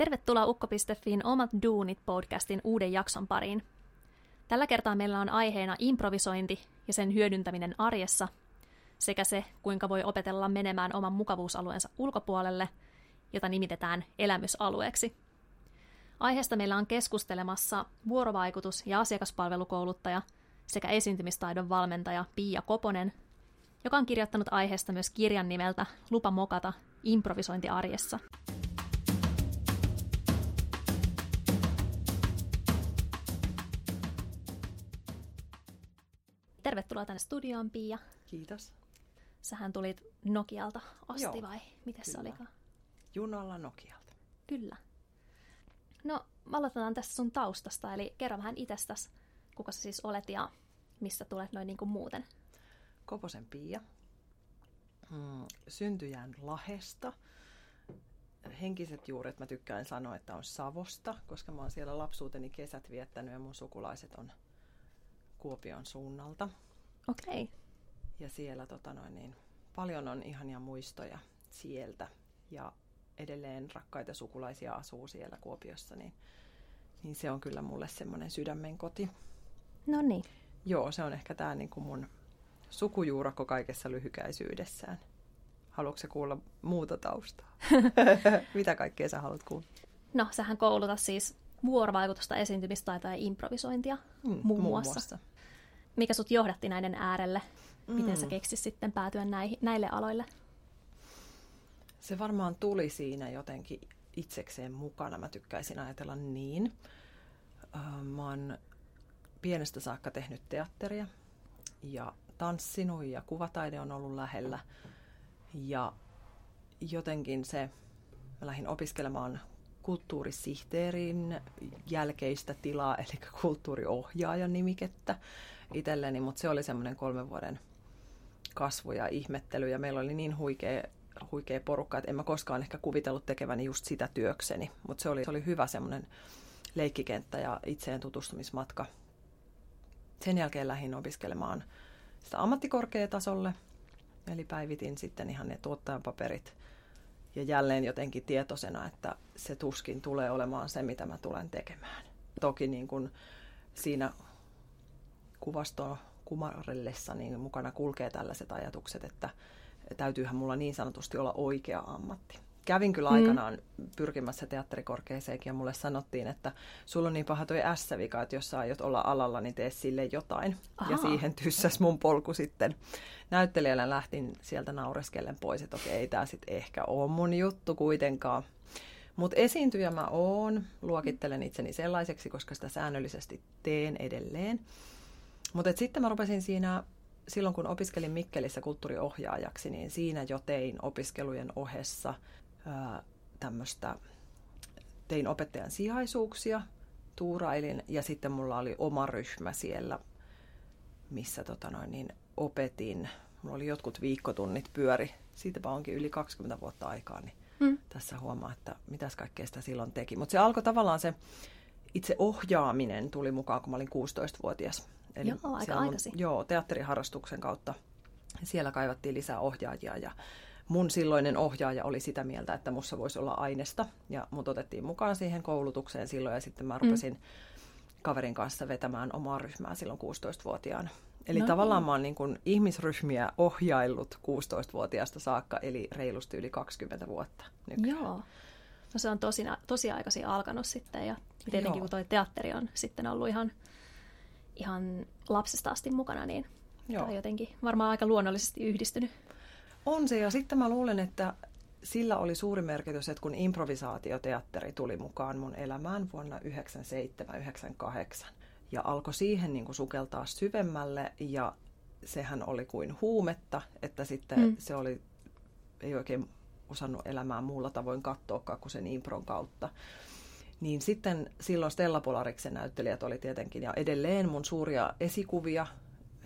Tervetuloa Ukko.fiin Omat Duunit podcastin uuden jakson pariin. Tällä kertaa meillä on aiheena improvisointi ja sen hyödyntäminen arjessa sekä se, kuinka voi opetella menemään oman mukavuusalueensa ulkopuolelle, jota nimitetään elämysalueeksi. Aiheesta meillä on keskustelemassa vuorovaikutus- ja asiakaspalvelukouluttaja sekä esiintymistaidon valmentaja Pia Koponen, joka on kirjoittanut aiheesta myös kirjan nimeltä Lupa mokata improvisointi arjessa. Tervetuloa tänne studioon, Pia. Kiitos. Sähän tulit Nokialta asti Joo, vai miten se olikaan? Junalla Nokialta. Kyllä. No, aloitetaan tästä sun taustasta, eli kerro vähän itsestäsi, kuka sä siis olet ja mistä tulet noin niin kuin muuten. Koposen Pia. Mm, syntyjään Lahesta. Henkiset juuret mä tykkään sanoa, että on Savosta, koska mä oon siellä lapsuuteni kesät viettänyt ja mun sukulaiset on Kuopion suunnalta. Okei. Okay. Ja siellä tota noin, niin, paljon on ihania muistoja sieltä. Ja edelleen rakkaita sukulaisia asuu siellä Kuopiossa, niin, niin se on kyllä mulle semmoinen sydämen koti. No niin. Joo, se on ehkä tämä niin kuin mun sukujuurakko kaikessa lyhykäisyydessään. Haluatko kuulla muuta taustaa? Mitä kaikkea sä haluat kuulla? No, sähän koulutat siis vuorovaikutusta, esiintymistaitoa ja improvisointia Mm, muun, muassa. Mikä sut johdatti näiden äärelle? Miten sä Mm. keksit sitten päätyä näihin, näille aloille? Se varmaan tuli siinä jotenkin itsekseen mukana. Mä tykkäisin ajatella niin. Ö, Mä oon pienestä saakka tehnyt teatteria ja tanssinut ja kuvataide on ollut lähellä. Ja jotenkin se, mä lähdin opiskelemaan kulttuurisihteerin jälkeistä tilaa, eli kulttuuriohjaajan nimikettä itselleni, mutta se oli semmoinen kolmen vuoden kasvu ja ihmettely, ja meillä oli niin huikea, huikea porukka, että en mä koskaan ehkä kuvitellut tekeväni just sitä työkseni, mutta se oli, se oli hyvä semmoinen leikkikenttä ja itseen tutustumismatka. Sen jälkeen lähdin opiskelemaan sitä ammattikorkeatasolle, eli päivitin sitten ihan ne tuottajan paperit ja jälleen jotenkin tietoisena, että se tuskin tulee olemaan se, mitä mä tulen tekemään. Toki niin kuin siinä kuvastoa kumarellessa niin mukana kulkee tällaiset ajatukset, että täytyyhän mulla niin sanotusti olla oikea ammatti. Kävin kyllä Mm. aikanaan pyrkimässä teatterikorkeeseenkin ja mulle sanottiin, että sulla on niin paha toi S-vika, että jos sä aiot olla alalla, niin tee sille jotain. Ja Ahaa. siihen tyssäs mun polku sitten. Näyttelijänä lähtin sieltä naureskellen pois, että okei, ei tää sitten ehkä ole mun juttu kuitenkaan. Mutta esiintyjä mä oon, luokittelen itseni sellaiseksi, koska sitä säännöllisesti teen edelleen. Mutta sitten mä rupesin siinä, silloin kun opiskelin Mikkelissä kulttuuriohjaajaksi, niin siinä jo tein opiskelujen ohessa tämmöistä, tein opettajan sijaisuuksia, tuurailin ja sitten mulla oli oma ryhmä siellä, missä tota noin, niin opetin. Mulla oli jotkut viikkotunnit pyöri, siitäpä onkin yli 20 vuotta aikaa, niin Mm. tässä huomaa, että mitäs kaikkea sitä silloin teki. Mutta se alkoi tavallaan se itse ohjaaminen tuli mukaan, kun mä olin 16-vuotias. Joo, aika aikaisin. Joo, teatteriharrastuksen kautta. Siellä kaivattiin lisää ohjaajia ja mun silloinen ohjaaja oli sitä mieltä, että mussa voisi olla aineesta. Ja mut otettiin mukaan siihen koulutukseen silloin ja sitten mä rupesin kaverin kanssa vetämään omaa ryhmää silloin 16-vuotiaana. Eli No tavallaan niin. mä oon niin kuin ihmisryhmiä ohjaillut 16-vuotiaasta saakka, eli reilusti yli 20 vuotta. nykyään. Joo. No se on tosi, tosi aikaisin alkanut sitten ja tietenkin Joo. kun toi teatteri on sitten ollut ihan, ihan lapsesta asti mukana, niin Joo. Joo. jotenkin varmaan aika luonnollisesti yhdistynyt. On se, ja sitten mä luulen, että sillä oli suuri merkitys, että kun improvisaatioteatteri tuli mukaan mun elämään vuonna 1997-1998, ja alkoi siihen niin kuin sukeltaa syvemmälle, ja sehän oli kuin huumetta, että sitten Mm. mm. se oli, ei oikein osannut elämää muulla tavoin katsoakaan kuin sen impron kautta. Niin sitten silloin Stella Polariksen näyttelijät oli tietenkin, ja edelleen mun suuria esikuvia,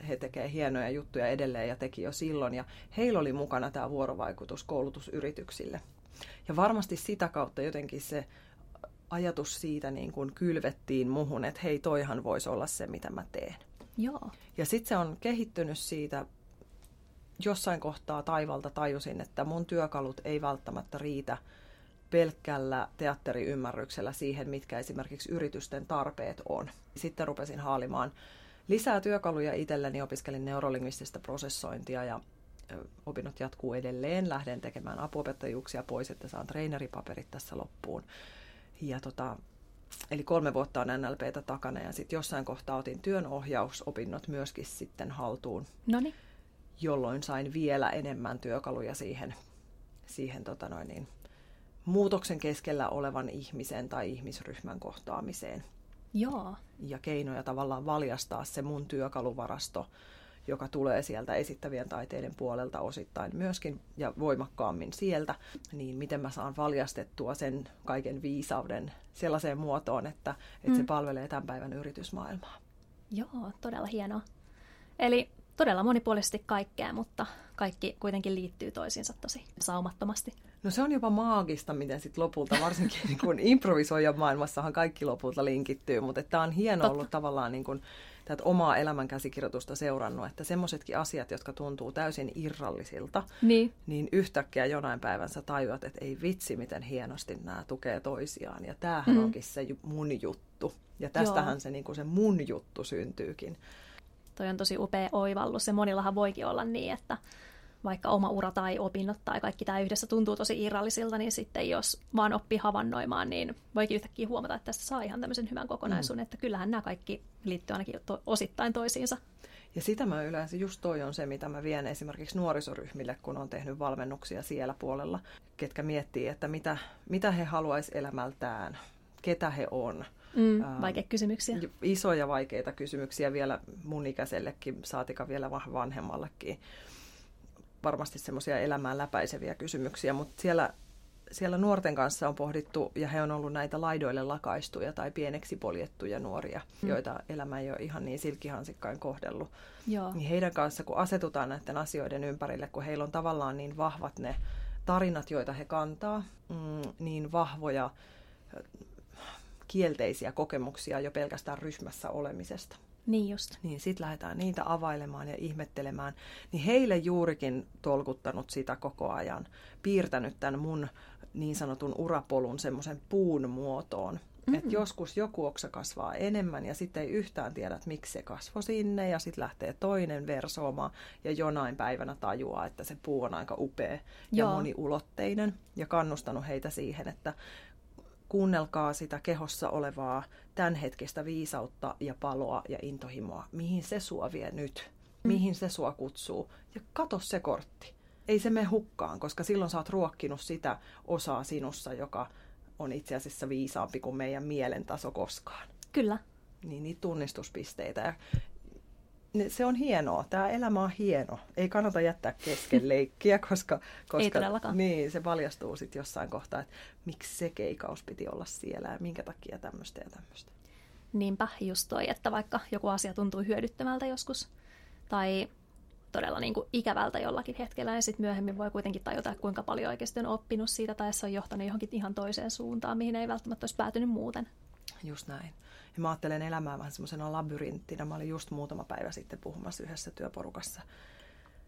he tekee hienoja juttuja edelleen ja teki jo silloin. Ja heillä oli mukana tämä vuorovaikutus koulutusyrityksille. Ja varmasti sitä kautta jotenkin se ajatus siitä niin kuin kylvettiin muhun, että hei, toihan voisi olla se, mitä mä teen. Joo. Ja sitten se on kehittynyt siitä, jossain kohtaa taivalta tajusin, että mun työkalut ei välttämättä riitä pelkkällä teatteriymmärryksellä siihen, mitkä esimerkiksi yritysten tarpeet on. Sitten rupesin haalimaan lisää työkaluja itselleni, opiskelin neurolingvististä prosessointia ja opinnot jatkuu edelleen. Lähden tekemään apuopettajuuksia pois, että saan treeneripaperit tässä loppuun. Ja tota, eli kolme vuotta on NLPtä takana ja sitten jossain kohtaa otin työnohjausopinnot myöskin sitten haltuun. Noniin. Jolloin sain vielä enemmän työkaluja siihen, siihen tota noin niin, muutoksen keskellä olevan ihmisen tai ihmisryhmän kohtaamiseen. Joo. Ja keinoja tavallaan valjastaa se mun työkaluvarasto joka tulee sieltä esittävien taiteiden puolelta osittain myöskin ja voimakkaammin sieltä, niin miten mä saan valjastettua sen kaiken viisauden sellaiseen muotoon, että, että mm. se palvelee tämän päivän yritysmaailmaa. Joo, todella hienoa. Eli todella monipuolisesti kaikkea, mutta kaikki kuitenkin liittyy toisiinsa tosi saumattomasti. No se on jopa maagista, miten sitten lopulta, varsinkin niin kun improvisoijan maailmassahan kaikki lopulta linkittyy, mutta tämä on hieno Totta. ollut tavallaan niin kun tätä omaa elämänkäsikirjoitusta seurannut, että semmoisetkin asiat, jotka tuntuu täysin irrallisilta, niin. niin yhtäkkiä jonain päivänsä tajuat, että ei vitsi, miten hienosti nämä tukee toisiaan. Ja tämähän mm. onkin se mun juttu. Ja tästähän Joo. se, niin kuin se mun juttu syntyykin. Toi on tosi upea oivallus. Ja monillahan voikin olla niin, että vaikka oma ura tai opinnot tai kaikki tämä yhdessä tuntuu tosi irrallisilta, niin sitten jos vaan oppii havainnoimaan, niin voikin yhtäkkiä huomata, että tästä saa ihan tämmöisen hyvän kokonaisuuden, mm. että kyllähän nämä kaikki liittyy ainakin to- osittain toisiinsa. Ja sitä mä yleensä, just toi on se, mitä mä vien esimerkiksi nuorisoryhmille, kun on tehnyt valmennuksia siellä puolella, ketkä miettii, että mitä, mitä he haluaisi elämältään, ketä he on. Mm, vaikeita kysymyksiä. Isoja vaikeita kysymyksiä vielä mun ikäisellekin, saatika vielä vanhemmallekin varmasti semmoisia elämään läpäiseviä kysymyksiä, mutta siellä, siellä nuorten kanssa on pohdittu, ja he on ollut näitä laidoille lakaistuja tai pieneksi poljettuja nuoria, hmm. joita elämä ei ole ihan niin silkkihansikkain kohdellut. Joo. Niin heidän kanssa, kun asetutaan näiden asioiden ympärille, kun heillä on tavallaan niin vahvat ne tarinat, joita he kantaa, mm, niin vahvoja kielteisiä kokemuksia jo pelkästään ryhmässä olemisesta. Niin just. Niin sit lähdetään niitä availemaan ja ihmettelemään. Niin heille juurikin tolkuttanut sitä koko ajan, piirtänyt tämän mun niin sanotun urapolun semmoisen puun muotoon. Mm-hmm. Että joskus joku oksa kasvaa enemmän ja sitten ei yhtään tiedä, että miksi se kasvoi sinne ja sitten lähtee toinen versooma ja jonain päivänä tajuaa, että se puu on aika upea ja Joo. moniulotteinen ja kannustanut heitä siihen, että kuunnelkaa sitä kehossa olevaa tämänhetkistä viisautta ja paloa ja intohimoa. Mihin se sua vie nyt? Mm. Mihin se sua kutsuu? Ja kato se kortti. Ei se mene hukkaan, koska silloin sä oot ruokkinut sitä osaa sinussa, joka on itse asiassa viisaampi kuin meidän mielen taso koskaan. Kyllä. Niin niitä tunnistuspisteitä. Ja se on hienoa. Tämä elämä on hieno. Ei kannata jättää kesken leikkiä, koska, koska Ei niin, se paljastuu sitten jossain kohtaa, että miksi se keikaus piti olla siellä ja minkä takia tämmöistä ja tämmöistä. Niinpä just toi, että vaikka joku asia tuntuu hyödyttämältä joskus tai todella niin kuin ikävältä jollakin hetkellä ja sitten myöhemmin voi kuitenkin tajuta, kuinka paljon oikeasti on oppinut siitä tai se on johtanut johonkin ihan toiseen suuntaan, mihin ei välttämättä olisi päätynyt muuten. Just näin. Ja mä ajattelen elämää vähän semmoisena labyrinttinä. Mä olin just muutama päivä sitten puhumassa yhdessä työporukassa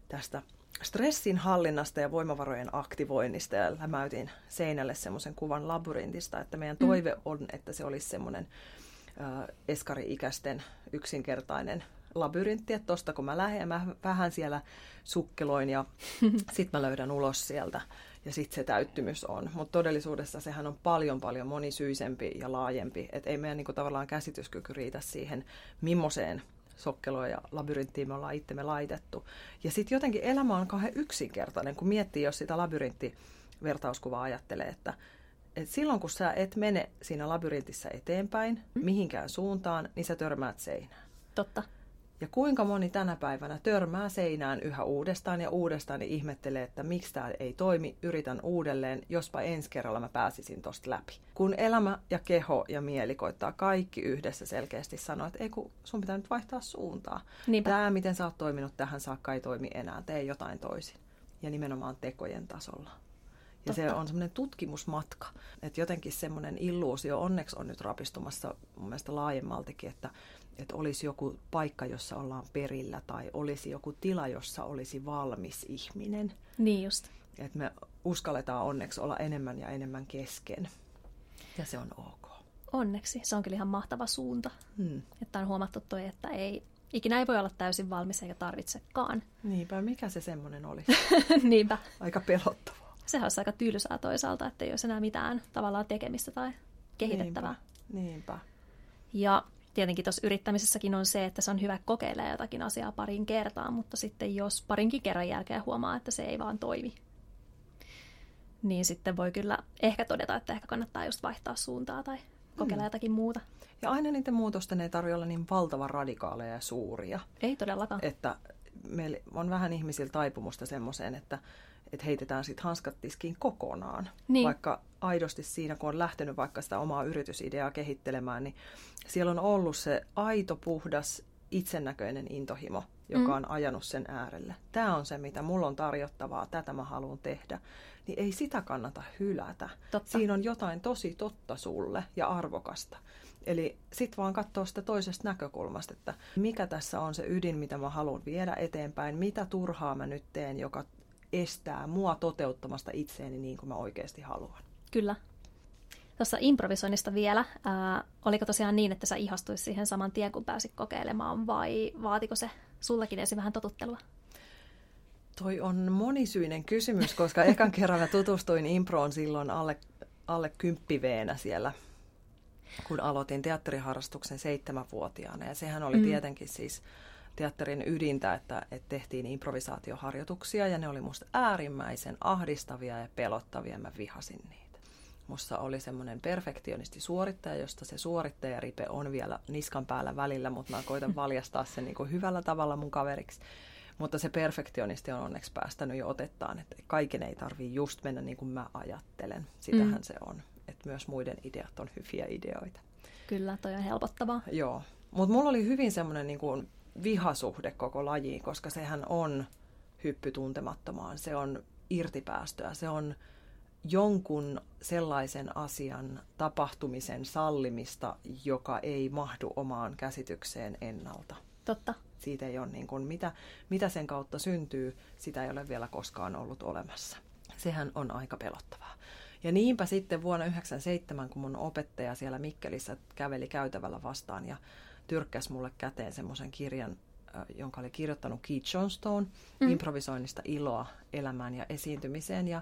tästä stressin hallinnasta ja voimavarojen aktivoinnista ja lämäytin seinälle semmoisen kuvan labyrintistä, että meidän mm. toive on, että se olisi semmoinen äh, eskari-ikäisten yksinkertainen labyrintti, että tosta kun mä lähden, mä vähän siellä sukkeloin ja sitten mä löydän ulos sieltä ja sitten se täyttymys on. Mutta todellisuudessa sehän on paljon paljon monisyisempi ja laajempi, että ei meidän niinku tavallaan käsityskyky riitä siihen, millaiseen sokkeloon ja labyrinttiin me ollaan itsemme laitettu. Ja sitten jotenkin elämä on kauhean yksinkertainen, kun miettii, jos sitä labyrinttivertauskuvaa ajattelee, että et silloin kun sä et mene siinä labyrintissä eteenpäin, mihinkään suuntaan, niin sä törmäät seinään. Totta. Ja kuinka moni tänä päivänä törmää seinään yhä uudestaan ja uudestaan ja ihmettelee, että miksi tämä ei toimi, yritän uudelleen, jospa ensi kerralla mä pääsisin tosta läpi. Kun elämä ja keho ja mieli koittaa kaikki yhdessä selkeästi sanoa, että ei kun sun pitää nyt vaihtaa suuntaa. Niinpä. Tämä, miten sä oot toiminut tähän saakka, ei toimi enää, tee jotain toisin. Ja nimenomaan tekojen tasolla. Ja Totta. se on semmoinen tutkimusmatka, että jotenkin semmoinen illuusio onneksi on nyt rapistumassa mun mielestä laajemmaltikin, että että olisi joku paikka, jossa ollaan perillä tai olisi joku tila, jossa olisi valmis ihminen. Niin just. Että me uskalletaan onneksi olla enemmän ja enemmän kesken. Ja se on ok. Onneksi. Se on kyllä ihan mahtava suunta. Hmm. Että on huomattu toi, että ei, ikinä ei voi olla täysin valmis eikä tarvitsekaan. Niinpä, mikä se semmoinen oli? Niinpä. Aika pelottavaa. Sehän olisi aika tylsää toisaalta, että ei olisi enää mitään tavallaan tekemistä tai kehitettävää. Niinpä. Niinpä. Ja tietenkin tuossa yrittämisessäkin on se, että se on hyvä kokeilla jotakin asiaa parin kertaan, mutta sitten jos parinkin kerran jälkeen huomaa, että se ei vaan toimi, niin sitten voi kyllä ehkä todeta, että ehkä kannattaa just vaihtaa suuntaa tai kokeilla mm. jotakin muuta. Ja aina niiden muutosten ei tarvitse olla niin valtavan radikaaleja ja suuria. Ei todellakaan. Että meillä on vähän ihmisillä taipumusta semmoiseen, että, että heitetään sitten hanskat tiskiin kokonaan. Niin. Vaikka aidosti siinä, kun on lähtenyt vaikka sitä omaa yritysideaa kehittelemään, niin siellä on ollut se aito, puhdas, itsennäköinen intohimo, joka mm. on ajanut sen äärelle. Tämä on se, mitä mulla on tarjottavaa, tätä mä haluan tehdä. Niin ei sitä kannata hylätä. Totta. Siinä on jotain tosi totta sulle ja arvokasta. Eli sit vaan katsoa sitä toisesta näkökulmasta, että mikä tässä on se ydin, mitä mä haluan viedä eteenpäin, mitä turhaa mä nyt teen, joka estää mua toteuttamasta itseäni niin kuin mä oikeasti haluan. Kyllä. Tuossa improvisoinnista vielä, ää, oliko tosiaan niin, että sä ihastuisi siihen saman tien, kun pääsit kokeilemaan, vai vaatiko se sullakin ensin vähän totuttelua? Toi on monisyinen kysymys, koska ekan kerran mä tutustuin improon silloin alle, alle kymppiveenä siellä, kun aloitin teatteriharrastuksen seitsemänvuotiaana. Ja sehän oli mm. tietenkin siis teatterin ydintä, että, että tehtiin improvisaatioharjoituksia ja ne oli musta äärimmäisen ahdistavia ja pelottavia. Mä vihasin niitä. Musta oli semmoinen perfektionisti suorittaja, josta se suorittajaripe on vielä niskan päällä välillä, mutta mä koitan valjastaa sen niin kuin hyvällä tavalla mun kaveriksi. Mutta se perfektionisti on onneksi päästänyt jo otettaan, että kaiken ei tarvii just mennä niin kuin mä ajattelen. Sitähän mm. se on, että myös muiden ideat on hyviä ideoita. Kyllä, toi on helpottavaa. Joo, mutta mulla oli hyvin semmoinen niin kuin vihasuhde koko lajiin, koska sehän on hyppy tuntemattomaan. Se on irtipäästöä, se on jonkun sellaisen asian tapahtumisen sallimista, joka ei mahdu omaan käsitykseen ennalta. Totta. Siitä ei ole niin kuin, mitä, mitä sen kautta syntyy, sitä ei ole vielä koskaan ollut olemassa. Sehän on aika pelottavaa. Ja niinpä sitten vuonna 1997, kun mun opettaja siellä Mikkelissä käveli käytävällä vastaan ja tyrkkäsi mulle käteen semmoisen kirjan, jonka oli kirjoittanut Keith Johnstone, mm. improvisoinnista iloa elämään ja esiintymiseen. Ja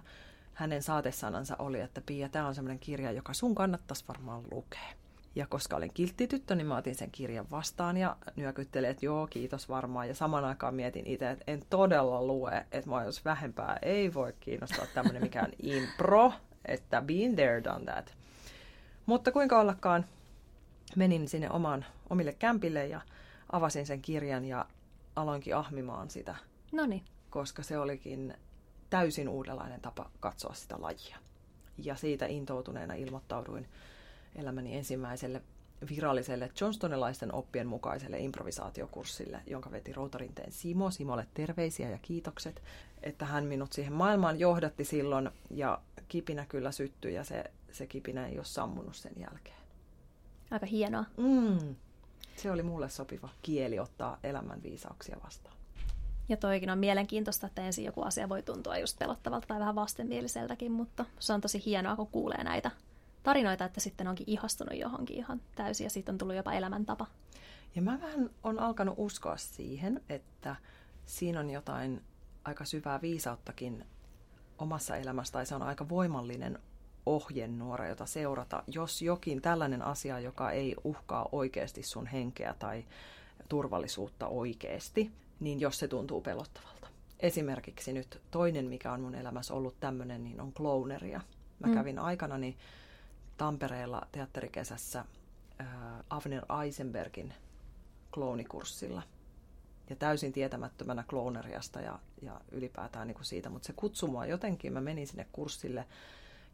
hänen saatesanansa oli, että Pia, tämä on semmoinen kirja, joka sun kannattaisi varmaan lukea. Ja koska olen kiltti tyttö, niin mä otin sen kirjan vastaan ja nyökyttelin, että joo, kiitos varmaan. Ja saman aikaan mietin itse, että en todella lue, että mä jos vähempää ei voi kiinnostaa tämmöinen mikään impro, että been there, done that. Mutta kuinka ollakaan, menin sinne omaan, omille kämpille ja avasin sen kirjan ja aloinkin ahmimaan sitä. Noniin. Koska se olikin täysin uudenlainen tapa katsoa sitä lajia. Ja siitä intoutuneena ilmoittauduin elämäni ensimmäiselle viralliselle Johnstonilaisten oppien mukaiselle improvisaatiokurssille, jonka veti Routarinteen Simo. Simolle terveisiä ja kiitokset, että hän minut siihen maailmaan johdatti silloin ja kipinä kyllä syttyi ja se, se kipinä ei ole sammunut sen jälkeen. Aika hienoa. Mm. Se oli mulle sopiva kieli ottaa elämän viisauksia vastaan. Ja toikin on mielenkiintoista, että ensin joku asia voi tuntua just pelottavalta tai vähän vastenmieliseltäkin, mutta se on tosi hienoa, kun kuulee näitä tarinoita, että sitten onkin ihastunut johonkin ihan täysin ja siitä on tullut jopa elämäntapa. Ja mä vähän on alkanut uskoa siihen, että siinä on jotain aika syvää viisauttakin omassa elämässä, tai se on aika voimallinen ohjenuora, jota seurata, jos jokin tällainen asia, joka ei uhkaa oikeasti sun henkeä tai turvallisuutta oikeasti, niin jos se tuntuu pelottavalta. Esimerkiksi nyt toinen, mikä on mun elämässä ollut tämmöinen, niin on clowneria. Mä mm. kävin aikanani Tampereella teatterikesässä äh, Avner Eisenbergin kloonikurssilla. Ja täysin tietämättömänä klooneriasta ja, ja ylipäätään niin kuin siitä, mutta se kutsui mua jotenkin. Mä menin sinne kurssille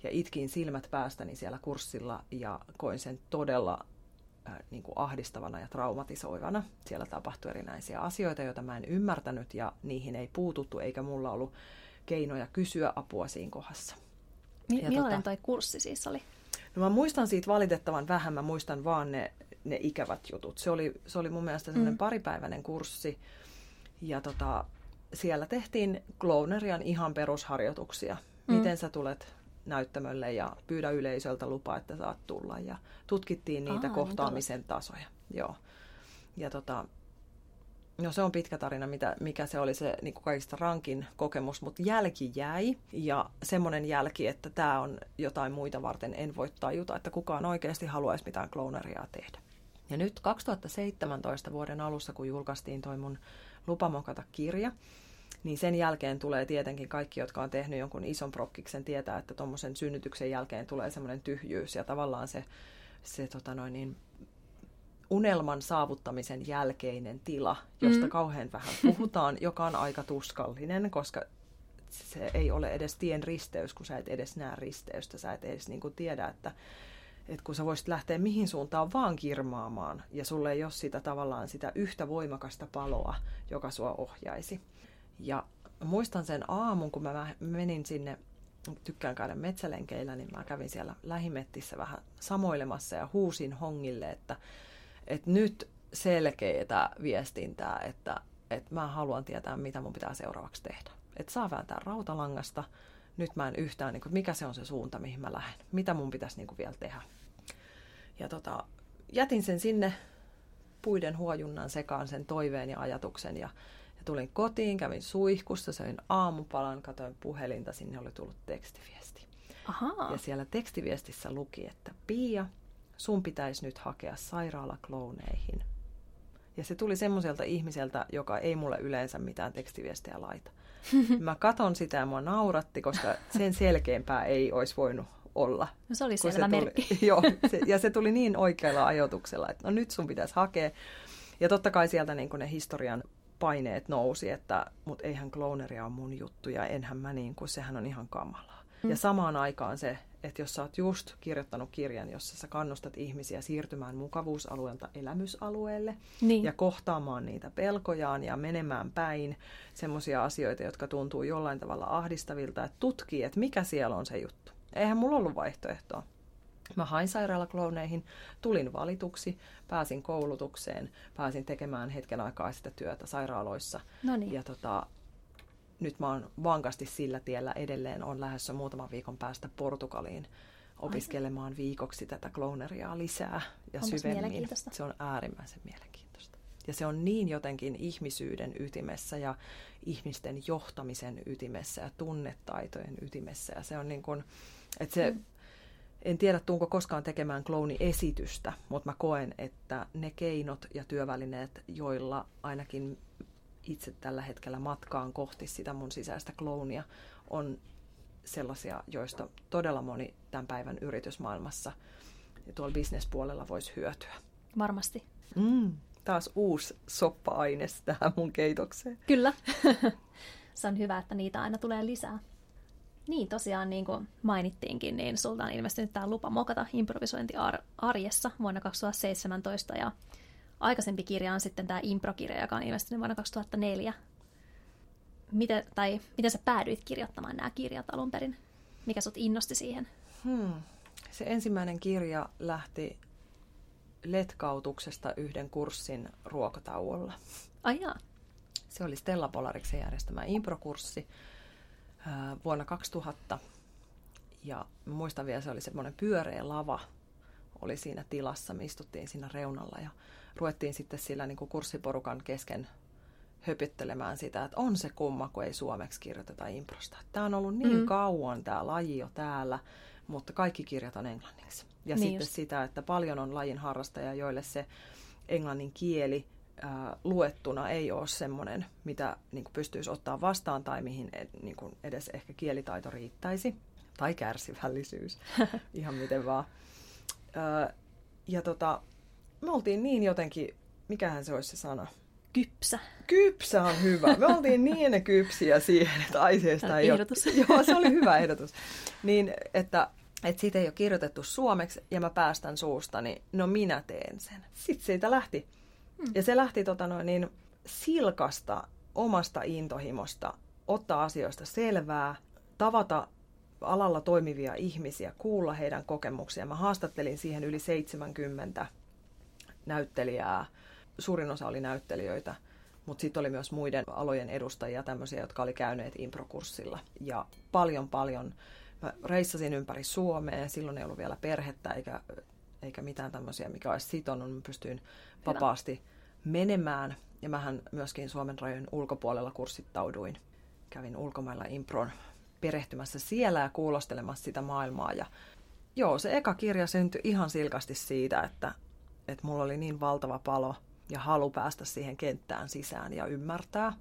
ja itkin silmät päästäni siellä kurssilla ja koin sen todella niin kuin ahdistavana ja traumatisoivana. Siellä tapahtui erinäisiä asioita, joita mä en ymmärtänyt ja niihin ei puututtu, eikä mulla ollut keinoja kysyä apua siinä kohdassa. Mi- millainen tota, toi kurssi siis oli? No mä muistan siitä valitettavan vähän, mä muistan vaan ne, ne ikävät jutut. Se oli, se oli mun mielestä semmoinen mm. paripäiväinen kurssi ja tota, siellä tehtiin Clownerian ihan perusharjoituksia. Mm. Miten sä tulet näyttämölle ja pyydä yleisöltä lupa, että saat tulla. Ja tutkittiin niitä Aa, niin kohtaamisen niin tasoja. Joo. Ja tota, No se on pitkä tarina, mitä, mikä se oli se niin kuin kaikista rankin kokemus, mutta jälki jäi ja semmoinen jälki, että tämä on jotain muita varten, en voi tajuta, että kukaan oikeasti haluaisi mitään klooneria tehdä. Ja nyt 2017 vuoden alussa, kun julkaistiin toi mun Lupamokata kirja, niin sen jälkeen tulee tietenkin kaikki, jotka on tehnyt jonkun ison prokkiksen, tietää, että tuommoisen synnytyksen jälkeen tulee semmoinen tyhjyys ja tavallaan se, se tota noin, niin, unelman saavuttamisen jälkeinen tila, josta mm. kauhean vähän puhutaan, joka on aika tuskallinen, koska se ei ole edes tien risteys, kun sä et edes näe risteystä, sä et edes niin tiedä, että, että kun sä voisit lähteä mihin suuntaan vaan kirmaamaan, ja sulle ei ole sitä tavallaan sitä yhtä voimakasta paloa, joka sua ohjaisi. Ja muistan sen aamun, kun mä menin sinne, tykkään käydä metsälenkeillä, niin mä kävin siellä lähimettissä vähän samoilemassa ja huusin hongille, että, että nyt selkeää viestintää, että, että mä haluan tietää, mitä mun pitää seuraavaksi tehdä. Että saa vääntää rautalangasta, nyt mä en yhtään, niin kuin, mikä se on se suunta, mihin mä lähden, mitä mun pitäisi niin kuin, vielä tehdä. Ja tota, jätin sen sinne puiden huojunnan sekaan sen toiveen ja ajatuksen ja ja tulin kotiin, kävin suihkussa, söin aamupalan, katoin puhelinta, sinne oli tullut tekstiviesti. Aha. Ja siellä tekstiviestissä luki, että Pia, sun pitäisi nyt hakea sairaalaklouneihin. Ja se tuli semmoiselta ihmiseltä, joka ei mulle yleensä mitään tekstiviestejä laita. Mä katon sitä ja mua nauratti, koska sen selkeämpää ei olisi voinut olla. No se oli selvä se tuli, merkki. joo, se, ja se tuli niin oikealla ajatuksella, että no nyt sun pitäisi hakea. Ja totta kai sieltä niin ne historian paineet nousi, että mut eihän klooneria ole mun juttu ja enhän mä niin kuin, sehän on ihan kamalaa. Mm. Ja samaan aikaan se, että jos sä oot just kirjoittanut kirjan, jossa sä kannustat ihmisiä siirtymään mukavuusalueelta elämysalueelle niin. ja kohtaamaan niitä pelkojaan ja menemään päin semmoisia asioita, jotka tuntuu jollain tavalla ahdistavilta, että tutkii, että mikä siellä on se juttu. Eihän mulla ollut vaihtoehtoa. Mä hain sairaalaklooneihin, tulin valituksi, pääsin koulutukseen, pääsin tekemään hetken aikaa sitä työtä sairaaloissa. Noniin. Ja tota, nyt mä oon vankasti sillä tiellä edelleen, on lähdössä muutaman viikon päästä Portugaliin opiskelemaan viikoksi tätä kloneriaa lisää ja Onpas syvemmin. Se on äärimmäisen mielenkiintoista. Ja se on niin jotenkin ihmisyyden ytimessä ja ihmisten johtamisen ytimessä ja tunnetaitojen ytimessä. Ja se on niin kuin, että se, mm en tiedä, tuunko koskaan tekemään klooni-esitystä, mutta mä koen, että ne keinot ja työvälineet, joilla ainakin itse tällä hetkellä matkaan kohti sitä mun sisäistä kloonia, on sellaisia, joista todella moni tämän päivän yritysmaailmassa ja tuolla bisnespuolella voisi hyötyä. Varmasti. Mm, taas uusi soppa-aines tähän mun keitokseen. Kyllä. Se on hyvä, että niitä aina tulee lisää. Niin, tosiaan niin kuin mainittiinkin, niin sulta on ilmestynyt tämä lupa mokata improvisointi arjessa vuonna 2017 ja aikaisempi kirja on sitten tämä improkirja, joka on ilmestynyt vuonna 2004. Miten, tai miten sä päädyit kirjoittamaan nämä kirjat alun perin? Mikä sut innosti siihen? Hmm. Se ensimmäinen kirja lähti letkautuksesta yhden kurssin ruokatauolla. Ai jaa. Se oli Stella Polariksen järjestämä improkurssi vuonna 2000. Ja muistan vielä, se oli semmoinen pyöreä lava oli siinä tilassa, me istuttiin siinä reunalla ja ruvettiin sitten sillä niin kuin kurssiporukan kesken höpyttelemään sitä, että on se kumma, kun ei suomeksi kirjoiteta improsta. Tämä on ollut niin mm. kauan tämä laji jo täällä, mutta kaikki kirjat on englanniksi. Ja niin sitten just. sitä, että paljon on lajin harrastajia, joille se englannin kieli ää, luettuna ei ole semmoinen, mitä niin kuin pystyisi ottaa vastaan tai mihin ed, niin kuin edes ehkä kielitaito riittäisi. Tai kärsivällisyys, ihan miten vaan. Ää, ja tota, me oltiin niin jotenkin, mikähän se olisi se sana? Kypsä. Kypsä on hyvä. Me oltiin niin kypsiä siihen, että aiheesta ei ehdotus. ole... Joo, se oli hyvä ehdotus. Niin, että että siitä ei ole kirjoitettu suomeksi ja mä päästän suustani, niin no minä teen sen. Sitten siitä lähti Hmm. Ja se lähti tota noin, niin, silkasta omasta intohimosta ottaa asioista selvää, tavata alalla toimivia ihmisiä, kuulla heidän kokemuksia. Mä haastattelin siihen yli 70 näyttelijää. Suurin osa oli näyttelijöitä, Mutta sitten oli myös muiden alojen edustajia, tämmöisiä, jotka oli käyneet improkurssilla. Ja paljon, paljon. Mä reissasin ympäri Suomea, silloin ei ollut vielä perhettä eikä, eikä mitään tämmöisiä, mikä olisi sitonut. Mä pystyin vapaasti menemään. Ja mähän myöskin Suomen rajojen ulkopuolella kurssittauduin. Kävin ulkomailla impron perehtymässä siellä ja kuulostelemassa sitä maailmaa. Ja joo, se eka kirja syntyi ihan silkasti siitä, että, että mulla oli niin valtava palo ja halu päästä siihen kenttään sisään ja ymmärtää.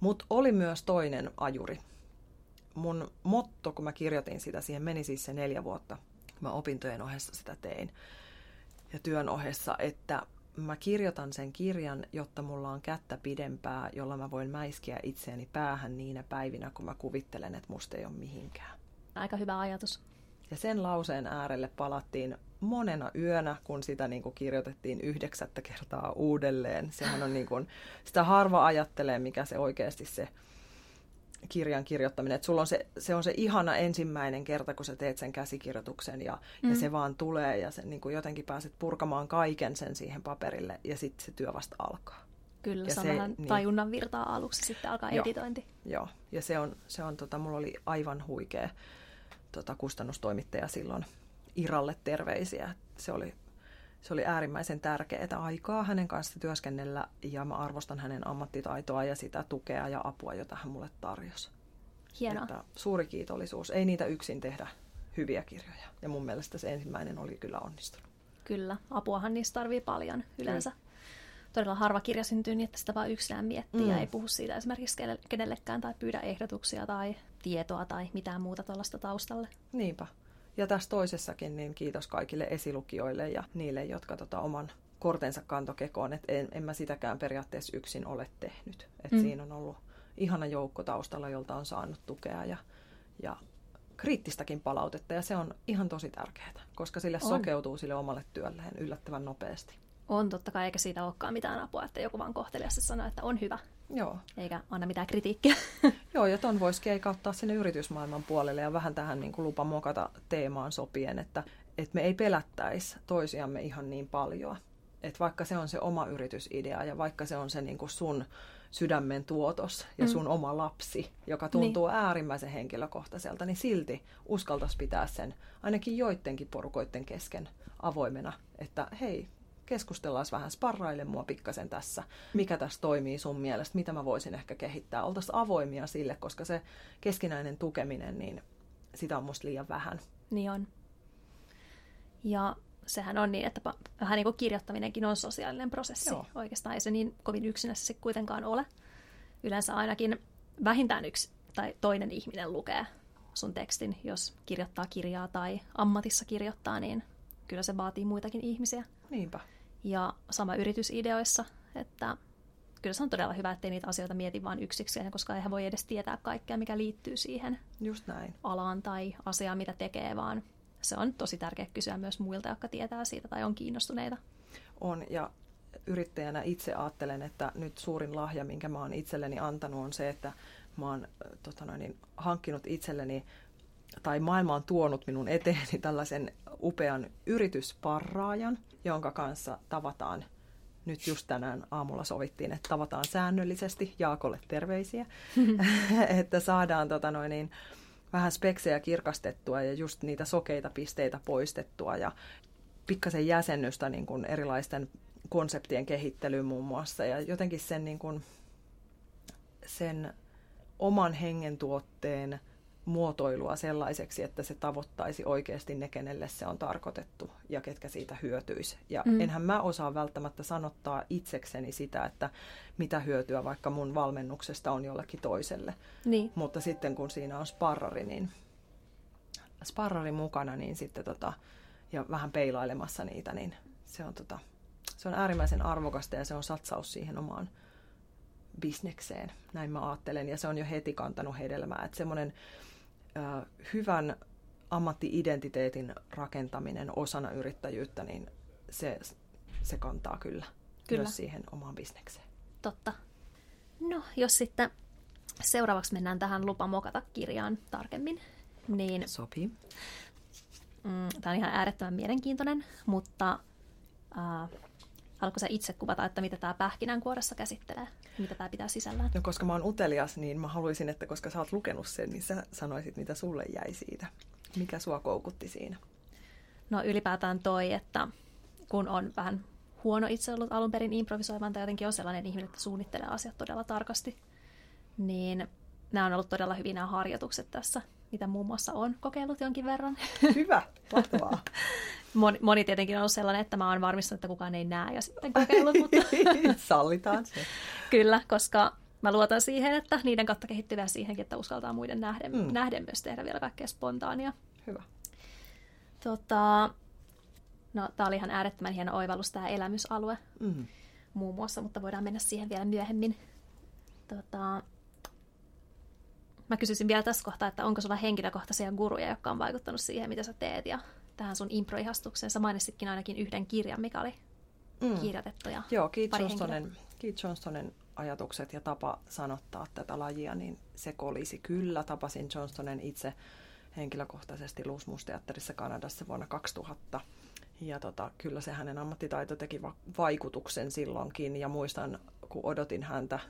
Mutta oli myös toinen ajuri. Mun motto, kun mä kirjoitin sitä, siihen meni siis se neljä vuotta, mä opintojen ohessa sitä tein ja työn ohessa, että mä kirjoitan sen kirjan, jotta mulla on kättä pidempää, jolla mä voin mäiskiä itseäni päähän niinä päivinä, kun mä kuvittelen, että musta ei ole mihinkään. Aika hyvä ajatus. Ja sen lauseen äärelle palattiin monena yönä, kun sitä niin kuin kirjoitettiin yhdeksättä kertaa uudelleen. Sehän on niin kuin, sitä harva ajattelee, mikä se oikeasti se kirjan kirjoittaminen. Että sulla on se, se on se ihana ensimmäinen kerta, kun sä teet sen käsikirjoituksen ja, mm. ja se vaan tulee ja sen niin kuin jotenkin pääset purkamaan kaiken sen siihen paperille ja sitten se työ vasta alkaa. Kyllä, ja se on se, vähän niin, tajunnan virtaa aluksi, sitten alkaa joo, editointi. Joo, ja se on, se on tota, mulla oli aivan huikea tota, kustannustoimittaja silloin Iralle terveisiä. Se oli, se oli äärimmäisen tärkeää aikaa hänen kanssa työskennellä ja mä arvostan hänen ammattitaitoa ja sitä tukea ja apua, jota hän mulle tarjosi. Hienoa. Että suuri kiitollisuus. Ei niitä yksin tehdä hyviä kirjoja. Ja mun mielestä se ensimmäinen oli kyllä onnistunut. Kyllä, apuahan niistä tarvii paljon yleensä. Kyllä. Todella harva kirja syntyy niin, että sitä vaan yksinään miettii mm. ja ei puhu siitä esimerkiksi kenellekään tai pyydä ehdotuksia tai tietoa tai mitään muuta tuollaista taustalle. Niinpä. Ja tässä toisessakin niin kiitos kaikille esilukijoille ja niille, jotka tota oman kortensa kantokekoon, että en, en mä sitäkään periaatteessa yksin ole tehnyt. Et mm. Siinä on ollut ihana joukko taustalla, jolta on saanut tukea ja, ja kriittistäkin palautetta ja se on ihan tosi tärkeää, koska sille on. sokeutuu sille omalle työlleen yllättävän nopeasti. On totta kai, eikä siitä olekaan mitään apua, että joku vaan kohteliasti sanoo, että on hyvä. Joo. Eikä anna mitään kritiikkiä. Joo, ja ton voisi keikauttaa sinne yritysmaailman puolelle ja vähän tähän niin kuin lupa mokata teemaan sopien, että, että me ei pelättäisi toisiamme ihan niin paljon. Että vaikka se on se oma yritysidea ja vaikka se on se niin kuin sun sydämen tuotos ja sun mm. oma lapsi, joka tuntuu niin. äärimmäisen henkilökohtaiselta, niin silti uskaltaisi pitää sen ainakin joidenkin porukoiden kesken avoimena, että hei, keskustellaan vähän, sparraile mua pikkasen tässä, mikä tässä toimii sun mielestä, mitä mä voisin ehkä kehittää. Oltaisiin avoimia sille, koska se keskinäinen tukeminen, niin sitä on musta liian vähän. Niin on. Ja sehän on niin, että vähän niin kuin kirjoittaminenkin on sosiaalinen prosessi. Joo. Oikeastaan ei se niin kovin yksinässä se kuitenkaan ole. Yleensä ainakin vähintään yksi tai toinen ihminen lukee sun tekstin, jos kirjoittaa kirjaa tai ammatissa kirjoittaa, niin kyllä se vaatii muitakin ihmisiä. Niinpä. Ja sama yritysideoissa, että kyllä se on todella hyvä, ettei niitä asioita mieti vain yksikseen, koska eihän voi edes tietää kaikkea, mikä liittyy siihen Just näin. alaan tai asiaan, mitä tekee, vaan se on tosi tärkeää kysyä myös muilta, jotka tietää siitä tai on kiinnostuneita. On, ja yrittäjänä itse ajattelen, että nyt suurin lahja, minkä mä oon itselleni antanut, on se, että mä oon tota noin, niin, hankkinut itselleni tai maailma on tuonut minun eteeni tällaisen upean yritysparraajan, jonka kanssa tavataan nyt just tänään aamulla sovittiin, että tavataan säännöllisesti. Jaakolle terveisiä. että saadaan tota noin, niin, vähän speksejä kirkastettua ja just niitä sokeita pisteitä poistettua ja pikkasen jäsennystä niin kuin erilaisten konseptien kehittelyyn muun muassa ja jotenkin sen, niin kuin, sen oman hengen tuotteen – muotoilua sellaiseksi, että se tavoittaisi oikeasti ne, kenelle se on tarkoitettu ja ketkä siitä hyötyisi. Ja mm. enhän mä osaa välttämättä sanottaa itsekseni sitä, että mitä hyötyä vaikka mun valmennuksesta on jollekin toiselle. Niin. Mutta sitten kun siinä on sparrari, niin sparrari mukana, niin sitten tota, ja vähän peilailemassa niitä, niin se on, tota, se on äärimmäisen arvokasta ja se on satsaus siihen omaan bisnekseen. Näin mä ajattelen ja se on jo heti kantanut hedelmää. Että semmoinen äh, hyvän ammattiidentiteetin rakentaminen osana yrittäjyyttä, niin se, se kantaa kyllä, kyllä myös siihen omaan bisnekseen. Totta. No, jos sitten seuraavaksi mennään tähän Lupa mokata kirjaan tarkemmin, niin... Sopii. Mm, tämä on ihan äärettömän mielenkiintoinen, mutta äh, Haluatko sä itse kuvata, että mitä tämä pähkinänkuoressa käsittelee? Mitä tämä pitää sisällään? No koska mä oon utelias, niin mä haluaisin, että koska sä oot lukenut sen, niin sä sanoisit, mitä sulle jäi siitä. Mikä sua koukutti siinä? No ylipäätään toi, että kun on vähän huono itse ollut alun perin improvisoimaan tai jotenkin on sellainen ihminen, että suunnittelee asiat todella tarkasti, niin nämä on ollut todella hyvin nämä harjoitukset tässä, mitä muun muassa on kokeillut jonkin verran. Hyvä, mahtavaa. moni, moni tietenkin on ollut sellainen, että mä oon varmistanut, että kukaan ei näe ja sitten kokeillut, mutta... Sallitaan se. Kyllä, koska mä luotan siihen, että niiden kautta kehittyvää siihenkin, että uskaltaa muiden nähden, mm. nähden myös tehdä vielä kaikkea spontaania. Hyvä. Tota, no, tämä oli ihan äärettömän hieno oivallus, tämä elämysalue mm. muun muassa, mutta voidaan mennä siihen vielä myöhemmin. Tota, mä kysyisin vielä tässä kohtaa, että onko sulla henkilökohtaisia guruja, jotka on vaikuttanut siihen, mitä sä teet ja tähän sun improihastukseen. Sä mainitsitkin ainakin yhden kirjan, mikä oli mm. kirjoitettu. Ja Joo, Keith Johnstonen, Keith Johnstonen ajatukset ja tapa sanottaa tätä lajia, niin se kolisi kyllä. Tapasin Johnstonen itse henkilökohtaisesti Luusmusteatterissa Kanadassa vuonna 2000. Ja tota, kyllä se hänen ammattitaito teki va- vaikutuksen silloinkin. Ja muistan, kun odotin häntä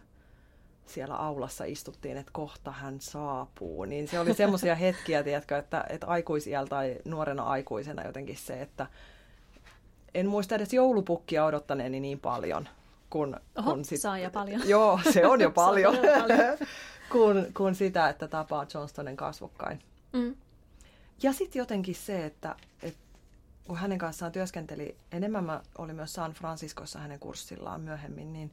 siellä aulassa istuttiin, että kohta hän saapuu. Niin se oli semmoisia hetkiä, tiedätkö, että, että aikuisiällä tai nuorena aikuisena jotenkin se, että en muista edes joulupukkia odottaneeni niin paljon. Kun, Oho, kun sit, saa jo paljon. Joo, se on jo paljon. on paljon. kun, kun sitä, että tapaa Johnstonen kasvokkain. Mm. Ja sitten jotenkin se, että, että kun hänen kanssaan työskenteli, enemmän mä olin myös San Franciscossa hänen kurssillaan myöhemmin, niin,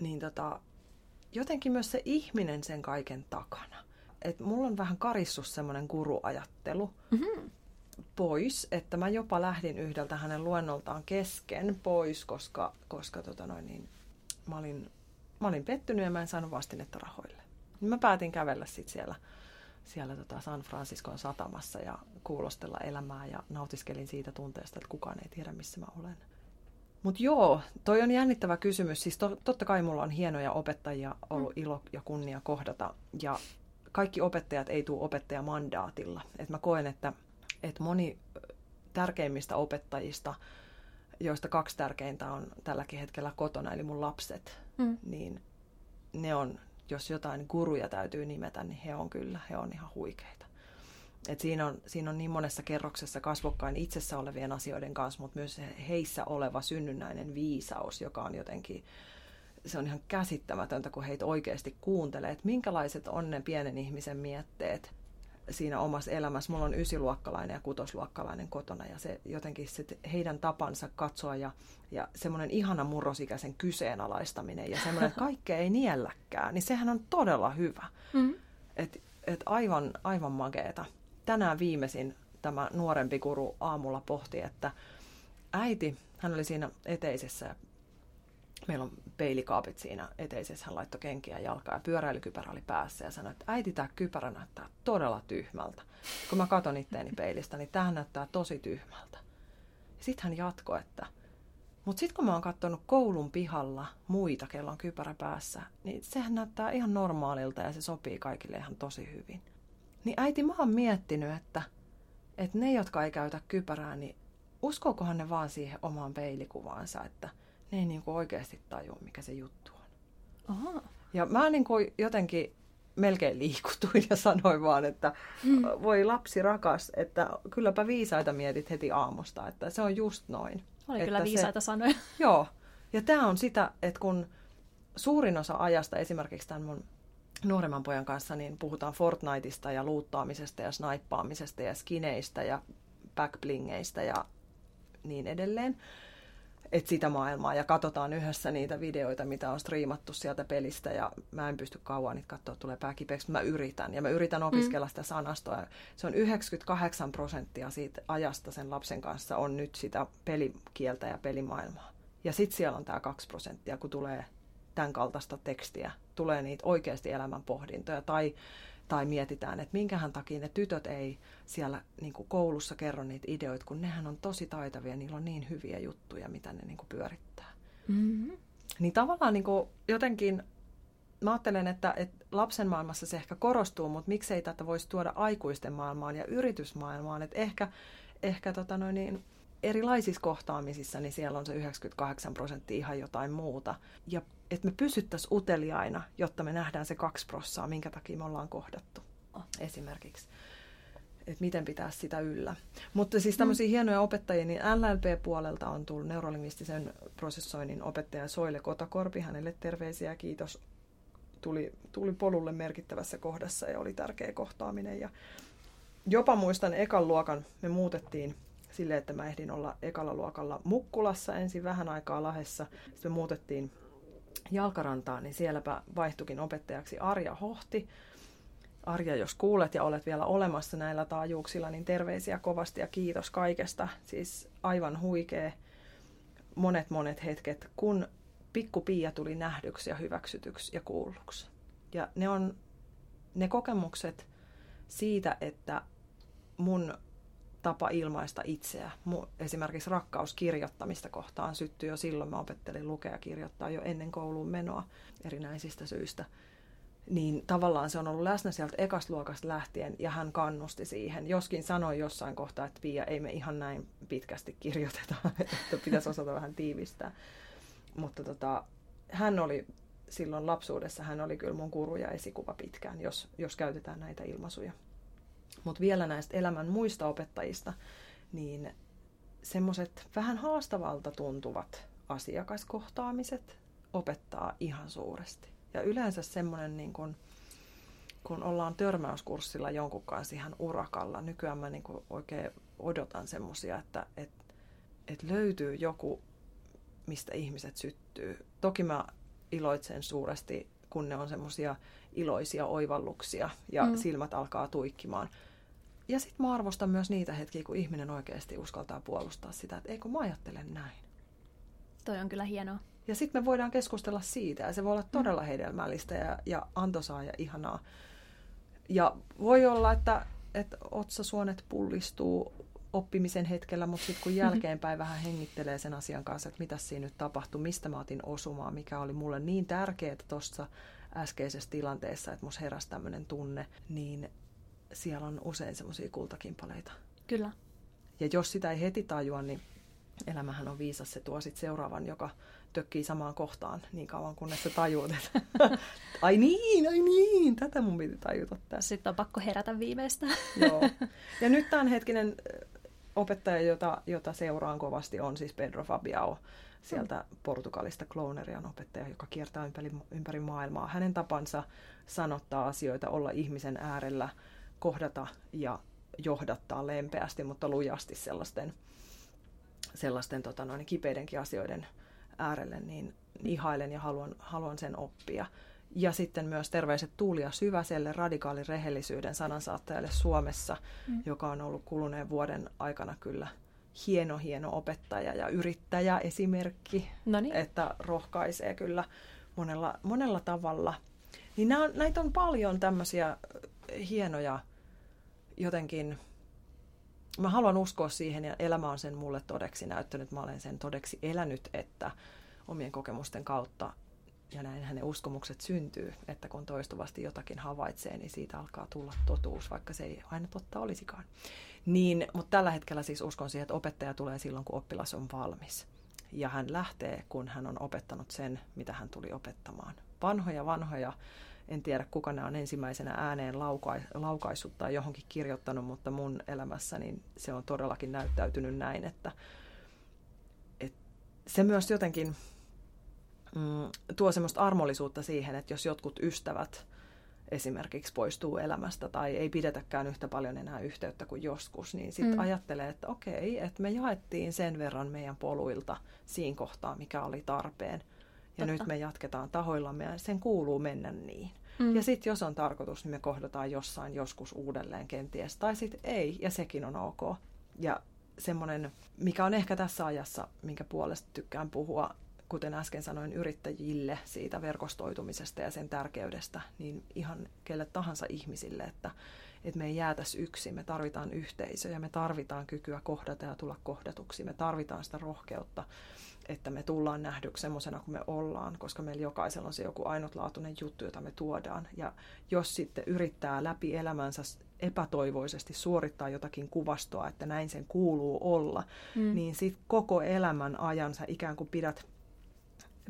niin tota, jotenkin myös se ihminen sen kaiken takana. Et mulla on vähän karissus semmoinen guruajattelu mm-hmm. pois, että mä jopa lähdin yhdeltä hänen luennoltaan kesken pois, koska, koska tota noin, niin, mä, olin, mä olin pettynyt ja mä en saanut vastinetta rahoille. Niin mä päätin kävellä sitten siellä, siellä tota San Franciscon satamassa ja kuulostella elämää ja nautiskelin siitä tunteesta, että kukaan ei tiedä, missä mä olen. Mutta joo, toi on jännittävä kysymys. Siis to, totta kai mulla on hienoja opettajia ollut mm. ilo ja kunnia kohdata. Ja kaikki opettajat ei tule opettajamandaatilla. Et mä koen, että, että moni tärkeimmistä opettajista, joista kaksi tärkeintä on tälläkin hetkellä kotona, eli mun lapset, mm. niin ne on, jos jotain guruja täytyy nimetä, niin he on kyllä, he on ihan huikeita. Et siinä, on, siinä on niin monessa kerroksessa kasvokkain itsessä olevien asioiden kanssa, mutta myös heissä oleva synnynnäinen viisaus, joka on jotenkin, se on ihan käsittämätöntä, kun heitä oikeasti kuuntelee, että minkälaiset on ne pienen ihmisen mietteet siinä omassa elämässä. Mulla on ysiluokkalainen ja kutosluokkalainen kotona ja se jotenkin se heidän tapansa katsoa ja, ja semmoinen ihana murrosikäisen kyseenalaistaminen ja semmoinen, että kaikkea ei nielläkään, niin sehän on todella hyvä. Mm. Että et aivan, aivan makeeta tänään viimeisin tämä nuorempi kuru aamulla pohti, että äiti, hän oli siinä eteisessä meillä on peilikaapit siinä eteisessä, hän laittoi kenkiä jalkaa ja pyöräilykypärä oli päässä ja sanoi, että äiti, tämä kypärä näyttää todella tyhmältä. Kun mä katon itteeni peilistä, niin tämä näyttää tosi tyhmältä. Sitten hän jatkoi, että mutta sitten kun mä oon katsonut koulun pihalla muita, kello on kypärä päässä, niin sehän näyttää ihan normaalilta ja se sopii kaikille ihan tosi hyvin. Niin äiti, mä oon miettinyt, että, että ne, jotka ei käytä kypärää, niin uskookohan ne vaan siihen omaan peilikuvaansa, että ne ei niin kuin oikeasti tajua, mikä se juttu on. Aha. Ja mä niin kuin jotenkin melkein liikutuin ja sanoin vaan, että hmm. voi lapsi rakas, että kylläpä viisaita mietit heti aamusta, että se on just noin. Oli että kyllä viisaita se, sanoja. Joo, ja tämä on sitä, että kun suurin osa ajasta esimerkiksi tämän mun nuoremman pojan kanssa niin puhutaan Fortniteista ja luuttaamisesta ja snaippaamisesta ja skineistä ja backblingeistä ja niin edelleen. Että sitä maailmaa ja katsotaan yhdessä niitä videoita, mitä on striimattu sieltä pelistä ja mä en pysty kauan niitä katsoa, tulee pääkipeäksi. Mä yritän ja mä yritän mm. opiskella mm. sitä sanastoa. Se on 98 prosenttia siitä ajasta sen lapsen kanssa on nyt sitä pelikieltä ja pelimaailmaa. Ja sitten siellä on tämä 2 prosenttia, kun tulee tämän kaltaista tekstiä, tulee niitä oikeasti elämän pohdintoja tai, tai mietitään, että minkähän takia ne tytöt ei siellä niin kuin koulussa kerro niitä ideoita, kun nehän on tosi taitavia, niillä on niin hyviä juttuja, mitä ne niin kuin pyörittää. Mm-hmm. Niin tavallaan niin kuin jotenkin mä ajattelen, että, että lapsen maailmassa se ehkä korostuu, mutta miksei tätä voisi tuoda aikuisten maailmaan ja yritysmaailmaan. Että ehkä, ehkä tota noin, niin, erilaisissa kohtaamisissa, niin siellä on se 98 prosenttia ihan jotain muuta. Ja että me pysyttäisiin uteliaina, jotta me nähdään se kaksi prossaa, minkä takia me ollaan kohdattu esimerkiksi. Että miten pitää sitä yllä. Mutta siis tämmöisiä mm. hienoja opettajia, niin LLP-puolelta on tullut neurolingvistisen prosessoinnin opettaja Soile Kotakorpi. Hänelle terveisiä ja kiitos. Tuli, tuli polulle merkittävässä kohdassa ja oli tärkeä kohtaaminen. Ja jopa muistan ekan luokan, me muutettiin silleen, että mä ehdin olla ekalla luokalla Mukkulassa ensin vähän aikaa Lahessa. Sitten me muutettiin Jalkarantaan, niin sielläpä vaihtukin opettajaksi Arja Hohti. Arja, jos kuulet ja olet vielä olemassa näillä taajuuksilla, niin terveisiä kovasti ja kiitos kaikesta. Siis aivan huikea monet monet hetket, kun pikku Pia tuli nähdyksi ja hyväksytyksi ja kuulluksi. Ja ne on ne kokemukset siitä, että mun tapa ilmaista itseä. Esimerkiksi rakkaus kirjoittamista kohtaan syttyi jo silloin. Mä opettelin lukea ja kirjoittaa jo ennen kouluun menoa erinäisistä syistä. Niin tavallaan se on ollut läsnä sieltä ekasta luokasta lähtien ja hän kannusti siihen. Joskin sanoi jossain kohtaa, että Pia, ei me ihan näin pitkästi kirjoiteta, että pitäisi osata vähän tiivistää. Mutta tota, hän oli silloin lapsuudessa, hän oli kyllä mun kuru ja esikuva pitkään, jos, jos käytetään näitä ilmaisuja. Mutta vielä näistä elämän muista opettajista, niin semmoiset vähän haastavalta tuntuvat asiakaskohtaamiset opettaa ihan suuresti. Ja yleensä semmoinen, niin kun, kun ollaan törmäyskurssilla jonkun kanssa ihan urakalla, nykyään mä niin oikein odotan semmoisia, että et, et löytyy joku, mistä ihmiset syttyy. Toki mä iloitsen suuresti, kun ne on semmoisia iloisia oivalluksia ja mm. silmät alkaa tuikkimaan ja sitten mä arvostan myös niitä hetkiä, kun ihminen oikeasti uskaltaa puolustaa sitä, että eikö mä ajattelen näin. Toi on kyllä hienoa. Ja sitten me voidaan keskustella siitä, ja se voi olla todella mm. hedelmällistä ja, ja antoisaa ja ihanaa. Ja voi olla, että, että otsasuonet pullistuu oppimisen hetkellä, mutta sitten kun jälkeenpäin vähän hengittelee sen asian kanssa, että mitä siinä nyt tapahtui, mistä mä otin osumaan, mikä oli mulle niin tärkeää tuossa äskeisessä tilanteessa, että musta heräsi tämmöinen tunne, niin siellä on usein semmoisia kultakimpaleita. Kyllä. Ja jos sitä ei heti tajua, niin elämähän on viisas. Se tuo sitten seuraavan, joka tökkii samaan kohtaan niin kauan, kunnes se tajuut, että ai niin, ai niin, tätä mun piti tajuta tässä. Sitten on pakko herätä viimeistä. Joo. Ja nyt tämän hetkinen opettaja, jota, jota seuraan kovasti, on siis Pedro Fabiao sieltä Portugalista Clonerian opettaja, joka kiertää ympäri, ympäri maailmaa. Hänen tapansa sanottaa asioita, olla ihmisen äärellä – kohdata ja johdattaa lempeästi, mutta lujasti sellaisten, sellaisten tota noin, kipeidenkin asioiden äärelle, niin ihailen ja haluan, haluan sen oppia. Ja sitten myös terveiset Tuulia Syväselle, radikaalin rehellisyyden sanansaattajalle Suomessa, mm. joka on ollut kuluneen vuoden aikana kyllä hieno, hieno opettaja ja yrittäjä esimerkki, Noniin. että rohkaisee kyllä monella, monella tavalla. Niin nämä, näitä on paljon tämmöisiä hienoja jotenkin, mä haluan uskoa siihen ja elämä on sen mulle todeksi näyttänyt. Mä olen sen todeksi elänyt, että omien kokemusten kautta ja näinhän ne uskomukset syntyy, että kun toistuvasti jotakin havaitsee, niin siitä alkaa tulla totuus, vaikka se ei aina totta olisikaan. Niin, mutta tällä hetkellä siis uskon siihen, että opettaja tulee silloin, kun oppilas on valmis. Ja hän lähtee, kun hän on opettanut sen, mitä hän tuli opettamaan. Vanhoja, vanhoja en tiedä kuka ne on ensimmäisenä ääneen laukaissut tai johonkin kirjoittanut, mutta mun elämässä niin se on todellakin näyttäytynyt näin, että, että se myös jotenkin mm, tuo semmoista armollisuutta siihen, että jos jotkut ystävät esimerkiksi poistuu elämästä tai ei pidetäkään yhtä paljon enää yhteyttä kuin joskus, niin sitten mm. ajattelee, että okei, että me jaettiin sen verran meidän poluilta siinä kohtaa, mikä oli tarpeen – ja Totta. nyt me jatketaan tahoillamme ja sen kuuluu mennä niin. Mm. Ja sitten jos on tarkoitus, niin me kohdataan jossain joskus uudelleen kenties. Tai sitten ei, ja sekin on ok. Ja semmoinen, mikä on ehkä tässä ajassa, minkä puolesta tykkään puhua, kuten äsken sanoin yrittäjille siitä verkostoitumisesta ja sen tärkeydestä, niin ihan kelle tahansa ihmisille, että, että me ei jäätäisi yksin. Me tarvitaan yhteisöjä, me tarvitaan kykyä kohdata ja tulla kohdatuksi. Me tarvitaan sitä rohkeutta, että me tullaan nähdyksi semmoisena kuin me ollaan, koska meillä jokaisella on se joku ainutlaatuinen juttu, jota me tuodaan. Ja jos sitten yrittää läpi elämänsä epätoivoisesti suorittaa jotakin kuvastoa, että näin sen kuuluu olla, mm. niin sitten koko elämän ajan sä ikään kuin pidät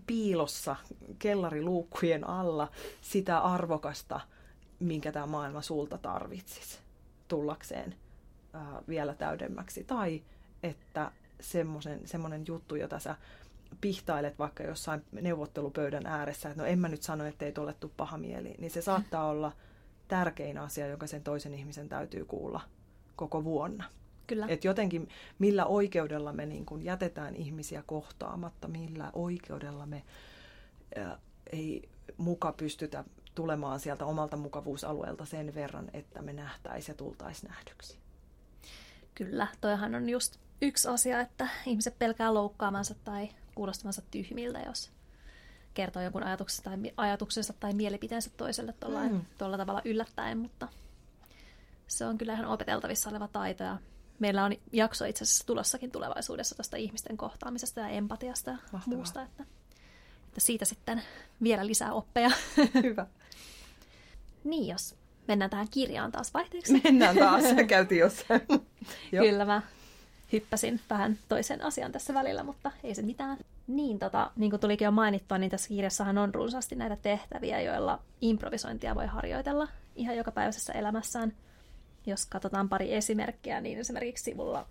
piilossa kellariluukkujen alla sitä arvokasta, minkä tämä maailma sulta tarvitsisi tullakseen ää, vielä täydemmäksi. Tai että semmoinen juttu, jota sä pihtailet vaikka jossain neuvottelupöydän ääressä, että no en mä nyt sano, että ei tule paha mieli, niin se saattaa olla tärkein asia, joka sen toisen ihmisen täytyy kuulla koko vuonna. Kyllä. Et jotenkin millä oikeudella me niin kun jätetään ihmisiä kohtaamatta, millä oikeudella me ää, ei muka pystytä tulemaan sieltä omalta mukavuusalueelta sen verran, että me nähtäisiin ja tultaisiin nähdyksi. Kyllä, toihan on just yksi asia, että ihmiset pelkää loukkaamansa tai kuulostamansa tyhmiltä, jos kertoo jonkun ajatuksensa tai, ajatuksensa tai mielipiteensä toiselle tuolla, mm. tuolla tavalla yllättäen, mutta se on kyllä ihan opeteltavissa oleva taito ja meillä on jakso itse asiassa tulossakin tulevaisuudessa tästä ihmisten kohtaamisesta ja empatiasta ja Mahtavaa. muusta, että, että siitä sitten vielä lisää oppeja. Hyvä. niin, jos mennään tähän kirjaan taas vaihteeksi. Mennään taas, käytiin jossain. Kyllä mä hyppäsin vähän toisen asian tässä välillä, mutta ei se mitään. Niin, tota, niin kuin tulikin jo mainittua, niin tässä kirjassahan on runsaasti näitä tehtäviä, joilla improvisointia voi harjoitella ihan jokapäiväisessä elämässään. Jos katsotaan pari esimerkkiä, niin esimerkiksi sivulla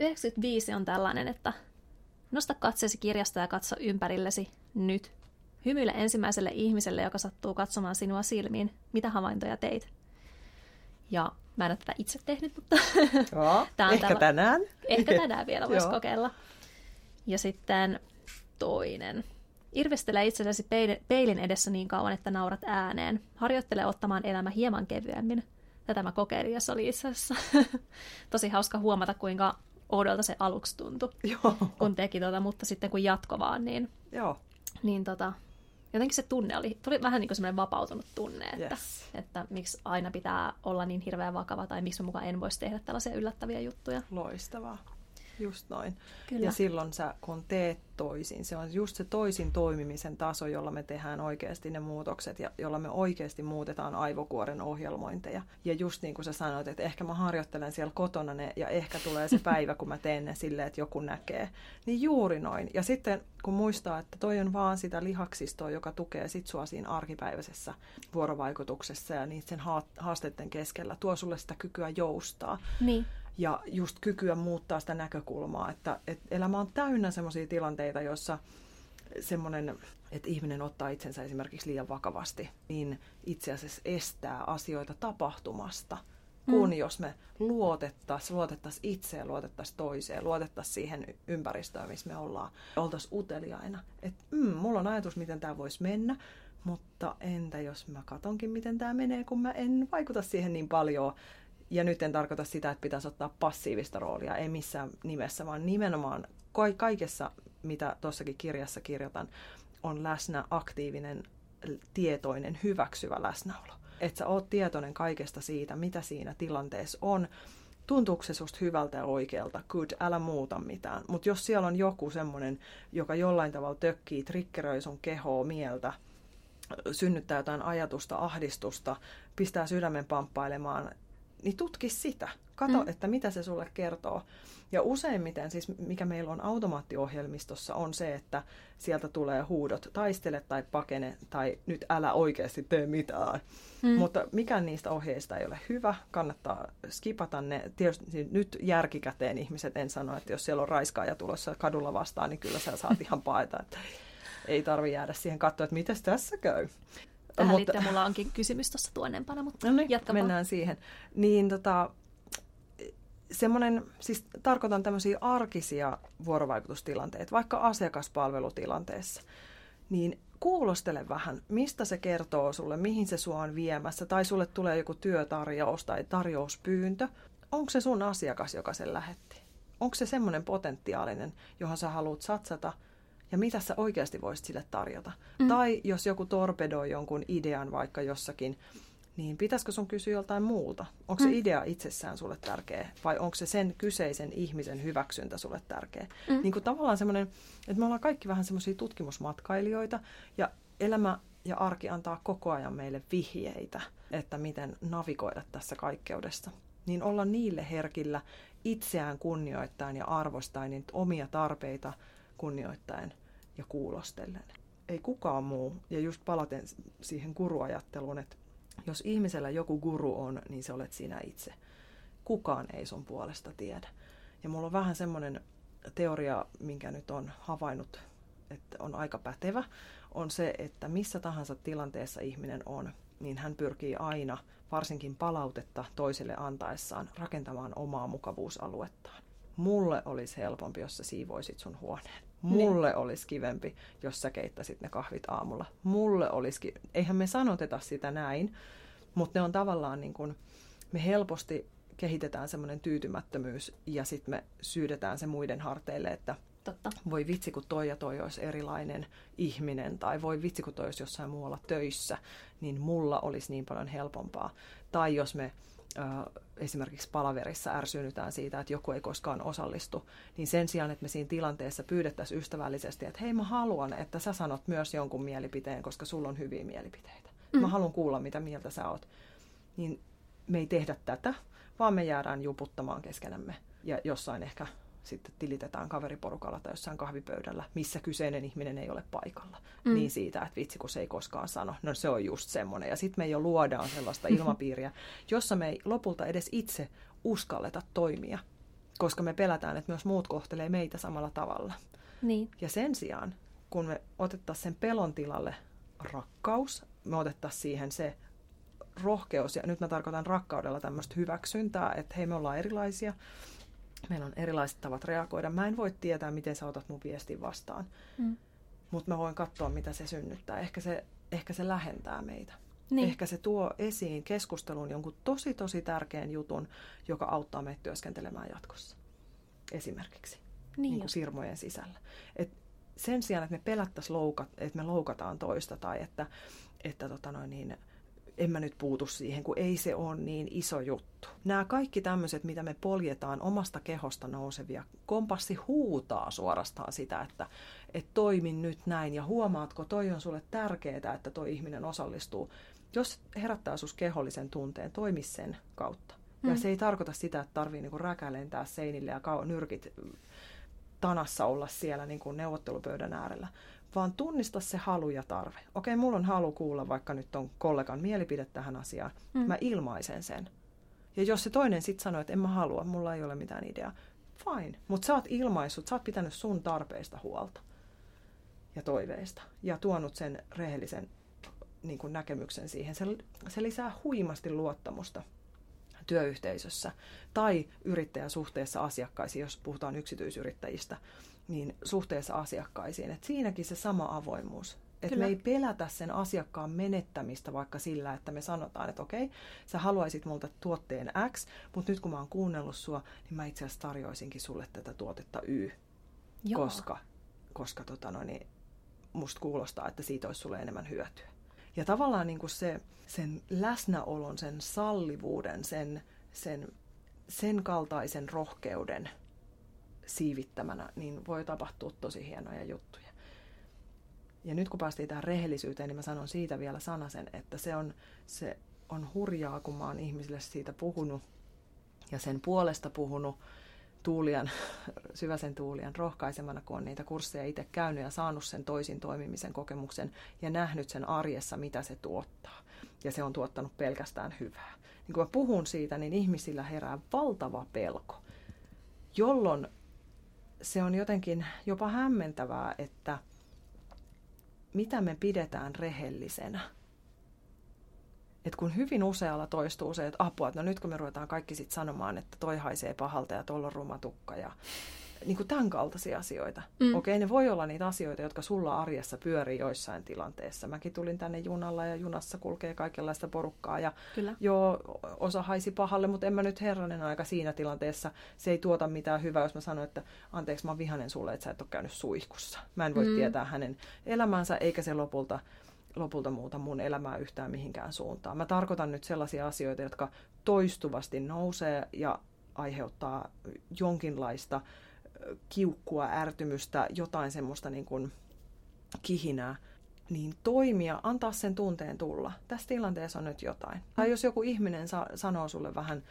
95 on tällainen, että nosta katseesi kirjasta ja katso ympärillesi nyt. Hymyile ensimmäiselle ihmiselle, joka sattuu katsomaan sinua silmiin. Mitä havaintoja teit? Ja mä en ole tätä itse tehnyt, mutta Joo, Tämä on ehkä tällä... tänään. Ehkä tänään vielä voisi kokeilla. Ja sitten toinen. Irvistele itsellesi peilin edessä niin kauan, että naurat ääneen. Harjoittele ottamaan elämä hieman kevyemmin. Tätä mä kokeilin ja se oli itse asiassa tosi hauska huomata, kuinka oudolta se aluksi tuntui, Joo. kun teki tota, mutta sitten kun jatko vaan, niin, Joo. niin tota, jotenkin se tunne oli, tuli vähän niin kuin semmoinen vapautunut tunne, että, yes. että miksi aina pitää olla niin hirveän vakava tai miksi mä mukaan en voisi tehdä tällaisia yllättäviä juttuja. Loistavaa. Just noin. Kyllä. Ja silloin sä, kun teet toisin, se on just se toisin toimimisen taso, jolla me tehdään oikeasti ne muutokset ja jolla me oikeasti muutetaan aivokuoren ohjelmointeja. Ja just niin kuin sä sanoit, että ehkä mä harjoittelen siellä kotona ne ja ehkä tulee se päivä, kun mä teen ne silleen, että joku näkee. Niin juuri noin. Ja sitten kun muistaa, että toi on vaan sitä lihaksistoa, joka tukee sit sua siinä arkipäiväisessä vuorovaikutuksessa ja niiden haasteiden keskellä, tuo sulle sitä kykyä joustaa. Niin ja just kykyä muuttaa sitä näkökulmaa, että, että elämä on täynnä sellaisia tilanteita, joissa semmoinen, että ihminen ottaa itsensä esimerkiksi liian vakavasti, niin itse asiassa estää asioita tapahtumasta. Kun mm. jos me luotettaisiin, luotettaisiin itseä, luotettaisiin toiseen, luotettaisiin siihen ympäristöön, missä me ollaan, oltaisiin uteliaina. Että mm, mulla on ajatus, miten tämä voisi mennä, mutta entä jos mä katonkin, miten tämä menee, kun mä en vaikuta siihen niin paljon, ja nyt en tarkoita sitä, että pitäisi ottaa passiivista roolia, ei missään nimessä, vaan nimenomaan kaikessa, mitä tuossakin kirjassa kirjoitan, on läsnä aktiivinen, tietoinen, hyväksyvä läsnäolo. Että sä oot tietoinen kaikesta siitä, mitä siinä tilanteessa on. Tuntuuko se susta hyvältä ja oikealta? Good, älä muuta mitään. Mutta jos siellä on joku semmoinen, joka jollain tavalla tökkii, triggeröi sun kehoa, mieltä, synnyttää jotain ajatusta, ahdistusta, pistää sydämen pamppailemaan, niin tutki sitä. Kato, mm. että mitä se sulle kertoo. Ja useimmiten, siis mikä meillä on automaattiohjelmistossa, on se, että sieltä tulee huudot, taistele tai pakene, tai nyt älä oikeasti tee mitään. Mm. Mutta mikään niistä ohjeista ei ole hyvä, kannattaa skipata ne. Tietysti nyt järkikäteen ihmiset en sano, että jos siellä on raiskaaja tulossa kadulla vastaan, niin kyllä sä saat ihan paeta, että ei tarvi jäädä siihen katsoa, että mitäs tässä käy. Tähän mutta, liittyen mulla onkin kysymys tuossa tuonnempana, mutta no niin, mennään siihen. Niin tota, semmoinen, siis tarkoitan tämmöisiä arkisia vuorovaikutustilanteita, vaikka asiakaspalvelutilanteessa, niin kuulostele vähän, mistä se kertoo sulle, mihin se sua on viemässä, tai sulle tulee joku työtarjous tai tarjouspyyntö. Onko se sun asiakas, joka sen lähetti? Onko se semmoinen potentiaalinen, johon sä haluat satsata – ja mitä sä oikeasti voisit sille tarjota. Mm. Tai jos joku torpedoi jonkun idean vaikka jossakin, niin pitäisikö sun kysyä joltain muulta? Onko se mm. idea itsessään sulle tärkeä vai onko se sen kyseisen ihmisen hyväksyntä sulle tärkeä? Mm. Niin kuin tavallaan semmoinen, että me ollaan kaikki vähän semmoisia tutkimusmatkailijoita ja elämä ja arki antaa koko ajan meille vihjeitä, että miten navigoida tässä kaikkeudessa. Niin olla niille herkillä itseään kunnioittain ja arvostaen niitä omia tarpeita kunnioittain ja kuulostellen. Ei kukaan muu, ja just palaten siihen guruajatteluun, että jos ihmisellä joku guru on, niin se olet sinä itse. Kukaan ei sun puolesta tiedä. Ja mulla on vähän semmoinen teoria, minkä nyt on havainnut, että on aika pätevä, on se, että missä tahansa tilanteessa ihminen on, niin hän pyrkii aina, varsinkin palautetta toiselle antaessaan, rakentamaan omaa mukavuusaluettaan. Mulle olisi helpompi, jos sä siivoisit sun huoneen. Mulle niin. olisi kivempi, jos sä keittäisit ne kahvit aamulla. Mulle olisikin, eihän me sanoteta sitä näin, mutta ne on tavallaan niin kuin, me helposti kehitetään semmoinen tyytymättömyys ja sitten me syydetään se muiden harteille, että Totta. voi vitsi kun toi ja toi olisi erilainen ihminen tai voi vitsi kun toi olisi jossain muualla töissä, niin mulla olisi niin paljon helpompaa. Tai jos me esimerkiksi palaverissa ärsynytään siitä, että joku ei koskaan osallistu, niin sen sijaan, että me siinä tilanteessa pyydettäisiin ystävällisesti, että hei mä haluan, että sä sanot myös jonkun mielipiteen, koska sulla on hyviä mielipiteitä. Mm. Mä haluan kuulla, mitä mieltä sä oot. Niin me ei tehdä tätä, vaan me jäädään juputtamaan keskenämme ja jossain ehkä sitten tilitetään kaveriporukalla tai jossain kahvipöydällä, missä kyseinen ihminen ei ole paikalla. Mm. Niin siitä, että vitsi kun se ei koskaan sano. No se on just semmoinen. Ja sitten me jo luodaan sellaista ilmapiiriä, jossa me ei lopulta edes itse uskalleta toimia, koska me pelätään, että myös muut kohtelee meitä samalla tavalla. Niin. Ja sen sijaan, kun me otettaisiin sen pelon tilalle rakkaus, me otettaisiin siihen se rohkeus, ja nyt mä tarkoitan rakkaudella tämmöistä hyväksyntää, että hei me ollaan erilaisia, Meillä on erilaiset tavat reagoida. Mä en voi tietää, miten sä otat mun viestin vastaan, mm. mutta mä voin katsoa, mitä se synnyttää. Ehkä se, ehkä se lähentää meitä. Niin. Ehkä se tuo esiin keskustelun jonkun tosi tosi tärkeän jutun, joka auttaa meitä työskentelemään jatkossa. Esimerkiksi niin niin kuin firmojen sisällä. Et sen sijaan, että me pelättäisiin loukat, että me loukataan toista tai että, että tota noin niin, en mä nyt puutu siihen, kun ei se ole niin iso juttu. Nämä kaikki tämmöiset, mitä me poljetaan omasta kehosta nousevia, kompassi huutaa suorastaan sitä, että et toimin nyt näin ja huomaatko, toi on sulle tärkeää, että toi ihminen osallistuu. Jos herättää sus kehollisen tunteen, toimi sen kautta. Ja mm. se ei tarkoita sitä, että tarvii niinku räkälentää seinille ja nyrkit tanassa olla siellä niin kuin neuvottelupöydän äärellä, vaan tunnista se halu ja tarve. Okei, mulla on halu kuulla vaikka nyt on kollegan mielipide tähän asiaan. Mm. Mä ilmaisen sen. Ja jos se toinen sitten sanoo, että en mä halua, mulla ei ole mitään ideaa, fine. Mutta sä oot ilmaissut, sä oot pitänyt sun tarpeista huolta ja toiveista ja tuonut sen rehellisen niin kuin näkemyksen siihen. Se, se lisää huimasti luottamusta työyhteisössä tai yrittäjän suhteessa asiakkaisiin, jos puhutaan yksityisyrittäjistä niin suhteessa asiakkaisiin. Et siinäkin se sama avoimuus. Että me ei pelätä sen asiakkaan menettämistä vaikka sillä, että me sanotaan, että okei, sä haluaisit multa tuotteen X, mutta nyt kun mä oon kuunnellut sua, niin mä itse asiassa tarjoisinkin sulle tätä tuotetta Y. Joo. Koska, koska tota no, niin musta kuulostaa, että siitä olisi sulle enemmän hyötyä. Ja tavallaan niin kuin se, sen läsnäolon, sen sallivuuden, sen, sen, sen kaltaisen rohkeuden – siivittämänä, niin voi tapahtua tosi hienoja juttuja. Ja nyt kun päästiin tähän rehellisyyteen, niin mä sanon siitä vielä sanasen, että se on, se on hurjaa, kun mä oon ihmisille siitä puhunut ja sen puolesta puhunut Tuulian, Syväsen Tuulian rohkaisemana, kun on niitä kursseja itse käynyt ja saanut sen toisin toimimisen kokemuksen ja nähnyt sen arjessa, mitä se tuottaa. Ja se on tuottanut pelkästään hyvää. Niin kun mä puhun siitä, niin ihmisillä herää valtava pelko, jolloin se on jotenkin jopa hämmentävää, että mitä me pidetään rehellisenä. Et kun hyvin usealla toistuu se, että apua, että no nyt kun me ruvetaan kaikki sitten sanomaan, että toi haisee pahalta ja tuolla on rumatukka ja niin kuin tämän kaltaisia asioita. Mm. Okei, ne voi olla niitä asioita, jotka sulla arjessa pyörii joissain tilanteessa. Mäkin tulin tänne junalla ja junassa kulkee kaikenlaista porukkaa ja Kyllä. joo, osa haisi pahalle, mutta en mä nyt herranen aika siinä tilanteessa. Se ei tuota mitään hyvää, jos mä sanon, että anteeksi, mä oon vihanen sulle, että sä et ole käynyt suihkussa. Mä en voi mm. tietää hänen elämänsä, eikä se lopulta lopulta muuta mun elämää yhtään mihinkään suuntaan. Mä tarkoitan nyt sellaisia asioita, jotka toistuvasti nousee ja aiheuttaa jonkinlaista kiukkua, ärtymystä, jotain semmoista niin kuin kihinää, niin toimia, antaa sen tunteen tulla. Tässä tilanteessa on nyt jotain. Tai jos joku ihminen sa- sanoo sulle vähän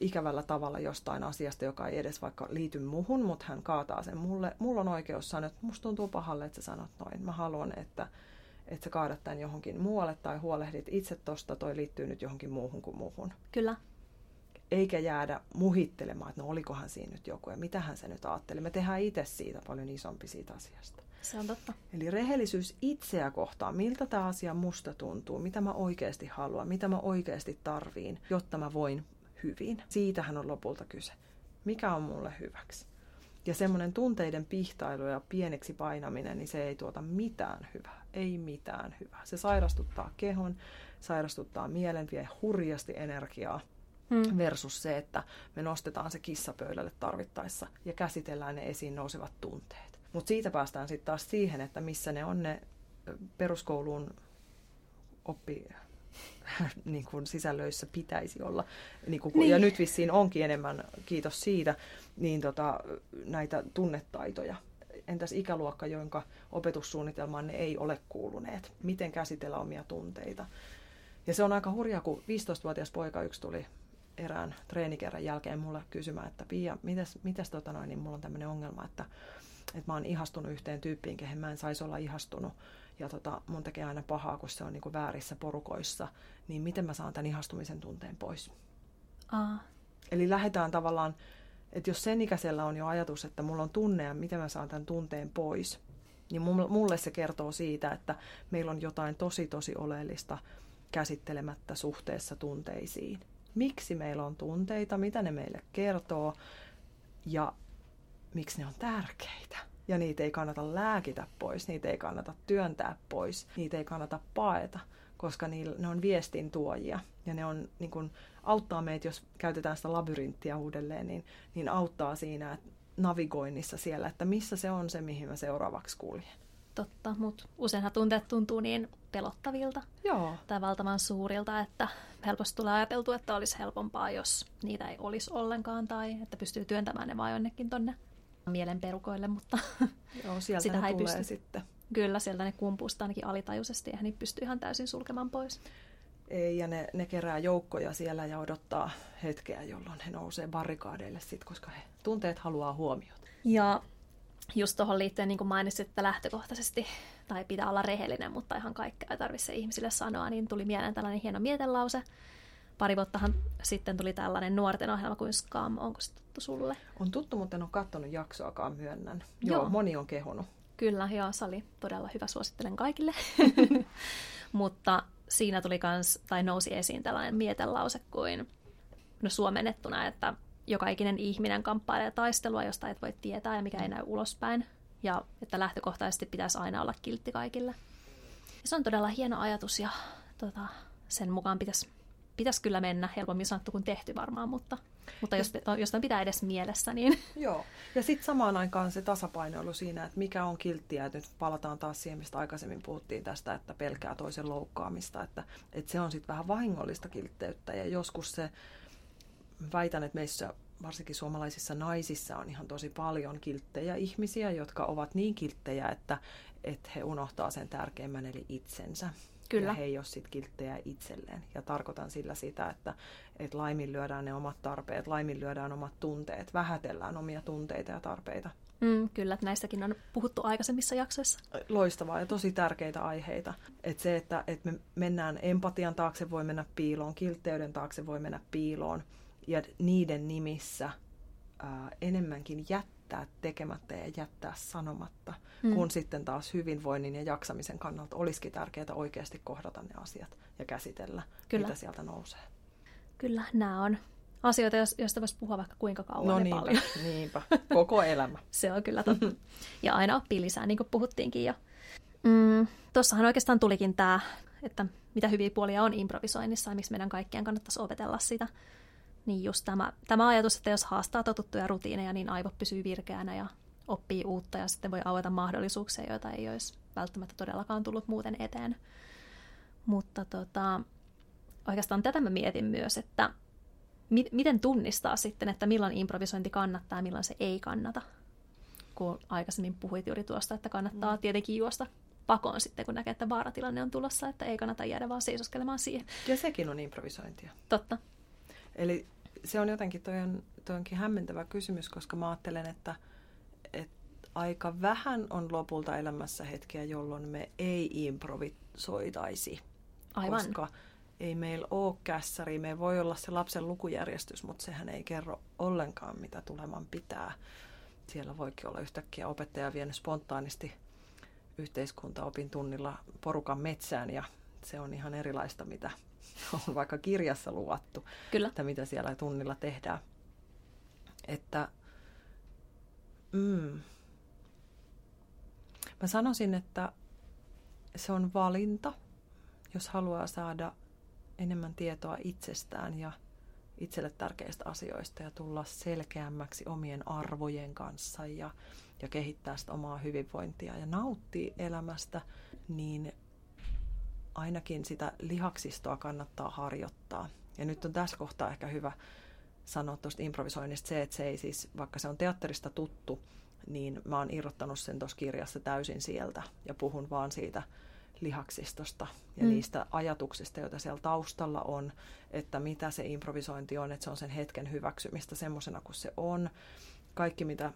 ikävällä tavalla jostain asiasta, joka ei edes vaikka liity muhun, mutta hän kaataa sen mulle. Mulla on oikeus sanoa, että musta tuntuu pahalle, että sä sanot noin. Mä haluan, että, että sä kaadat tämän johonkin muualle tai huolehdit itse tosta, toi liittyy nyt johonkin muuhun kuin muuhun. Kyllä. Eikä jäädä muhittelemaan, että no olikohan siinä nyt joku ja mitähän se nyt ajatteli. Me tehdään itse siitä paljon isompi siitä asiasta. Se on totta. Eli rehellisyys itseä kohtaan, miltä tämä asia musta tuntuu, mitä mä oikeasti haluan, mitä mä oikeasti tarviin, jotta mä voin hyvin. Siitähän on lopulta kyse. Mikä on mulle hyväksi? Ja semmoinen tunteiden pihtailu ja pieneksi painaminen, niin se ei tuota mitään hyvää. Ei mitään hyvää. Se sairastuttaa kehon, sairastuttaa mielen, vie hurjasti energiaa. Hmm. Versus se, että me nostetaan se kissapöydälle tarvittaessa ja käsitellään ne esiin nousevat tunteet. Mutta siitä päästään sitten taas siihen, että missä ne on ne peruskouluun oppi niin kuin sisällöissä pitäisi olla. Niin kuin, niin. Ja nyt vissiin onkin enemmän, kiitos siitä, niin tota, näitä tunnetaitoja. Entäs ikäluokka, jonka opetussuunnitelmaan ne ei ole kuuluneet? Miten käsitellä omia tunteita? Ja se on aika hurjaa, kun 15-vuotias poika yksi tuli erään treenikerran jälkeen mulle kysymään, että Pia, mitäs, mitäs tota noin, niin mulla on tämmöinen ongelma, että, että mä oon ihastunut yhteen tyyppiin, kehen mä en saisi olla ihastunut ja tota, mun tekee aina pahaa, kun se on niinku väärissä porukoissa, niin miten mä saan tämän ihastumisen tunteen pois? Aa. Eli lähdetään tavallaan, että jos sen ikäisellä on jo ajatus, että mulla on tunne ja miten mä saan tämän tunteen pois, niin mulle se kertoo siitä, että meillä on jotain tosi tosi oleellista käsittelemättä suhteessa tunteisiin. Miksi meillä on tunteita, mitä ne meille kertoo ja miksi ne on tärkeitä ja niitä ei kannata lääkitä pois, niitä ei kannata työntää pois, niitä ei kannata paeta, koska ne on viestin tuojia ja ne on, niin kun, auttaa meitä, jos käytetään sitä labyrinttiä uudelleen, niin, niin auttaa siinä että navigoinnissa siellä, että missä se on se, mihin mä seuraavaksi kuljen. Totta, mutta useinhan tunteet tuntuu niin pelottavilta Joo. tai valtavan suurilta, että helposti tulee ajateltu, että olisi helpompaa, jos niitä ei olisi ollenkaan tai että pystyy työntämään ne vaan jonnekin tonne mielenperukoille, mutta Joo, sieltä sitä ne ei tulee pysty. sitten. Kyllä, sieltä ne kumpustaa ainakin alitajuisesti ja niin pystyy ihan täysin sulkemaan pois. Ei, ja ne, ne kerää joukkoja siellä ja odottaa hetkeä, jolloin he nousee barrikaadeille sit, koska he tunteet haluaa huomiota. Ja just tuohon liittyen, niin kuin mainitsit, että lähtökohtaisesti, tai pitää olla rehellinen, mutta ihan kaikkea ei tarvitse ihmisille sanoa, niin tuli mieleen tällainen hieno mietelause, pari vuottahan sitten tuli tällainen nuorten ohjelma kuin Scam. Onko se tuttu sulle? On tuttu, mutta en ole katsonut jaksoakaan myönnän. Joo, joo moni on kehunut. Kyllä, joo, se oli todella hyvä, suosittelen kaikille. mutta siinä tuli kans, tai nousi esiin tällainen mietelause kuin, no suomennettuna, että joka ikinen ihminen kamppailee taistelua, josta et voi tietää ja mikä ei näy ulospäin. Ja että lähtökohtaisesti pitäisi aina olla kiltti kaikille. Ja se on todella hieno ajatus ja tota, sen mukaan pitäisi pitäisi kyllä mennä, helpommin sanottu kuin tehty varmaan, mutta, mutta jos, jos tämän pitää edes mielessä, niin... Joo, ja sitten samaan aikaan se tasapainoilu siinä, että mikä on kilttiä, että nyt palataan taas siihen, mistä aikaisemmin puhuttiin tästä, että pelkää toisen loukkaamista, että, että se on sitten vähän vahingollista kiltteyttä, ja joskus se, väitän, että meissä varsinkin suomalaisissa naisissa on ihan tosi paljon kilttejä ihmisiä, jotka ovat niin kilttejä, että, että he unohtaa sen tärkeimmän eli itsensä. Kyllä. Ja he ei ole sit kilttejä itselleen. Ja tarkoitan sillä sitä, että, että laiminlyödään ne omat tarpeet, laiminlyödään omat tunteet, vähätellään omia tunteita ja tarpeita. Mm, kyllä, että näistäkin on puhuttu aikaisemmissa jaksoissa. Loistavaa ja tosi tärkeitä aiheita. Että se, että, että me mennään empatian taakse, voi mennä piiloon, kiltteyden taakse voi mennä piiloon. Ja niiden nimissä ää, enemmänkin jättää tekemättä ja jättää sanomatta, mm. kun sitten taas hyvinvoinnin ja jaksamisen kannalta olisikin tärkeää oikeasti kohdata ne asiat ja käsitellä, Kyllä. mitä sieltä nousee. Kyllä, nämä on asioita, joista voisi puhua vaikka kuinka kauan no niinpä, paljon. niinpä, koko elämä. Se on kyllä totta. Ja aina oppii lisää, niin kuin puhuttiinkin jo. Mm, Tuossahan oikeastaan tulikin tämä, että mitä hyviä puolia on improvisoinnissa ja miksi meidän kaikkien kannattaisi opetella sitä. Niin just tämä, tämä ajatus, että jos haastaa totuttuja rutiineja, niin aivot pysyy virkeänä ja oppii uutta ja sitten voi avata mahdollisuuksia, joita ei olisi välttämättä todellakaan tullut muuten eteen. Mutta tota, oikeastaan tätä mä mietin myös, että mi- miten tunnistaa sitten, että milloin improvisointi kannattaa ja milloin se ei kannata. Kun aikaisemmin puhuit juuri tuosta, että kannattaa mm. tietenkin juosta pakoon sitten, kun näkee, että vaaratilanne on tulossa, että ei kannata jäädä vaan seisoskelemaan siihen. Ja sekin on improvisointia. Totta. Eli se on jotenkin, toi on, toi onkin hämmentävä kysymys, koska mä ajattelen, että, että aika vähän on lopulta elämässä hetkiä, jolloin me ei improvisoitaisi. Aivan. Koska ei meillä ole kässäri, me voi olla se lapsen lukujärjestys, mutta sehän ei kerro ollenkaan, mitä tuleman pitää. Siellä voikin olla yhtäkkiä opettaja vienyt spontaanisti yhteiskuntaopin tunnilla porukan metsään ja se on ihan erilaista, mitä on vaikka kirjassa luvattu, Kyllä. että mitä siellä tunnilla tehdään. Että mm, mä sanoisin, että se on valinta, jos haluaa saada enemmän tietoa itsestään ja itselle tärkeistä asioista ja tulla selkeämmäksi omien arvojen kanssa ja, ja kehittää sitä omaa hyvinvointia ja nauttia elämästä, niin ainakin sitä lihaksistoa kannattaa harjoittaa. Ja nyt on tässä kohtaa ehkä hyvä sanoa tuosta improvisoinnista se, että se ei siis, vaikka se on teatterista tuttu, niin mä oon irrottanut sen tuossa kirjassa täysin sieltä ja puhun vaan siitä lihaksistosta ja mm. niistä ajatuksista, joita siellä taustalla on, että mitä se improvisointi on, että se on sen hetken hyväksymistä semmoisena kuin se on. Kaikki, mitä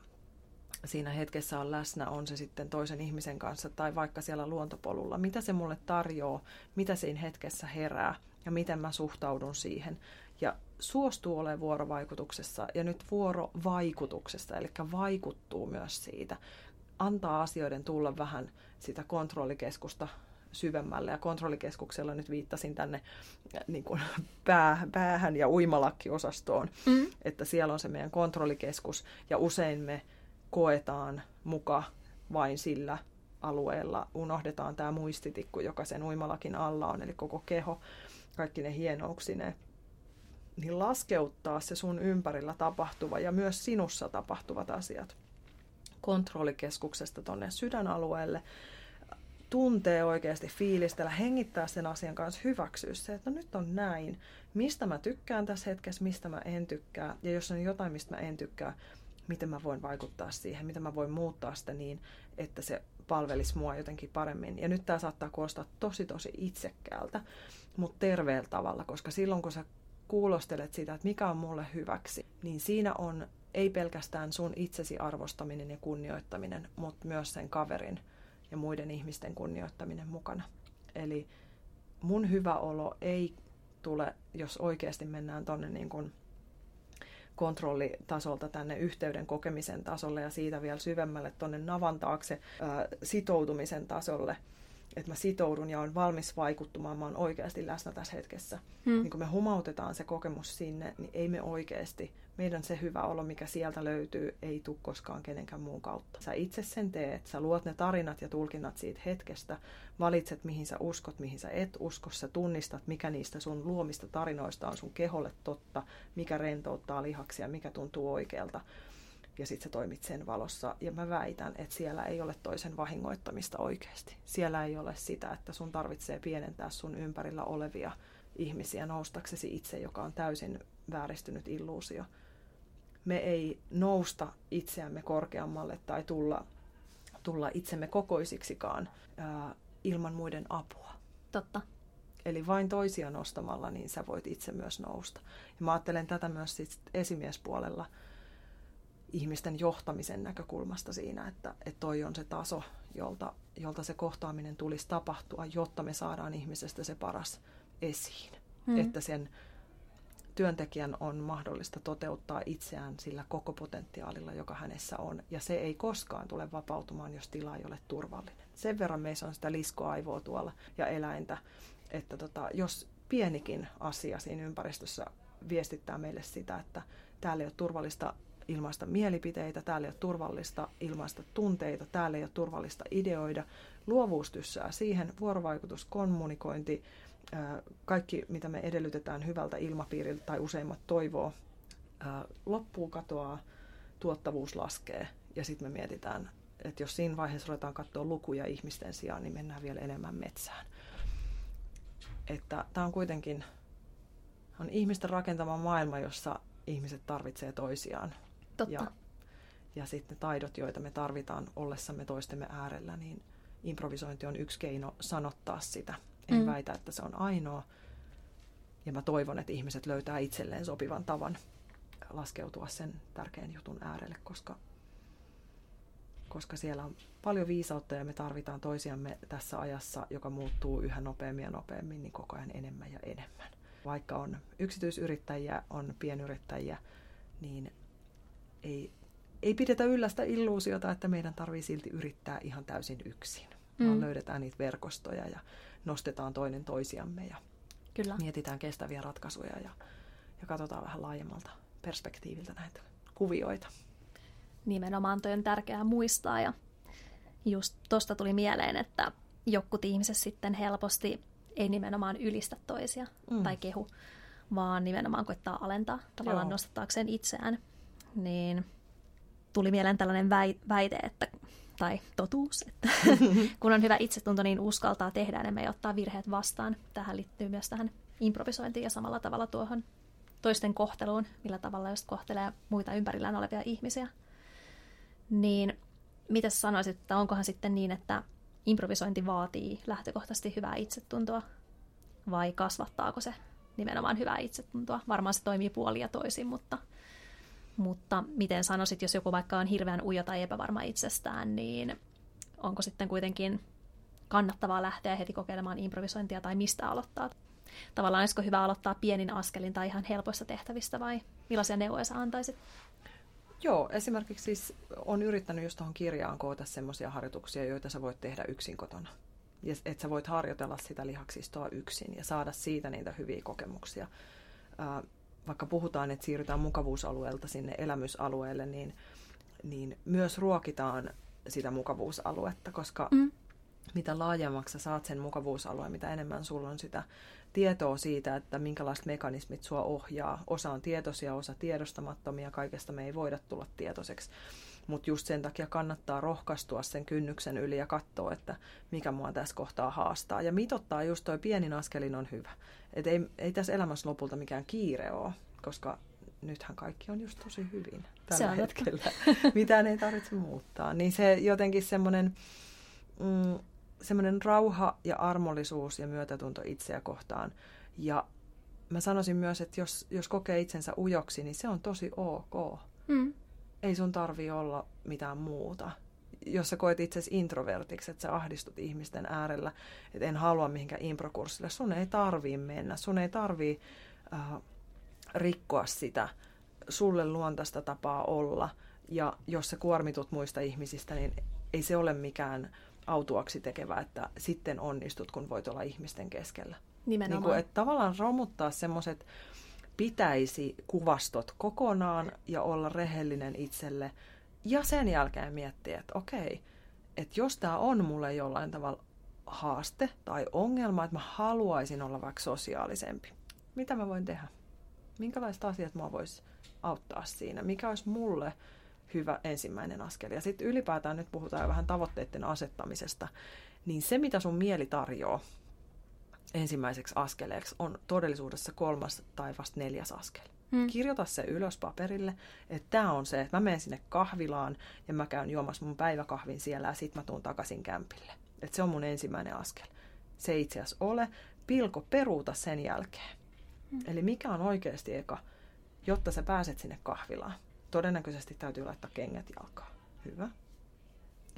siinä hetkessä on läsnä, on se sitten toisen ihmisen kanssa tai vaikka siellä luontopolulla. Mitä se mulle tarjoaa, mitä siinä hetkessä herää ja miten mä suhtaudun siihen. Ja suostuu olemaan vuorovaikutuksessa ja nyt vuorovaikutuksesta, eli vaikuttuu myös siitä. Antaa asioiden tulla vähän sitä kontrollikeskusta syvemmälle. Ja kontrollikeskuksella nyt viittasin tänne niin kuin pää, päähän ja uimalakkiosastoon, mm. että siellä on se meidän kontrollikeskus ja usein me koetaan muka vain sillä alueella. Unohdetaan tämä muistitikku, joka sen uimalakin alla on, eli koko keho, kaikki ne hienouksineen. Niin laskeuttaa se sun ympärillä tapahtuva ja myös sinussa tapahtuvat asiat kontrollikeskuksesta tuonne sydänalueelle, tuntee oikeasti, fiilistellä, hengittää sen asian kanssa, hyväksyä se, että no nyt on näin, mistä mä tykkään tässä hetkessä, mistä mä en tykkää, ja jos on jotain, mistä mä en tykkää, miten mä voin vaikuttaa siihen, miten mä voin muuttaa sitä niin, että se palvelisi mua jotenkin paremmin. Ja nyt tämä saattaa kuulostaa tosi tosi itsekkäältä, mutta terveellä tavalla, koska silloin kun sä kuulostelet sitä, että mikä on mulle hyväksi, niin siinä on ei pelkästään sun itsesi arvostaminen ja kunnioittaminen, mutta myös sen kaverin ja muiden ihmisten kunnioittaminen mukana. Eli mun hyvä olo ei tule, jos oikeasti mennään tuonne niin kuin kontrollitasolta tänne yhteyden kokemisen tasolle ja siitä vielä syvemmälle tuonne navan taakse ää, sitoutumisen tasolle, että mä sitoudun ja on valmis vaikuttumaan, mä oon oikeasti läsnä tässä hetkessä. Hmm. Niin kun me humautetaan se kokemus sinne, niin ei me oikeasti meidän se hyvä olo, mikä sieltä löytyy, ei tule koskaan kenenkään muun kautta. Sä itse sen teet, sä luot ne tarinat ja tulkinnat siitä hetkestä, valitset mihin sä uskot, mihin sä et usko, sä tunnistat, mikä niistä sun luomista tarinoista on sun keholle totta, mikä rentouttaa lihaksia, mikä tuntuu oikealta. Ja sit sä toimit sen valossa. Ja mä väitän, että siellä ei ole toisen vahingoittamista oikeasti. Siellä ei ole sitä, että sun tarvitsee pienentää sun ympärillä olevia ihmisiä noustaksesi itse, joka on täysin vääristynyt illuusio me ei nousta itseämme korkeammalle tai tulla, tulla itsemme kokoisiksikaan ää, ilman muiden apua. Totta. Eli vain toisia nostamalla, niin sä voit itse myös nousta. Ja mä ajattelen tätä myös sit esimiespuolella ihmisten johtamisen näkökulmasta siinä, että, että toi on se taso, jolta, jolta se kohtaaminen tulisi tapahtua, jotta me saadaan ihmisestä se paras esiin. Hmm. Että sen työntekijän on mahdollista toteuttaa itseään sillä koko potentiaalilla, joka hänessä on. Ja se ei koskaan tule vapautumaan, jos tila ei ole turvallinen. Sen verran meissä on sitä liskoaivoa tuolla ja eläintä, että tota, jos pienikin asia siinä ympäristössä viestittää meille sitä, että täällä ei ole turvallista ilmaista mielipiteitä, täällä ei ole turvallista ilmaista tunteita, täällä ei ole turvallista ideoida. Luovuus tyssää siihen, vuorovaikutus, kommunikointi, kaikki, mitä me edellytetään hyvältä ilmapiiriltä tai useimmat toivoo, loppuu, katoaa, tuottavuus laskee ja sitten me mietitään, että jos siinä vaiheessa ruvetaan katsoa lukuja ihmisten sijaan, niin mennään vielä enemmän metsään. että tämä on kuitenkin on ihmisten rakentama maailma, jossa ihmiset tarvitsee toisiaan. Totta. Ja, ja sitten ne taidot, joita me tarvitaan ollessamme toistemme äärellä, niin improvisointi on yksi keino sanottaa sitä. En mm. väitä, että se on ainoa. Ja mä toivon, että ihmiset löytää itselleen sopivan tavan laskeutua sen tärkeän jutun äärelle, koska, koska siellä on paljon viisautta ja me tarvitaan toisiamme tässä ajassa, joka muuttuu yhä nopeammin ja nopeammin, niin koko ajan enemmän ja enemmän. Vaikka on yksityisyrittäjiä, on pienyrittäjiä, niin ei, ei pidetä yllä sitä illuusiota, että meidän tarvii silti yrittää ihan täysin yksin. Mm. Vaan löydetään niitä verkostoja ja nostetaan toinen toisiamme ja Kyllä. mietitään kestäviä ratkaisuja ja, ja katsotaan vähän laajemmalta perspektiiviltä näitä kuvioita. Nimenomaan toi on tärkeää muistaa ja just tuosta tuli mieleen, että jotkut ihmiset sitten helposti ei nimenomaan ylistä toisia mm. tai kehu, vaan nimenomaan koittaa alentaa tavallaan Joo. nostattaakseen itseään. Niin tuli mieleen tällainen väite, että, tai totuus, että kun on hyvä itsetunto, niin uskaltaa tehdä enemmän ja ottaa virheet vastaan. Tähän liittyy myös tähän improvisointiin ja samalla tavalla tuohon toisten kohteluun, millä tavalla just kohtelee muita ympärillään olevia ihmisiä. Niin mitä sanoisit, että onkohan sitten niin, että improvisointi vaatii lähtökohtaisesti hyvää itsetuntoa vai kasvattaako se nimenomaan hyvää itsetuntoa? Varmaan se toimii puolia toisin, mutta, mutta miten sanoisit, jos joku vaikka on hirveän ujo tai epävarma itsestään, niin onko sitten kuitenkin kannattavaa lähteä heti kokeilemaan improvisointia tai mistä aloittaa? Tavallaan olisiko hyvä aloittaa pienin askelin tai ihan helpoista tehtävistä vai millaisia neuvoja sä antaisit? Joo, esimerkiksi siis on yrittänyt just tuohon kirjaan koota semmoisia harjoituksia, joita sä voit tehdä yksin kotona. Ja että sä voit harjoitella sitä lihaksistoa yksin ja saada siitä niitä hyviä kokemuksia. Vaikka puhutaan, että siirrytään mukavuusalueelta sinne elämysalueelle, niin, niin myös ruokitaan sitä mukavuusaluetta, koska mm. mitä laajemmaksi sä saat sen mukavuusalueen, mitä enemmän sulla on sitä tietoa siitä, että minkälaiset mekanismit sua ohjaa. Osa on tietoisia, osa tiedostamattomia, kaikesta me ei voida tulla tietoiseksi. Mutta just sen takia kannattaa rohkaistua sen kynnyksen yli ja katsoa, että mikä mua tässä kohtaa haastaa. Ja mitottaa just toi pienin askelin on hyvä. Et ei, ei tässä elämässä lopulta mikään kiire ole, koska nythän kaikki on just tosi hyvin tällä se hetkellä. Mitään ei tarvitse muuttaa. Niin se jotenkin semmoinen... Mm, semmoinen rauha ja armollisuus ja myötätunto itseä kohtaan. Ja mä sanoisin myös, että jos, jos kokee itsensä ujoksi, niin se on tosi ok. Mm. Ei sun tarvi olla mitään muuta. Jos sä koet itsesi introvertiksi, että sä ahdistut ihmisten äärellä, että en halua mihinkään improkurssille, sun ei tarvii mennä. Sun ei tarvii äh, rikkoa sitä sulle luontaista tapaa olla. Ja jos sä kuormitut muista ihmisistä, niin ei se ole mikään autuaksi tekevä, että sitten onnistut, kun voit olla ihmisten keskellä. Nimenomaan. Niin kuin, että tavallaan romuttaa semmoiset pitäisi kuvastot kokonaan ja olla rehellinen itselle. Ja sen jälkeen miettiä, että okei, että jos tämä on mulle jollain tavalla haaste tai ongelma, että mä haluaisin olla vaikka sosiaalisempi. Mitä mä voin tehdä? Minkälaiset asiat mä vois auttaa siinä? Mikä olisi mulle hyvä ensimmäinen askel. Ja sitten ylipäätään nyt puhutaan vähän tavoitteiden asettamisesta, niin se mitä sun mieli tarjoaa ensimmäiseksi askeleeksi on todellisuudessa kolmas tai vasta neljäs askel. Hmm. Kirjoita se ylös paperille, että tämä on se, että mä menen sinne kahvilaan ja mä käyn juomassa mun päiväkahvin siellä ja sitten mä tuun takaisin kämpille. Että se on mun ensimmäinen askel. Se ei itse asiassa ole. Pilko peruuta sen jälkeen. Hmm. Eli mikä on oikeasti eka, jotta sä pääset sinne kahvilaan todennäköisesti täytyy laittaa kengät jalkaan. Hyvä.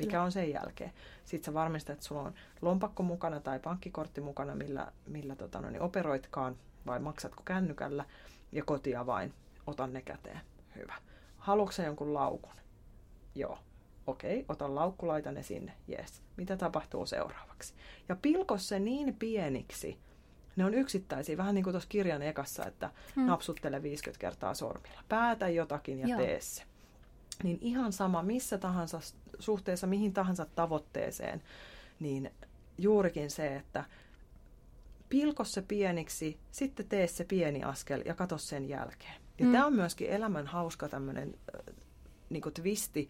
Mikä on sen jälkeen? Sitten sä varmistat, että sulla on lompakko mukana tai pankkikortti mukana, millä, millä tota, no, niin operoitkaan, vai maksatko kännykällä, ja kotiavain, otan ne käteen. Hyvä. Haluatko jonkun laukun? Joo. Okei, otan laukku, laitan ne sinne. Yes. Mitä tapahtuu seuraavaksi? Ja pilko se niin pieniksi, ne on yksittäisiä, vähän niin kuin tuossa kirjan ekassa, että hmm. napsuttele 50 kertaa sormilla. Päätä jotakin ja Joo. tee se. Niin ihan sama missä tahansa suhteessa mihin tahansa tavoitteeseen, niin juurikin se, että pilko se pieniksi, sitten tee se pieni askel ja katso sen jälkeen. Ja hmm. tämä on myöskin elämän hauska tämmöinen niin twisti,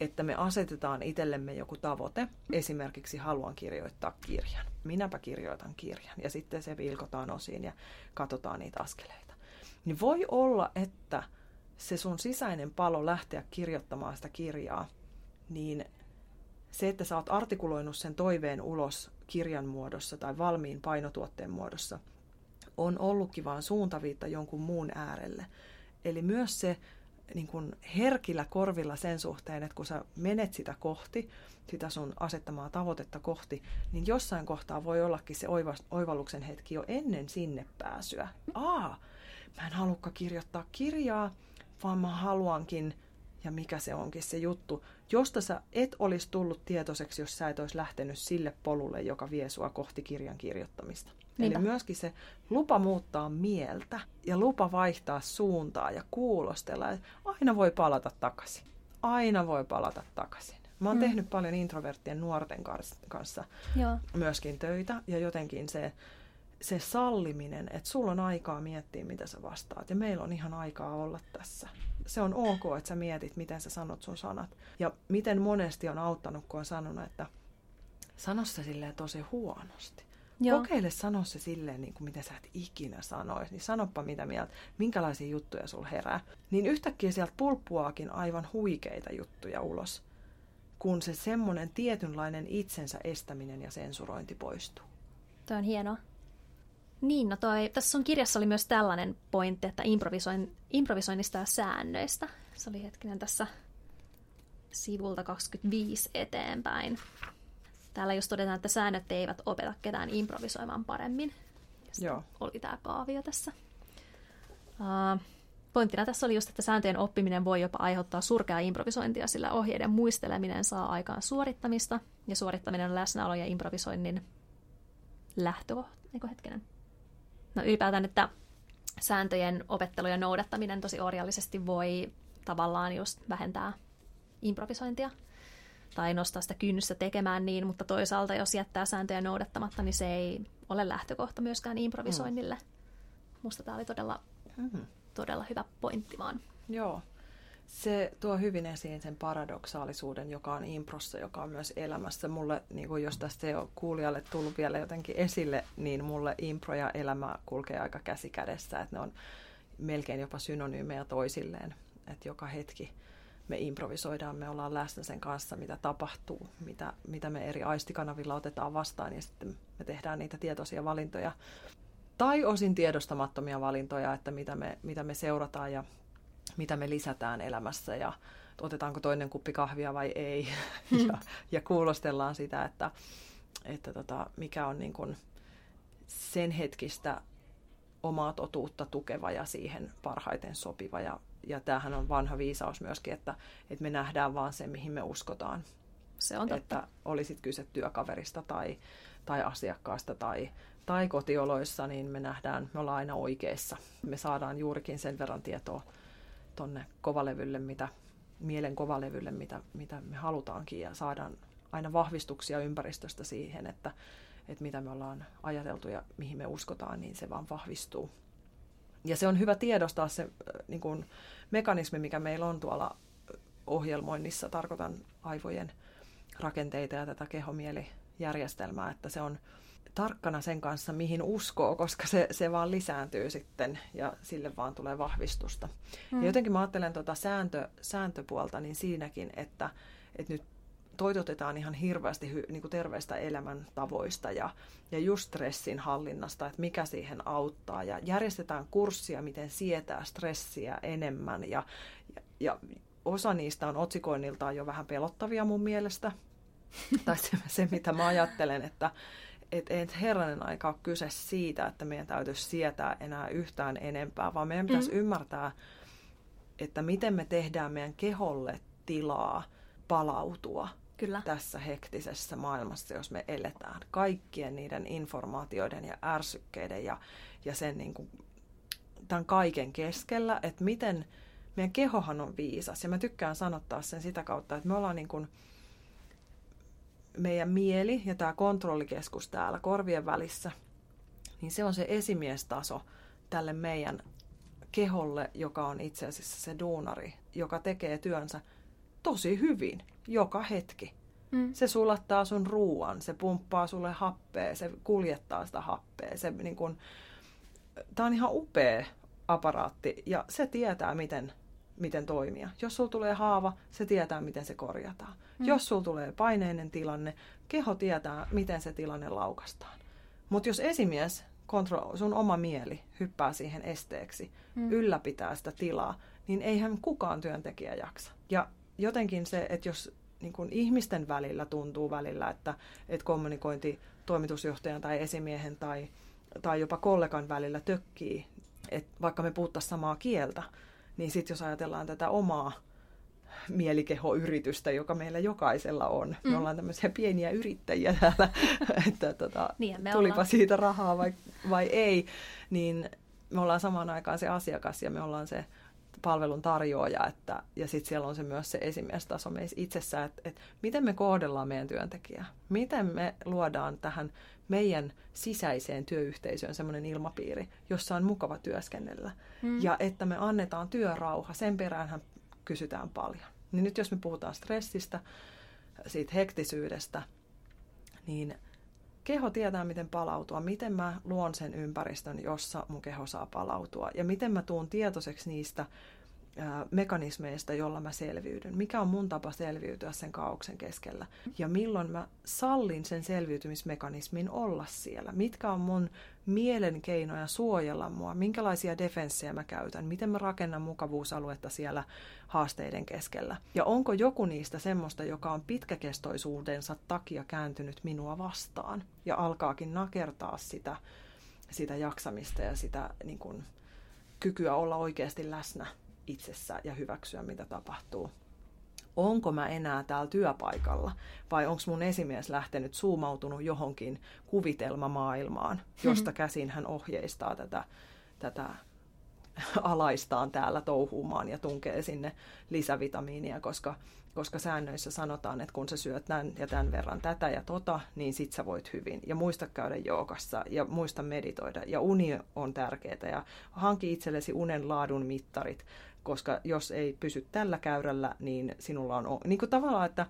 että me asetetaan itsellemme joku tavoite. Esimerkiksi haluan kirjoittaa kirjan. Minäpä kirjoitan kirjan. Ja sitten se vilkotaan osiin ja katsotaan niitä askeleita. Niin voi olla, että se sun sisäinen palo lähteä kirjoittamaan sitä kirjaa, niin se, että sä oot artikuloinut sen toiveen ulos kirjan muodossa tai valmiin painotuotteen muodossa, on ollutkin vaan suuntaviitta jonkun muun äärelle. Eli myös se niin kuin herkillä korvilla sen suhteen, että kun sä menet sitä kohti, sitä sun asettamaa tavoitetta kohti, niin jossain kohtaa voi ollakin se oiva, oivalluksen hetki jo ennen sinne pääsyä. Aa, mä en halukka kirjoittaa kirjaa, vaan mä haluankin, ja mikä se onkin se juttu, josta sä et olisi tullut tietoiseksi, jos sä et olisi lähtenyt sille polulle, joka vie sua kohti kirjan kirjoittamista. Niinpä. Eli myöskin se lupa muuttaa mieltä ja lupa vaihtaa suuntaa ja kuulostella. Että aina voi palata takaisin. Aina voi palata takaisin. Mä oon mm. tehnyt paljon introverttien nuorten kanssa Joo. myöskin töitä ja jotenkin se, se salliminen, että sulla on aikaa miettiä, mitä sä vastaat ja meillä on ihan aikaa olla tässä. Se on ok, että sä mietit, miten sä sanot sun sanat. Ja miten monesti on auttanut, kun on sanonut, että sano se silleen tosi huonosti. Joo. Kokeile sanoa se silleen, niin kuin mitä sä et ikinä sanoisi. Niin sanoppa mitä mieltä, minkälaisia juttuja sul herää. Niin yhtäkkiä sieltä pulppuaakin aivan huikeita juttuja ulos, kun se semmoinen tietynlainen itsensä estäminen ja sensurointi poistuu. Toi on hienoa. Niin, no toi, tässä sun kirjassa oli myös tällainen pointti, että improvisoin, improvisoinnista ja säännöistä. Se oli hetkinen tässä sivulta 25 eteenpäin. Täällä just todetaan, että säännöt eivät opeta ketään improvisoimaan paremmin. Joo. Oli tämä kaavio tässä. Uh, pointtina tässä oli just, että sääntöjen oppiminen voi jopa aiheuttaa surkeaa improvisointia, sillä ohjeiden muisteleminen saa aikaan suorittamista, ja suorittaminen on läsnäolo ja improvisoinnin lähtökohta. Eikö hetkinen? No ylipäätään, että sääntöjen opettelu ja noudattaminen tosi orjallisesti voi tavallaan just vähentää improvisointia tai nostaa sitä kynnystä tekemään niin, mutta toisaalta jos jättää sääntöjä noudattamatta, niin se ei ole lähtökohta myöskään improvisoinnille. Mm. Musta tämä oli todella, mm. todella hyvä pointti vaan. Joo. Se tuo hyvin esiin sen paradoksaalisuuden, joka on improssa, joka on myös elämässä. Mulle, niin kuin jos tästä ei ole kuulijalle tullut vielä jotenkin esille, niin mulle impro ja elämä kulkee aika käsi kädessä. Että ne on melkein jopa synonyymejä toisilleen. Että joka hetki me improvisoidaan, me ollaan läsnä sen kanssa, mitä tapahtuu, mitä, mitä me eri aistikanavilla otetaan vastaan ja sitten me tehdään niitä tietoisia valintoja tai osin tiedostamattomia valintoja, että mitä me, mitä me seurataan ja mitä me lisätään elämässä ja otetaanko toinen kuppi kahvia vai ei hmm. ja, ja kuulostellaan sitä, että, että tota, mikä on niin kuin sen hetkistä omaa totuutta tukeva ja siihen parhaiten sopiva ja ja tämähän on vanha viisaus myöskin, että, että me nähdään vaan se, mihin me uskotaan. Se on totta. Että olisit kyse työkaverista tai, tai asiakkaasta tai, tai kotioloissa, niin me nähdään, me ollaan aina oikeassa. Me saadaan juurikin sen verran tietoa tonne kovalevylle, mitä, mielen kovalevylle, mitä, mitä me halutaankin ja saadaan aina vahvistuksia ympäristöstä siihen, että, että mitä me ollaan ajateltu ja mihin me uskotaan, niin se vaan vahvistuu. Ja se on hyvä tiedostaa se niin kuin, mekanismi, mikä meillä on tuolla ohjelmoinnissa, tarkoitan aivojen rakenteita ja tätä kehomielijärjestelmää, että se on tarkkana sen kanssa, mihin uskoo, koska se, se vaan lisääntyy sitten ja sille vaan tulee vahvistusta. Mm. Ja jotenkin mä ajattelen tuota sääntö, sääntöpuolta niin siinäkin, että, että nyt toitotetaan ihan hirveästi hy, niin kuin terveistä elämäntavoista ja, ja just stressin hallinnasta, että mikä siihen auttaa. Ja järjestetään kurssia, miten sietää stressiä enemmän ja, ja, ja osa niistä on otsikoinniltaan jo vähän pelottavia mun mielestä. tai se, se, mitä mä ajattelen, että et, et herranen aika ole kyse siitä, että meidän täytyisi sietää enää yhtään enempää, vaan meidän pitäisi mm. ymmärtää, että miten me tehdään meidän keholle tilaa palautua Kyllä. tässä hektisessä maailmassa, jos me eletään. Kaikkien niiden informaatioiden ja ärsykkeiden ja, ja sen niin kuin, tämän kaiken keskellä, että miten meidän kehohan on viisas. Ja mä tykkään sanottaa sen sitä kautta, että me ollaan niin kuin, meidän mieli ja tämä kontrollikeskus täällä korvien välissä, niin se on se esimiestaso tälle meidän keholle, joka on itse asiassa se duunari, joka tekee työnsä tosi hyvin joka hetki. Mm. Se sulattaa sun ruuan, se pumppaa sulle happea, se kuljettaa sitä happea. Se, niin kun, tää on ihan upea aparaatti ja se tietää, miten, miten toimia. Jos sulla tulee haava, se tietää, miten se korjataan. Mm. Jos sulla tulee paineinen tilanne, keho tietää, miten se tilanne laukastaan. Mutta jos esimies, kontro- sun oma mieli, hyppää siihen esteeksi, mm. ylläpitää sitä tilaa, niin eihän kukaan työntekijä jaksa. Ja jotenkin se, että jos niin kuin ihmisten välillä tuntuu välillä, että, että kommunikointi toimitusjohtajan tai esimiehen tai, tai jopa kollegan välillä tökkii, että vaikka me puhuttaisiin samaa kieltä, niin sitten jos ajatellaan tätä omaa mielikehoyritystä, joka meillä jokaisella on. Mm. Me ollaan tämmöisiä pieniä yrittäjiä täällä, että tota, niin, me tulipa ollaan. siitä rahaa vai, vai ei, niin me ollaan samaan aikaan se asiakas ja me ollaan se palvelun tarjoaja, että, ja sitten siellä on se myös se esimiestaso meissä itsessä, että, että miten me kohdellaan meidän työntekijää, miten me luodaan tähän meidän sisäiseen työyhteisöön semmoinen ilmapiiri, jossa on mukava työskennellä, mm. ja että me annetaan työrauha, sen peräänhän kysytään paljon. Niin nyt jos me puhutaan stressistä, siitä hektisyydestä, niin keho tietää, miten palautua, miten mä luon sen ympäristön, jossa mun keho saa palautua ja miten mä tuun tietoiseksi niistä mekanismeista, jolla mä selviydyn. Mikä on mun tapa selviytyä sen kaauksen keskellä? Ja milloin mä sallin sen selviytymismekanismin olla siellä? Mitkä on mun mielen keinoja suojella mua? Minkälaisia defenssejä mä käytän? Miten mä rakennan mukavuusaluetta siellä haasteiden keskellä? Ja onko joku niistä semmoista, joka on pitkäkestoisuudensa takia kääntynyt minua vastaan ja alkaakin nakertaa sitä, sitä jaksamista ja sitä niin kuin, kykyä olla oikeasti läsnä itsessä ja hyväksyä, mitä tapahtuu. Onko mä enää täällä työpaikalla vai onko mun esimies lähtenyt suumautunut johonkin kuvitelmamaailmaan, josta käsin hän ohjeistaa tätä, tätä alaistaan täällä touhuumaan ja tunkee sinne lisävitamiinia, koska, koska säännöissä sanotaan, että kun sä syöt tämän ja tämän verran tätä ja tota, niin sit sä voit hyvin. Ja muista käydä joogassa ja muista meditoida. Ja uni on tärkeää ja hanki itsellesi unen laadun mittarit koska jos ei pysy tällä käyrällä, niin sinulla on, niin kuin tavallaan, että,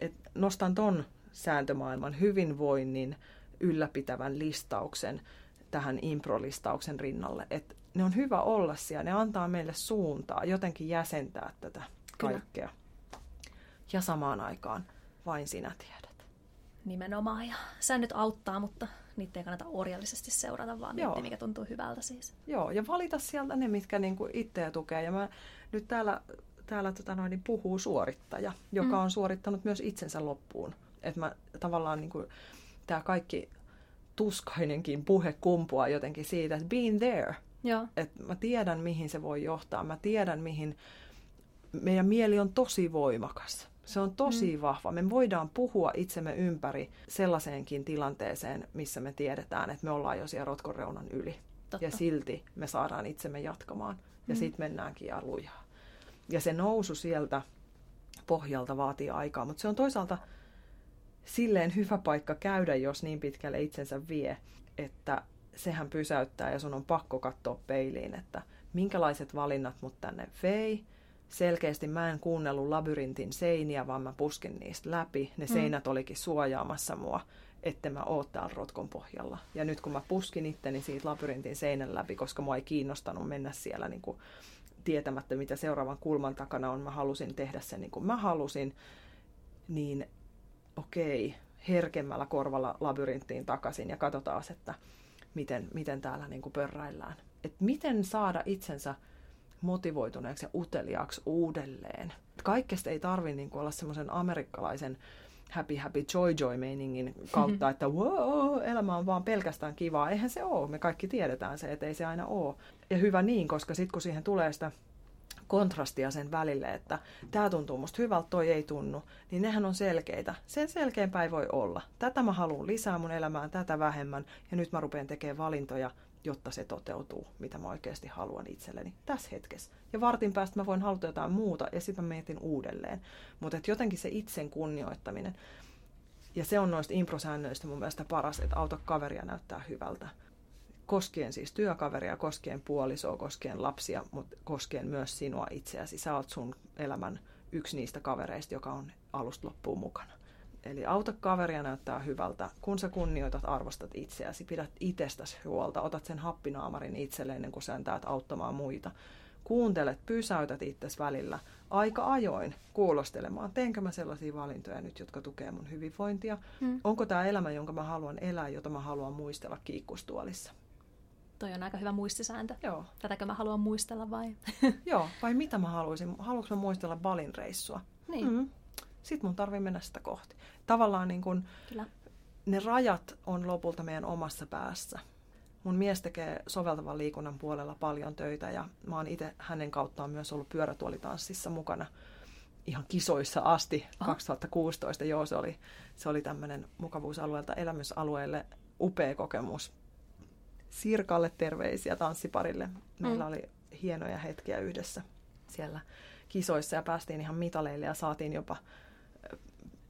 että nostan ton sääntömaailman hyvinvoinnin ylläpitävän listauksen tähän improlistauksen rinnalle, että ne on hyvä olla siellä, ne antaa meille suuntaa, jotenkin jäsentää tätä kaikkea. Kyllä. Ja samaan aikaan vain sinä tiedät. Nimenomaan, ja säännöt auttaa, mutta niitä ei kannata orjallisesti seurata, vaan miettiä, mikä tuntuu hyvältä siis. Joo, ja valita sieltä ne, mitkä niinku itseä tukee. Ja mä nyt täällä, täällä tota noin, niin puhuu suorittaja, joka mm. on suorittanut myös itsensä loppuun. Että mä tavallaan niinku, tämä kaikki tuskainenkin puhe kumpuaa jotenkin siitä, että being there. Joo. Että mä tiedän, mihin se voi johtaa. Mä tiedän, mihin meidän mieli on tosi voimakas. Se on tosi mm. vahva. Me voidaan puhua itsemme ympäri sellaiseenkin tilanteeseen, missä me tiedetään, että me ollaan jo siellä rotkoreunan yli. Totta. Ja silti me saadaan itsemme jatkamaan. Ja mm. sitten mennäänkin ja lujaa. Ja se nousu sieltä pohjalta vaatii aikaa, mutta se on toisaalta silleen hyvä paikka käydä, jos niin pitkälle itsensä vie, että sehän pysäyttää ja sun on pakko katsoa peiliin, että minkälaiset valinnat mut tänne vei, selkeästi mä en kuunnellut labyrintin seiniä, vaan mä puskin niistä läpi. Ne mm. seinät olikin suojaamassa mua, että mä oot täällä rotkon pohjalla. Ja nyt kun mä puskin itteni siitä labyrintin seinän läpi, koska mua ei kiinnostanut mennä siellä niin kuin tietämättä, mitä seuraavan kulman takana on, mä halusin tehdä sen niin kuin mä halusin, niin okei, herkemmällä korvalla labyrinttiin takaisin ja katsotaan, että miten, miten täällä niin kuin pörräillään. että miten saada itsensä motivoituneeksi ja uteliaaksi uudelleen. Kaikesta ei tarvitse niin olla semmoisen amerikkalaisen happy happy joy joy meiningin kautta, että wow, elämä on vaan pelkästään kivaa. Eihän se ole. Me kaikki tiedetään se, että ei se aina ole. Ja hyvä niin, koska sitten kun siihen tulee sitä kontrastia sen välille, että tämä tuntuu musta hyvältä, toi ei tunnu, niin nehän on selkeitä. Sen selkeämpää ei voi olla. Tätä mä haluan lisää mun elämään, tätä vähemmän, ja nyt mä rupean tekemään valintoja, jotta se toteutuu, mitä mä oikeasti haluan itselleni tässä hetkessä. Ja vartin päästä mä voin haluta jotain muuta ja sitten mä mietin uudelleen. Mutta jotenkin se itsen kunnioittaminen, ja se on noista improsäännöistä mun mielestä paras, että auta kaveria näyttää hyvältä. Koskien siis työkaveria, koskien puolisoa, koskien lapsia, mutta koskien myös sinua itseäsi. Sä oot sun elämän yksi niistä kavereista, joka on alusta loppuun mukana. Eli auta kaveria näyttää hyvältä, kun sä kunnioitat, arvostat itseäsi, pidät itsestäsi huolta, otat sen happinaamarin itselleen ennen kuin sä auttamaan muita. Kuuntelet, pysäytät itsesi välillä aika ajoin kuulostelemaan, teenkö mä sellaisia valintoja nyt, jotka tukee mun hyvinvointia. Hmm. Onko tämä elämä, jonka mä haluan elää, jota mä haluan muistella kiikkustuolissa. Toi on aika hyvä muistisääntö. Joo. Tätäkö mä haluan muistella vai? Joo, vai mitä mä haluaisin? Haluanko mä muistella Balin reissua? Niin. Mm-hmm sitten mun tarvii mennä sitä kohti. Tavallaan niin kun Kyllä. ne rajat on lopulta meidän omassa päässä. Mun mies tekee soveltavan liikunnan puolella paljon töitä ja mä oon itse hänen kauttaan myös ollut pyörätuolitanssissa mukana ihan kisoissa asti. Aha. 2016, joo, se oli, se oli tämmöinen mukavuusalueelta elämysalueelle upea kokemus. Sirkalle terveisiä tanssiparille. Meillä mm. oli hienoja hetkiä yhdessä siellä kisoissa ja päästiin ihan mitaleille ja saatiin jopa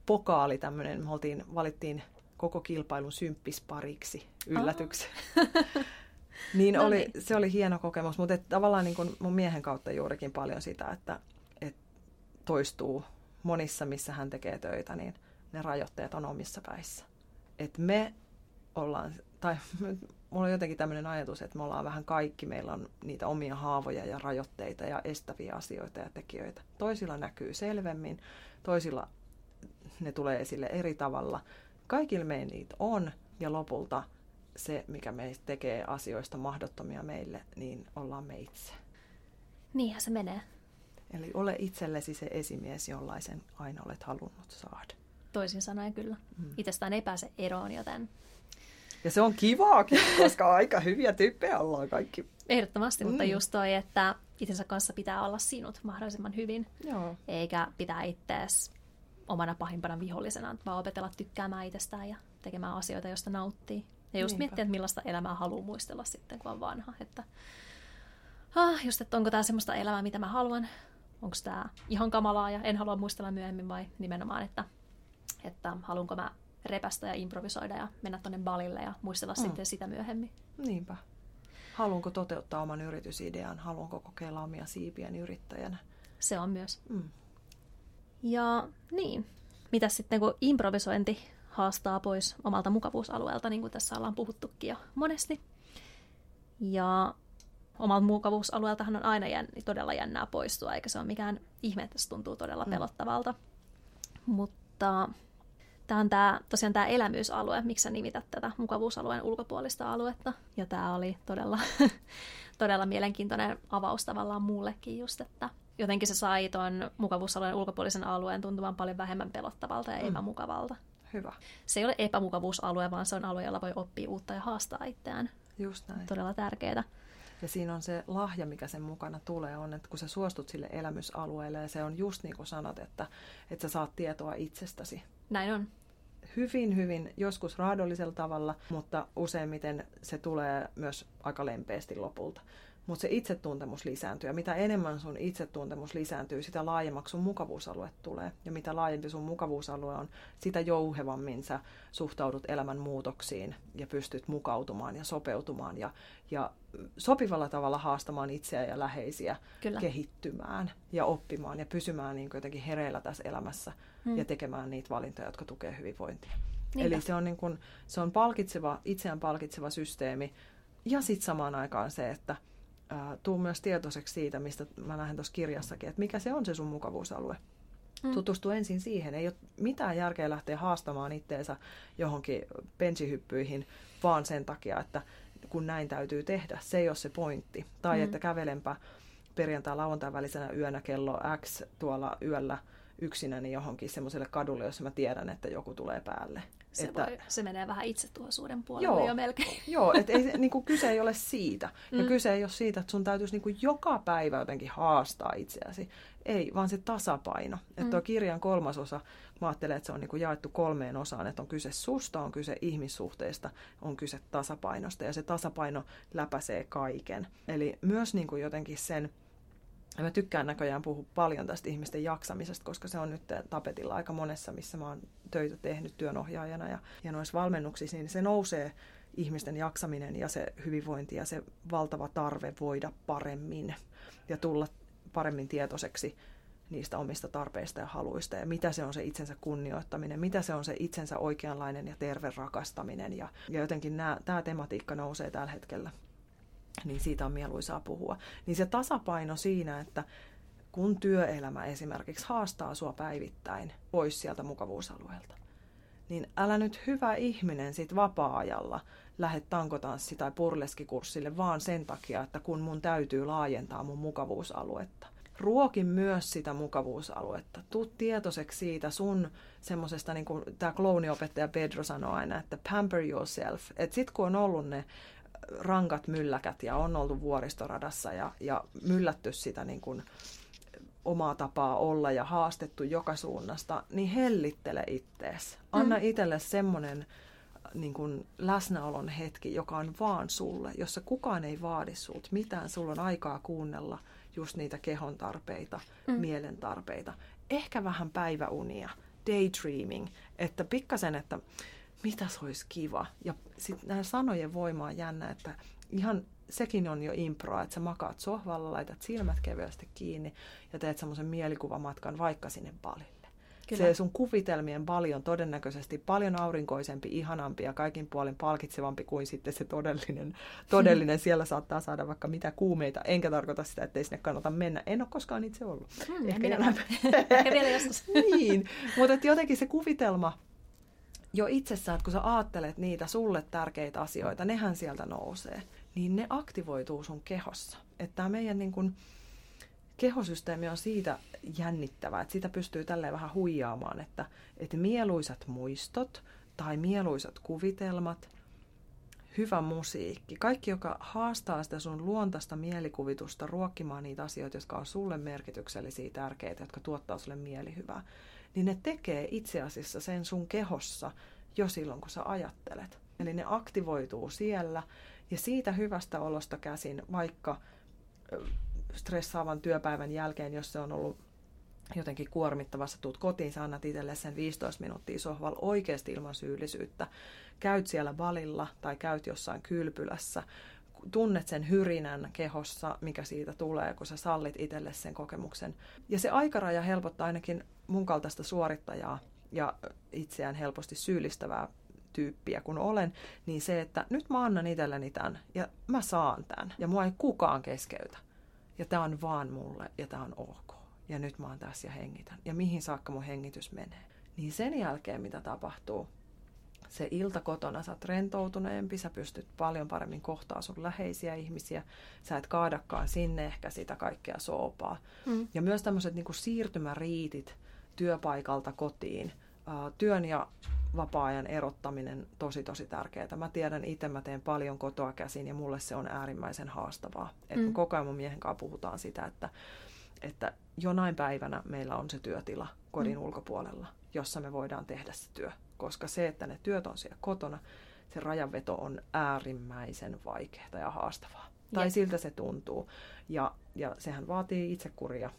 pokaali tämmöinen, me oltiin, valittiin koko kilpailun symppispariksi yllätyksen. niin no oli, niin. se oli hieno kokemus, mutta et, tavallaan niin kun mun miehen kautta juurikin paljon sitä, että et toistuu monissa, missä hän tekee töitä, niin ne rajoitteet on omissa päissä. Et me ollaan, tai mulla on jotenkin tämmöinen ajatus, että me ollaan vähän kaikki, meillä on niitä omia haavoja ja rajoitteita ja estäviä asioita ja tekijöitä. Toisilla näkyy selvemmin, toisilla ne tulee esille eri tavalla. Kaikilla meillä niitä on ja lopulta se, mikä meistä tekee asioista mahdottomia meille, niin ollaan me itse. Niinhän se menee. Eli ole itsellesi se esimies, jollaisen aina olet halunnut saada. Toisin sanoen kyllä. Mm. Itsestään ei pääse eroon, joten... Ja se on kivaakin, koska aika hyviä tyyppejä ollaan kaikki. Ehdottomasti, mm. mutta just toi, että itsensä kanssa pitää olla sinut mahdollisimman hyvin. Joo. Eikä pitää itseäsi omana pahimpana vihollisena, vaan opetella tykkäämään itsestään ja tekemään asioita, joista nauttii. Ja just Niinpä. miettiä, että millaista elämää haluaa muistella sitten, kun on vanha. Että, ah, just, että onko tämä semmoista elämää, mitä mä haluan, onko tämä ihan kamalaa ja en halua muistella myöhemmin, vai nimenomaan, että, että haluanko mä repästä ja improvisoida ja mennä tuonne balille ja muistella mm. sitten sitä myöhemmin. Niinpä. Haluanko toteuttaa oman yritysidean, haluanko kokeilla omia siipiäni yrittäjänä. Se on myös. Mm. Ja niin, mitä sitten kun improvisointi haastaa pois omalta mukavuusalueelta, niin kuin tässä ollaan puhuttukin jo monesti. Ja omalta mukavuusalueeltahan on aina jänn, todella jännää poistua, eikä se ole mikään ihme, että se tuntuu todella mm. pelottavalta. Mm. Mutta tämä on tämä, tosiaan tämä elämyysalue, miksi sä nimität tätä mukavuusalueen ulkopuolista aluetta. Ja tämä oli todella, todella mielenkiintoinen avaus tavallaan muullekin just, että jotenkin se sai tuon mukavuusalueen ulkopuolisen alueen tuntumaan paljon vähemmän pelottavalta ja mm. epämukavalta. Hyvä. Se ei ole epämukavuusalue, vaan se on alue, jolla voi oppia uutta ja haastaa itseään. Just näin. Todella tärkeää. Ja siinä on se lahja, mikä sen mukana tulee, on, että kun sä suostut sille elämysalueelle, ja se on just niin kuin sanot, että, että sä saat tietoa itsestäsi. Näin on. Hyvin, hyvin, joskus raadollisella tavalla, mutta useimmiten se tulee myös aika lempeästi lopulta mutta se itsetuntemus lisääntyy. Ja mitä enemmän sun itsetuntemus lisääntyy, sitä laajemmaksi sun mukavuusalue tulee. Ja mitä laajempi sun mukavuusalue on, sitä jouhevammin sä suhtaudut elämän muutoksiin ja pystyt mukautumaan ja sopeutumaan ja, ja sopivalla tavalla haastamaan itseä ja läheisiä Kyllä. kehittymään ja oppimaan ja pysymään niin jotenkin hereillä tässä elämässä hmm. ja tekemään niitä valintoja, jotka tukee hyvinvointia. Niinpä. Eli se on, niin kun, se on palkitseva, itseään palkitseva systeemi ja sitten samaan aikaan se, että ää, tuu myös tietoiseksi siitä, mistä mä lähden tuossa kirjassakin, että mikä se on se sun mukavuusalue. Mm. Tutustu ensin siihen. Ei ole mitään järkeä lähteä haastamaan itteensä johonkin pensihyppyihin vaan sen takia, että kun näin täytyy tehdä. Se ei ole se pointti. Tai mm. että kävelenpä perjantai-lauantai välisenä yönä kello X tuolla yöllä yksinäni johonkin semmoiselle kadulle, jossa mä tiedän, että joku tulee päälle. Se, että, voi, se menee vähän itsetuhoisuuden puolelle joo, jo melkein. Joo, että ei, niin kuin kyse ei ole siitä. Ja mm. kyse ei ole siitä, että sun täytyisi niin kuin joka päivä jotenkin haastaa itseäsi. Ei, vaan se tasapaino. Mm. Että tuo kirjan kolmas osa, mä ajattelen, että se on niin kuin jaettu kolmeen osaan. Että on kyse susta, on kyse ihmissuhteista, on kyse tasapainosta. Ja se tasapaino läpäisee kaiken. Eli myös niin kuin jotenkin sen ja mä tykkään näköjään puhua paljon tästä ihmisten jaksamisesta, koska se on nyt tapetilla aika monessa, missä mä oon töitä tehnyt työnohjaajana ja, ja noissa valmennuksissa, niin se nousee ihmisten jaksaminen ja se hyvinvointi ja se valtava tarve voida paremmin ja tulla paremmin tietoiseksi niistä omista tarpeista ja haluista. Ja mitä se on se itsensä kunnioittaminen, mitä se on se itsensä oikeanlainen ja terve rakastaminen. Ja, ja jotenkin tämä tematiikka nousee tällä hetkellä, niin siitä on mieluisaa puhua. Niin se tasapaino siinä, että kun työelämä esimerkiksi haastaa sua päivittäin pois sieltä mukavuusalueelta, niin älä nyt hyvä ihminen sit vapaa-ajalla lähde tankotanssi- tai purleskikurssille vaan sen takia, että kun mun täytyy laajentaa mun mukavuusaluetta. Ruoki myös sitä mukavuusaluetta. Tuu tietoiseksi siitä sun semmoisesta, niin kuin tämä klouniopettaja Pedro sanoi aina, että pamper yourself. Että sit kun on ollut ne rankat mylläkät ja on oltu vuoristoradassa ja, ja myllätty sitä niin kuin omaa tapaa olla ja haastettu joka suunnasta, niin hellittele ittees. Anna mm. itselle semmoinen niin kuin läsnäolon hetki, joka on vaan sulle, jossa kukaan ei vaadi sulta mitään. Sulla on aikaa kuunnella just niitä kehon tarpeita, mm. mielen tarpeita. Ehkä vähän päiväunia, daydreaming, että pikkasen, että mitä se olisi kiva. Ja sitten nämä sanojen voima on jännä, että ihan sekin on jo improa, että sä makaat sohvalla, laitat silmät kevyesti kiinni ja teet semmoisen mielikuvamatkan vaikka sinne balille. Kyllä. Se sun kuvitelmien bali on todennäköisesti paljon aurinkoisempi, ihanampi ja kaikin puolin palkitsevampi kuin sitten se todellinen. todellinen. Siellä saattaa saada vaikka mitä kuumeita, enkä tarkoita sitä, että ei sinne kannata mennä. En ole koskaan itse ollut. Hmm, Ehkä, Ehkä vielä joskus. niin, mutta jotenkin se kuvitelma jo itsessään, että kun sä ajattelet niitä sulle tärkeitä asioita, nehän sieltä nousee niin ne aktivoituu sun kehossa. Että tämä meidän niin kun, kehosysteemi on siitä jännittävä, että sitä pystyy tälleen vähän huijaamaan, että, että mieluisat muistot tai mieluisat kuvitelmat, hyvä musiikki, kaikki, joka haastaa sitä sun luontaista mielikuvitusta ruokkimaan niitä asioita, jotka on sulle merkityksellisiä, tärkeitä, jotka tuottaa sulle mielihyvää, niin ne tekee itse asiassa sen sun kehossa jo silloin, kun sä ajattelet. Eli ne aktivoituu siellä ja siitä hyvästä olosta käsin, vaikka stressaavan työpäivän jälkeen, jos se on ollut jotenkin kuormittavassa, tuut kotiin, sä annat itselle sen 15 minuuttia sohvalla oikeasti ilman syyllisyyttä. Käyt siellä valilla tai käyt jossain kylpylässä, tunnet sen hyrinän kehossa, mikä siitä tulee, kun sä sallit itselle sen kokemuksen. Ja se aikaraja helpottaa ainakin mun kaltaista suorittajaa ja itseään helposti syyllistävää tyyppiä kun olen, niin se, että nyt mä annan itselleni tämän ja mä saan tämän ja mua ei kukaan keskeytä. Ja tämä on vaan mulle ja tämä on ok. Ja nyt mä oon tässä ja hengitän. Ja mihin saakka mun hengitys menee. Niin sen jälkeen mitä tapahtuu, se ilta kotona, sä oot rentoutuneempi, sä pystyt paljon paremmin kohtaa sun läheisiä ihmisiä, sä et kaadakaan sinne ehkä sitä kaikkea soopaa. Mm. Ja myös tämmöiset niin siirtymäriitit työpaikalta kotiin, työn ja vapaa-ajan erottaminen tosi tosi tärkeää. Mä tiedän itse, mä teen paljon kotoa käsin ja mulle se on äärimmäisen haastavaa. Mm. Et koko ajan mun miehen kanssa puhutaan sitä, että, että jonain päivänä meillä on se työtila kodin mm. ulkopuolella, jossa me voidaan tehdä se työ. Koska se, että ne työt on siellä kotona, se rajanveto on äärimmäisen vaikeaa ja haastavaa. Tai siltä se tuntuu. Ja, ja sehän vaatii itsekuria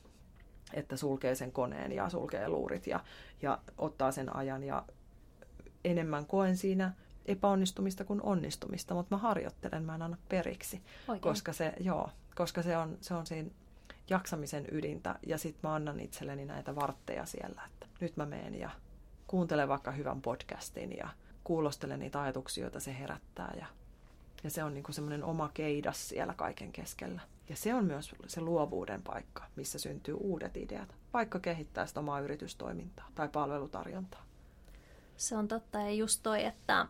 että sulkee sen koneen ja sulkee luurit ja, ja ottaa sen ajan ja enemmän koen siinä epäonnistumista kuin onnistumista, mutta mä harjoittelen, mä en anna periksi, Oikein. koska se, joo, koska se on, se on siinä jaksamisen ydintä ja sitten mä annan itselleni näitä vartteja siellä, että nyt mä menen ja kuuntelen vaikka hyvän podcastin ja kuulostelen niitä ajatuksia, joita se herättää ja, ja se on niinku semmoinen oma keidas siellä kaiken keskellä. Ja se on myös se luovuuden paikka, missä syntyy uudet ideat, vaikka kehittää sitä omaa yritystoimintaa tai palvelutarjontaa. Se on totta ja just toi, että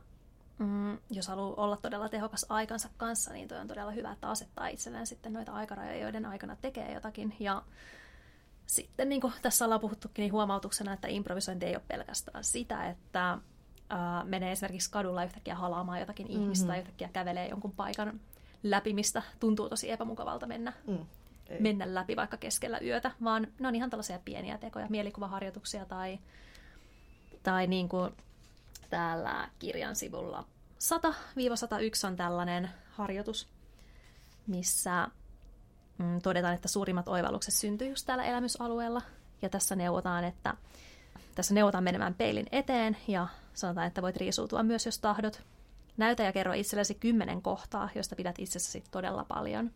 mm, jos haluaa olla todella tehokas aikansa kanssa, niin toi on todella hyvä, että asettaa itselleen sitten noita aikarajoja, joiden aikana tekee jotakin. Ja sitten niin kuin tässä ollaan puhuttukin, niin huomautuksena, että improvisointi ei ole pelkästään sitä, että ää, menee esimerkiksi kadulla yhtäkkiä halaamaan jotakin mm-hmm. ihmistä tai yhtäkkiä kävelee jonkun paikan läpi, mistä tuntuu tosi epämukavalta mennä, mm, mennä läpi vaikka keskellä yötä, vaan ne on ihan tällaisia pieniä tekoja, mielikuvaharjoituksia tai, tai niin kuin täällä kirjan sivulla 100-101 on tällainen harjoitus, missä mm, todetaan, että suurimmat oivallukset syntyy just täällä elämysalueella. Ja tässä neuvotaan, että tässä neuvotaan menemään peilin eteen ja sanotaan, että voit riisuutua myös, jos tahdot. Näytä ja kerro itsellesi kymmenen kohtaa, joista pidät itsessäsi todella paljon.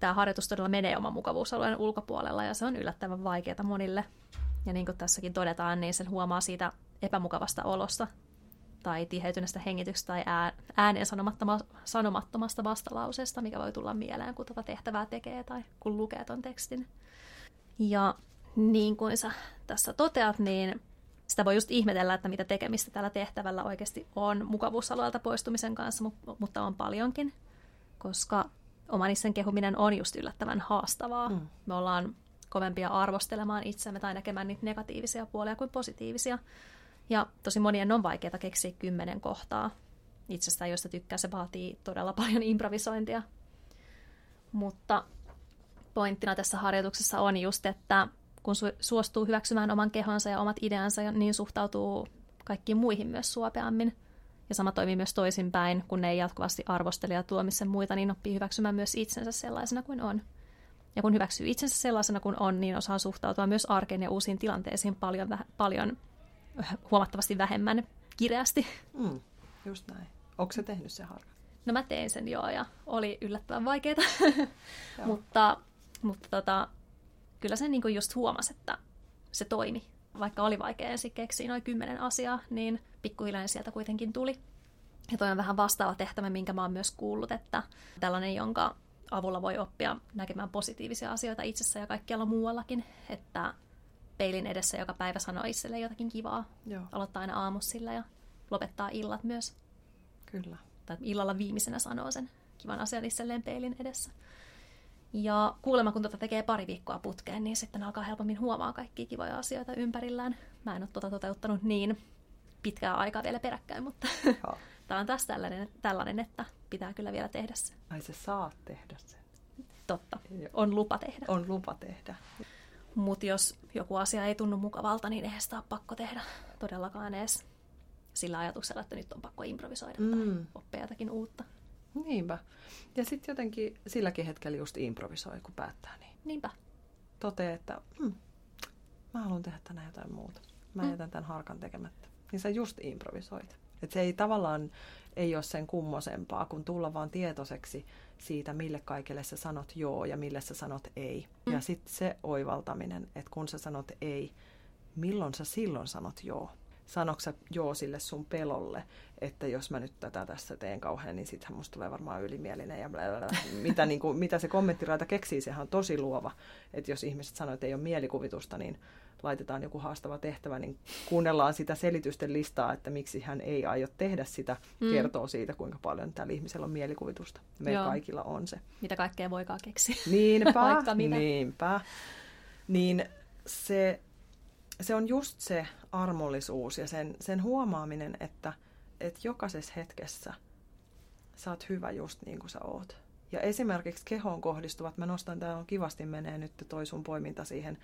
tämä harjoitus todella menee oman mukavuusalueen ulkopuolella ja se on yllättävän vaikeaa monille. Ja niin kuin tässäkin todetaan, niin sen huomaa siitä epämukavasta olosta tai tiheytyneestä hengityksestä tai ääneen sanomattomasta vastalauseesta, mikä voi tulla mieleen, kun tuota tehtävää tekee tai kun lukee ton tekstin. Ja niin kuin sä tässä toteat, niin sitä voi just ihmetellä, että mitä tekemistä tällä tehtävällä oikeasti on mukavuusalueelta poistumisen kanssa, mutta on paljonkin, koska oman itsен kehuminen on just yllättävän haastavaa. Mm. Me ollaan kovempia arvostelemaan itsemme tai näkemään niitä negatiivisia puolia kuin positiivisia. Ja tosi monien on vaikeaa keksiä kymmenen kohtaa itsestään, joista tykkää. Se vaatii todella paljon improvisointia. Mutta pointtina tässä harjoituksessa on just, että kun su- suostuu hyväksymään oman kehonsa ja omat ideansa, niin suhtautuu kaikkiin muihin myös suopeammin. Ja sama toimii myös toisinpäin, kun ne ei jatkuvasti arvostele ja tuomitse muita, niin oppii hyväksymään myös itsensä sellaisena kuin on. Ja kun hyväksyy itsensä sellaisena kuin on, niin osaa suhtautua myös arkeen ja uusiin tilanteisiin paljon, paljon huomattavasti vähemmän kireästi. Mm, just näin. Onko se tehnyt se harka? No mä tein sen joo ja oli yllättävän vaikeaa, mutta, mutta tota, kyllä sen niin just huomasi, että se toimi. Vaikka oli vaikea ensin keksiä noin kymmenen asiaa, niin pikkuhiljaa sieltä kuitenkin tuli. Ja toi on vähän vastaava tehtävä, minkä mä oon myös kuullut, että tällainen, jonka avulla voi oppia näkemään positiivisia asioita itsessä ja kaikkialla muuallakin, että peilin edessä joka päivä sanoo itselle jotakin kivaa. Joo. Aloittaa aina aamussa ja lopettaa illat myös. Kyllä. Tai illalla viimeisenä sanoo sen kivan asian itselleen peilin edessä. Ja kuulemma, kun tuota tekee pari viikkoa putkeen, niin sitten alkaa helpommin huomaa kaikki kivoja asioita ympärillään. Mä en ole tuota toteuttanut niin pitkää aikaa vielä peräkkäin, mutta tämä on taas tällainen, tällainen, että pitää kyllä vielä tehdä se. Ai se saa tehdä sen. Totta. Joo. On lupa tehdä. On lupa tehdä. Mutta jos joku asia ei tunnu mukavalta, niin eihän sitä ole pakko tehdä todellakaan edes sillä ajatuksella, että nyt on pakko improvisoida mm. tai oppia jotakin uutta. Niinpä. Ja sitten jotenkin silläkin hetkellä just improvisoi, kun päättää niin. Niinpä. Totee, että mm, mä haluan tehdä tänään jotain muuta. Mä mm. jätän tämän harkan tekemättä. Niin sä just improvisoit. Et se ei tavallaan ei ole sen kummosempaa, kun tulla vaan tietoiseksi siitä, mille kaikelle sä sanot joo ja mille sä sanot ei. Mm. Ja sitten se oivaltaminen, että kun sä sanot ei, milloin sä silloin sanot joo sanoksa joo sille sun pelolle, että jos mä nyt tätä tässä teen kauhean, niin sittenhän musta tulee varmaan ylimielinen ja blablabla. mitä, niin kuin, mitä se kommenttiraita keksii, sehän on tosi luova. Että jos ihmiset sanoo, että ei ole mielikuvitusta, niin laitetaan joku haastava tehtävä, niin kuunnellaan sitä selitysten listaa, että miksi hän ei aio tehdä sitä, mm. kertoo siitä, kuinka paljon tällä ihmisellä on mielikuvitusta. Meillä Joo. kaikilla on se. Mitä kaikkea voikaan keksiä. Niinpä, niinpä. Niin se se on just se armollisuus ja sen, sen huomaaminen, että, että jokaisessa hetkessä sä oot hyvä just niin kuin sä oot. Ja esimerkiksi kehoon kohdistuvat, mä nostan, täällä on kivasti menee nyt toi sun poiminta siihen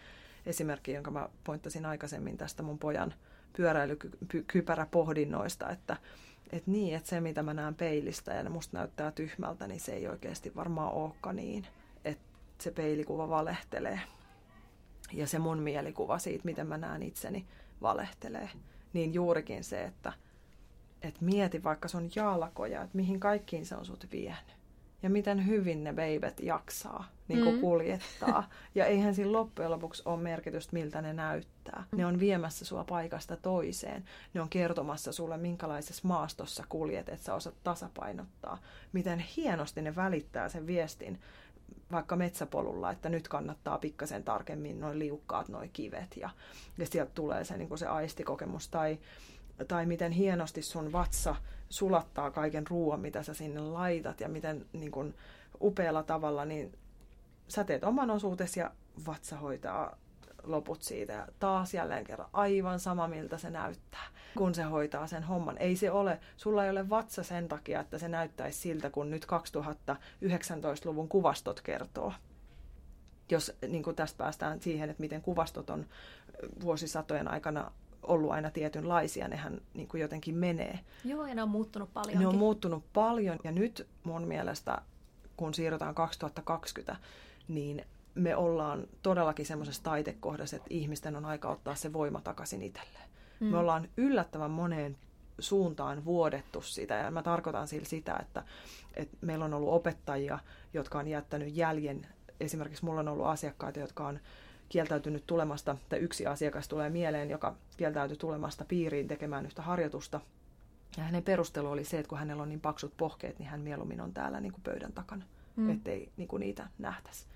esimerkkiin, jonka mä pointtasin aikaisemmin tästä mun pojan pyöräilykypäräpohdinnoista, että, että niin, että se mitä mä näen peilistä ja ne musta näyttää tyhmältä, niin se ei oikeasti varmaan olekaan niin, että se peilikuva valehtelee ja se mun mielikuva siitä, miten mä näen itseni, valehtelee. Niin juurikin se, että et mieti vaikka sun jalkoja, että mihin kaikkiin se on sut vienyt. Ja miten hyvin ne veibet jaksaa niin kuin mm. kuljettaa. Ja eihän siinä loppujen lopuksi ole merkitystä, miltä ne näyttää. Ne on viemässä sua paikasta toiseen. Ne on kertomassa sulle, minkälaisessa maastossa kuljet, että sä osat tasapainottaa. Miten hienosti ne välittää sen viestin vaikka metsäpolulla, että nyt kannattaa pikkasen tarkemmin noin liukkaat noin kivet ja, ja sieltä tulee se, niin kuin se aistikokemus tai, tai miten hienosti sun vatsa sulattaa kaiken ruoan, mitä sä sinne laitat ja miten niin kuin, upealla tavalla niin sä teet oman osuutesi ja vatsa hoitaa loput siitä. Ja taas jälleen kerran aivan sama, miltä se näyttää, kun se hoitaa sen homman. Ei se ole, sulla ei ole vatsa sen takia, että se näyttäisi siltä, kun nyt 2019-luvun kuvastot kertoo. Jos niin tästä päästään siihen, että miten kuvastot on vuosisatojen aikana ollut aina tietynlaisia, nehän niin kuin jotenkin menee. Joo, ja ne on muuttunut paljon. Ne on muuttunut paljon, ja nyt mun mielestä, kun siirrytään 2020, niin me ollaan todellakin semmoisessa taitekohdassa, että ihmisten on aika ottaa se voima takaisin itselleen. Mm. Me ollaan yllättävän moneen suuntaan vuodettu sitä. Ja mä tarkoitan sillä sitä, että, että meillä on ollut opettajia, jotka on jättänyt jäljen. Esimerkiksi mulla on ollut asiakkaita, jotka on kieltäytynyt tulemasta, tai yksi asiakas tulee mieleen, joka kieltäytyi tulemasta piiriin tekemään yhtä harjoitusta. Ja hänen perustelu oli se, että kun hänellä on niin paksut pohkeet, niin hän mieluummin on täällä niin kuin pöydän takana, mm. ettei niin kuin niitä nähtäisi.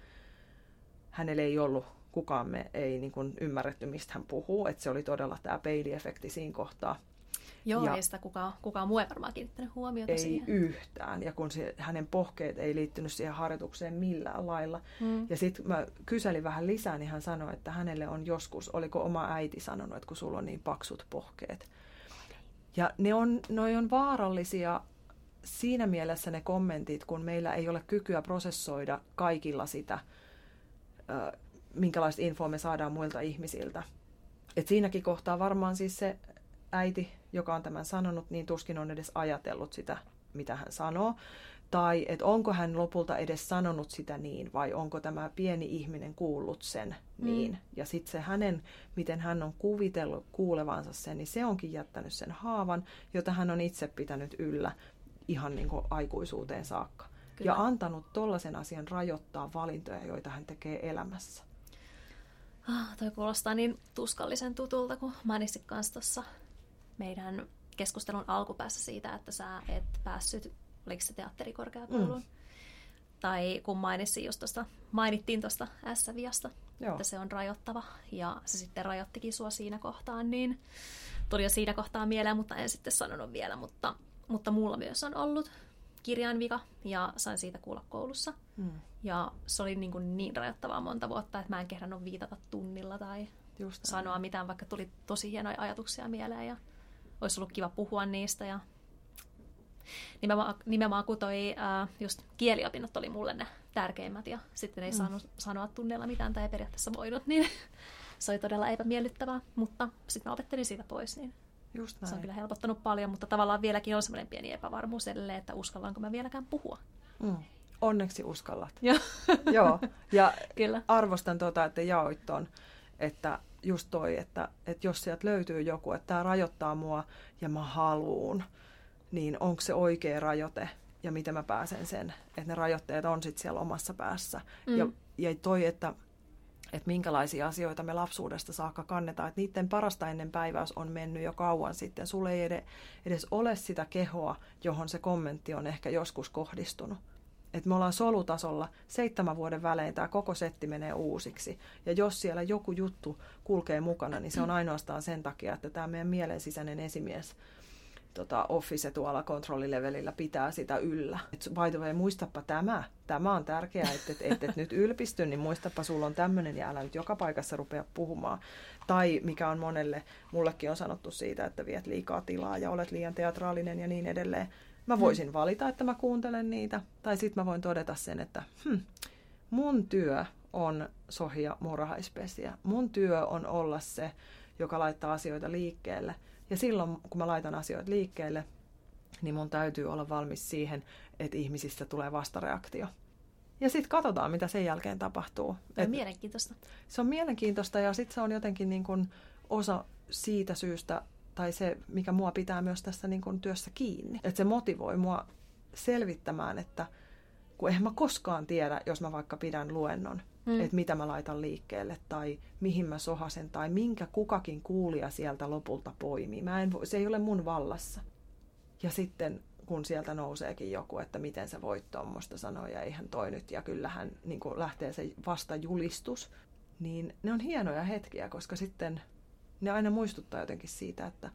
Hänellä ei ollut, kukaan me ei niin kuin ymmärretty, mistä hän puhuu, että se oli todella tämä peiliefekti siinä kohtaa. Joo, ja ei sitä kukaan, kukaan muu ei varmaan kiinnittänyt huomiota ei siihen. yhtään. Ja kun se, hänen pohkeet ei liittynyt siihen harjoitukseen millään lailla. Mm. Ja sitten mä kyselin vähän lisää, niin hän sanoi, että hänelle on joskus, oliko oma äiti sanonut, että kun sulla on niin paksut pohkeet. Ja ne on, noi on vaarallisia siinä mielessä ne kommentit, kun meillä ei ole kykyä prosessoida kaikilla sitä, minkälaista infoa me saadaan muilta ihmisiltä. Et siinäkin kohtaa varmaan siis se äiti, joka on tämän sanonut, niin tuskin on edes ajatellut sitä, mitä hän sanoo. Tai että onko hän lopulta edes sanonut sitä niin, vai onko tämä pieni ihminen kuullut sen mm. niin. Mm. Ja sitten se hänen, miten hän on kuvitellut kuulevansa sen, niin se onkin jättänyt sen haavan, jota hän on itse pitänyt yllä ihan niin kuin aikuisuuteen saakka. Kyllä. Ja antanut tollaisen asian rajoittaa valintoja, joita hän tekee elämässä. Ah, toi kuulostaa niin tuskallisen tutulta, kun mainitsit kanssa tuossa meidän keskustelun alkupäässä siitä, että sä et päässyt, oliko se teatterikorkeakouluun? Mm. Tai kun mainitsin just tosta, mainittiin tuosta S-viasta, että se on rajoittava, ja se sitten rajoittikin sua siinä kohtaan, niin tuli jo siinä kohtaa mieleen, mutta en sitten sanonut vielä, mutta, mutta mulla myös on ollut kirjainvika, ja sain siitä kuulla koulussa. Mm. Ja se oli niin, kuin niin rajoittavaa monta vuotta, että mä en kehdannut viitata tunnilla tai Just sanoa mitään, vaikka tuli tosi hienoja ajatuksia mieleen. Ja olisi ollut kiva puhua niistä. Ja nimenomaan, nimenomaan kun toi ää, just kieliopinnot oli mulle ne tärkeimmät ja sitten ei mm. saanut sanoa tunneilla mitään tai ei periaatteessa voinut, niin se oli todella epämiellyttävää, mutta sitten mä opettelin siitä pois, niin Just näin. se on kyllä helpottanut paljon, mutta tavallaan vieläkin on semmoinen pieni epävarmuus edelleen, että uskallanko mä vieläkään puhua. Mm. Onneksi uskallat. Joo. Joo. Ja kyllä. arvostan tuota, että jaoit ton, että just toi, että, että jos sieltä löytyy joku, että tämä rajoittaa mua ja mä haluun, niin onko se oikea rajoite ja miten mä pääsen sen, että ne rajoitteet on sitten siellä omassa päässä. Mm. Ja, ja toi, että, että minkälaisia asioita me lapsuudesta saakka kannetaan, että niiden parasta ennen päiväys on mennyt jo kauan sitten. Sulle ei edes ole sitä kehoa, johon se kommentti on ehkä joskus kohdistunut että me ollaan solutasolla seitsemän vuoden välein tämä koko setti menee uusiksi. Ja jos siellä joku juttu kulkee mukana, niin se on ainoastaan sen takia, että tämä meidän mielen sisäinen esimies tota, office tuolla kontrollilevelillä pitää sitä yllä. Et by the way, muistapa tämä. Tämä on tärkeää, että et, et, et nyt ylpisty, niin muistapa, sulla on tämmöinen ja älä nyt joka paikassa rupea puhumaan. Tai mikä on monelle, mullekin on sanottu siitä, että viet liikaa tilaa ja olet liian teatraalinen ja niin edelleen. Mä voisin valita, että mä kuuntelen niitä, tai sitten mä voin todeta sen, että hm, mun työ on sohia murhaispesiä. Mun työ on olla se, joka laittaa asioita liikkeelle. Ja silloin, kun mä laitan asioita liikkeelle, niin mun täytyy olla valmis siihen, että ihmisistä tulee vastareaktio. Ja sitten katsotaan, mitä sen jälkeen tapahtuu. Se on mielenkiintoista. Se on mielenkiintoista ja sitten se on jotenkin niin kun osa siitä syystä, tai se, mikä mua pitää myös tässä niin kuin työssä kiinni. Että se motivoi mua selvittämään, että kun eihän mä koskaan tiedä, jos mä vaikka pidän luennon, mm. että mitä mä laitan liikkeelle tai mihin mä sohasen tai minkä kukakin kuulija sieltä lopulta poimii. Mä en, se ei ole mun vallassa. Ja sitten kun sieltä nouseekin joku, että miten sä voit tuommoista sanoa ja eihän toi nyt ja kyllähän niin lähtee se vastajulistus, niin ne on hienoja hetkiä, koska sitten ne aina muistuttaa jotenkin siitä, että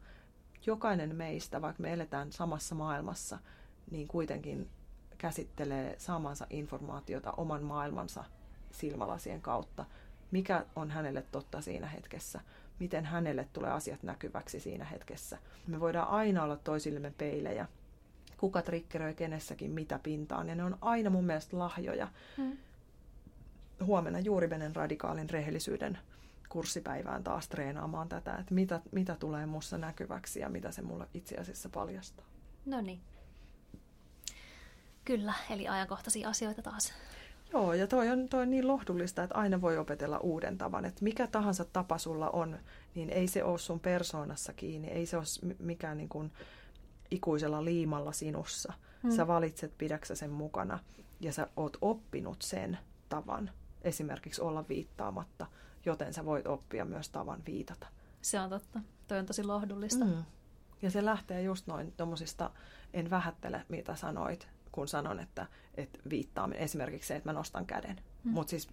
jokainen meistä, vaikka me eletään samassa maailmassa, niin kuitenkin käsittelee saamansa informaatiota oman maailmansa silmälasien kautta. Mikä on hänelle totta siinä hetkessä? Miten hänelle tulee asiat näkyväksi siinä hetkessä? Me voidaan aina olla toisillemme peilejä. Kuka triggeröi kenessäkin mitä pintaan. Ja ne on aina mun mielestä lahjoja. Hmm. Huomenna juuri menen radikaalin rehellisyyden kurssipäivään taas treenaamaan tätä, että mitä, mitä tulee mussa näkyväksi ja mitä se mulle itse asiassa paljastaa. No niin. Kyllä, eli ajankohtaisia asioita taas. Joo, ja toi on, toi on niin lohdullista, että aina voi opetella uuden tavan. Että mikä tahansa tapa sulla on, niin ei se ole sun persoonassa kiinni, ei se ole mikään niin kuin ikuisella liimalla sinussa. Hmm. Sä valitset pidäksä sen mukana ja sä oot oppinut sen tavan esimerkiksi olla viittaamatta, joten sä voit oppia myös tavan viitata. Se on totta. Toi on tosi lohdullista. Mm. Ja se lähtee just noin tuommoisista, en vähättele mitä sanoit, kun sanon, että, että viittaaminen, esimerkiksi se, että mä nostan käden. Mm. Mutta siis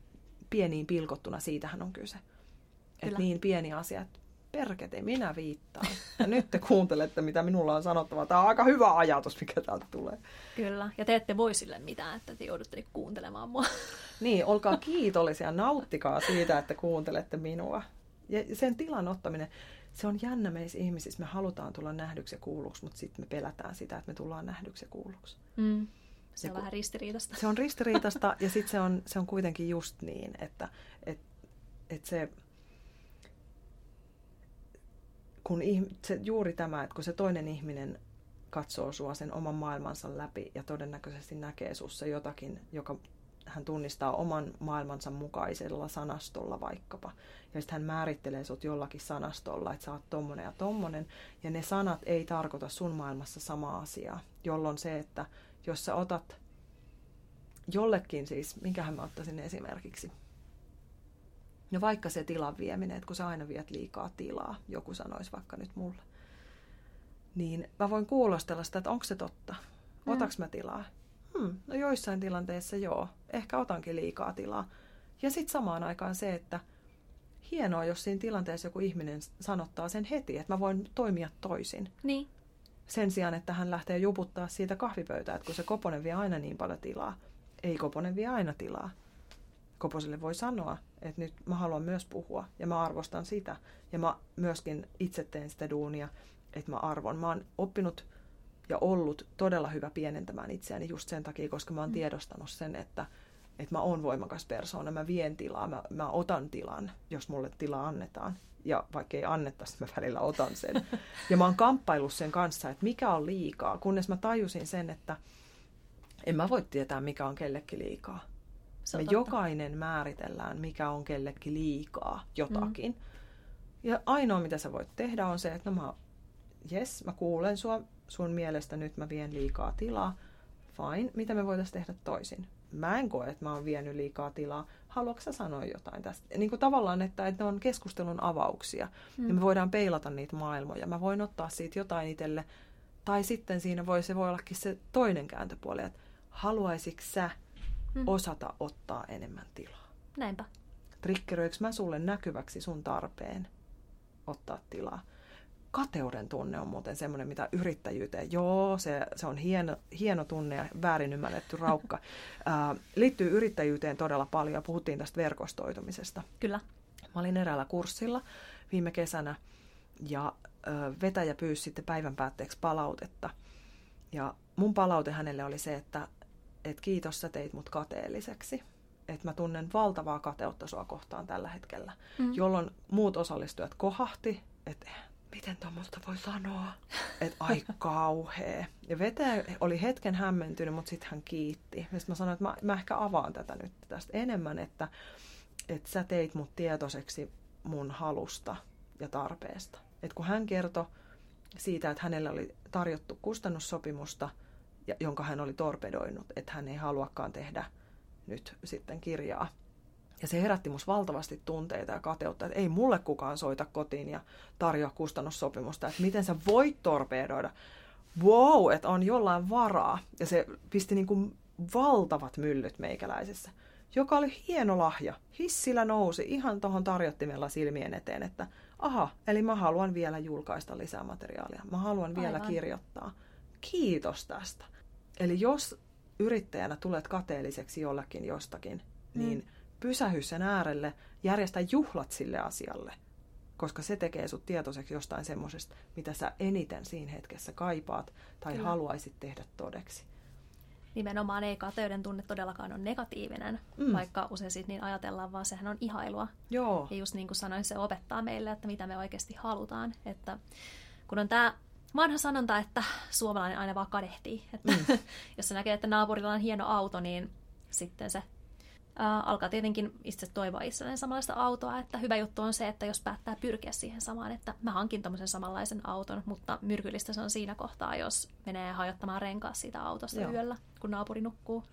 pieniin pilkottuna siitähän on kyse. Että niin pieni asia, että perkete, minä viittaan. Ja nyt te kuuntelette, mitä minulla on sanottava. Tämä on aika hyvä ajatus, mikä täältä tulee. Kyllä, ja te ette voi sille mitään, että te joudutte kuuntelemaan mua. Niin, olkaa kiitollisia, nauttikaa siitä, että kuuntelette minua. Ja sen tilan ottaminen, se on jännä meissä ihmisissä. Me halutaan tulla nähdyksi ja kuulluksi, mutta sitten me pelätään sitä, että me tullaan nähdyksi ja kuulluksi. Mm. Se on ja vähän ristiriitasta. Se on ristiriitasta ja sitten se on, se on kuitenkin just niin, että et, et se, kun se, juuri tämä, että kun se toinen ihminen katsoo sua sen oman maailmansa läpi ja todennäköisesti näkee sussa jotakin, joka hän tunnistaa oman maailmansa mukaisella sanastolla vaikkapa. Ja sitten hän määrittelee sut jollakin sanastolla, että sä oot tommonen ja tommonen. Ja ne sanat ei tarkoita sun maailmassa samaa asiaa. Jolloin se, että jos sä otat jollekin siis, minkähän mä ottaisin esimerkiksi, No vaikka se tilan vieminen, että kun sä aina viet liikaa tilaa, joku sanoisi vaikka nyt mulle, niin mä voin kuulostella sitä, että onko se totta. Otaks mä tilaa? Hmm, no joissain tilanteissa joo, ehkä otankin liikaa tilaa. Ja sitten samaan aikaan se, että hienoa, jos siinä tilanteessa joku ihminen sanottaa sen heti, että mä voin toimia toisin. Niin. Sen sijaan, että hän lähtee juputtaa siitä kahvipöytää, että kun se Koponen vie aina niin paljon tilaa. Ei Koponen vie aina tilaa. Koposelle voi sanoa, että nyt mä haluan myös puhua ja mä arvostan sitä. Ja mä myöskin itse teen sitä duunia, että mä arvon. Mä oon oppinut ja ollut todella hyvä pienentämään itseäni just sen takia, koska mä oon mm. tiedostanut sen, että, että mä oon voimakas persoona, mä vien tilaa, mä, mä otan tilan, jos mulle tila annetaan. Ja vaikka ei annettaisi, mä välillä otan sen. Ja mä oon kamppailu sen kanssa, että mikä on liikaa, kunnes mä tajusin sen, että en mä voi tietää, mikä on kellekin liikaa. Me totta. jokainen määritellään, mikä on kellekin liikaa jotakin. Mm. Ja ainoa, mitä sä voit tehdä, on se, että no mä, yes, mä kuulen sua, sun mielestä nyt mä vien liikaa tilaa. Fine, mitä me voitaisiin tehdä toisin? Mä en koe, että mä oon vienyt liikaa tilaa. Haluatko sä sanoa jotain tästä? Niin kuin tavallaan, että, että ne on keskustelun avauksia. Mm. Ja me voidaan peilata niitä maailmoja. Mä voin ottaa siitä jotain itselle. Tai sitten siinä voi, se voi ollakin se toinen kääntöpuoli, että haluaisitko sä mm. osata ottaa enemmän tilaa? Näinpä. Trikkeröikö mä sulle näkyväksi sun tarpeen ottaa tilaa? kateuden tunne on muuten semmoinen, mitä yrittäjyyteen, joo, se, se on hieno, hieno tunne ja väärin ymmärretty raukka, ää, liittyy yrittäjyyteen todella paljon. Puhuttiin tästä verkostoitumisesta. Kyllä. Mä olin eräällä kurssilla viime kesänä ja vetäjä pyysi sitten päivän päätteeksi palautetta. Ja mun palaute hänelle oli se, että et kiitos sä teit mut kateelliseksi että mä tunnen valtavaa kateutta sua kohtaan tällä hetkellä, mm. jolloin muut osallistujat kohahti, että miten tuommoista voi sanoa, että ai kauhea. Ja vetäjä oli hetken hämmentynyt, mutta sitten hän kiitti. Ja sitten mä sanoin, että mä, mä ehkä avaan tätä nyt tästä enemmän, että, että sä teit mut tietoiseksi mun halusta ja tarpeesta. Et kun hän kertoi siitä, että hänellä oli tarjottu kustannussopimusta, jonka hän oli torpedoinut, että hän ei haluakaan tehdä nyt sitten kirjaa ja se herätti mus valtavasti tunteita ja kateutta, että ei mulle kukaan soita kotiin ja tarjoa kustannussopimusta, että miten sä voit torpedoida. Wow, että on jollain varaa. Ja se pisti niin kuin valtavat myllyt meikäläisessä, joka oli hieno lahja. Hissillä nousi ihan tuohon tarjottimella silmien eteen, että aha, eli mä haluan vielä julkaista lisää materiaalia. Mä haluan vielä Aivan. kirjoittaa. Kiitos tästä. Eli jos yrittäjänä tulet kateelliseksi jollakin jostakin, niin mm pysähy sen äärelle, järjestä juhlat sille asialle, koska se tekee sut tietoiseksi jostain semmoisesta, mitä sä eniten siinä hetkessä kaipaat tai Kyllä. haluaisit tehdä todeksi. Nimenomaan ei kateuden tunne todellakaan ole negatiivinen, mm. vaikka usein siitä niin ajatellaan, vaan sehän on ihailua. Joo. Ja just niin kuin sanoin, se opettaa meille, että mitä me oikeasti halutaan. Että kun on tämä vanha sanonta, että suomalainen aina vaan kadehtii. Että mm. jos se näkee, että naapurilla on hieno auto, niin sitten se Äh, alkaa tietenkin itse toivoa itselleen samanlaista autoa, että hyvä juttu on se, että jos päättää pyrkiä siihen samaan, että mä hankin tämmöisen samanlaisen auton, mutta myrkyllistä se on siinä kohtaa, jos menee hajottamaan renkaa siitä autosta Joo. yöllä, kun naapuri nukkuu.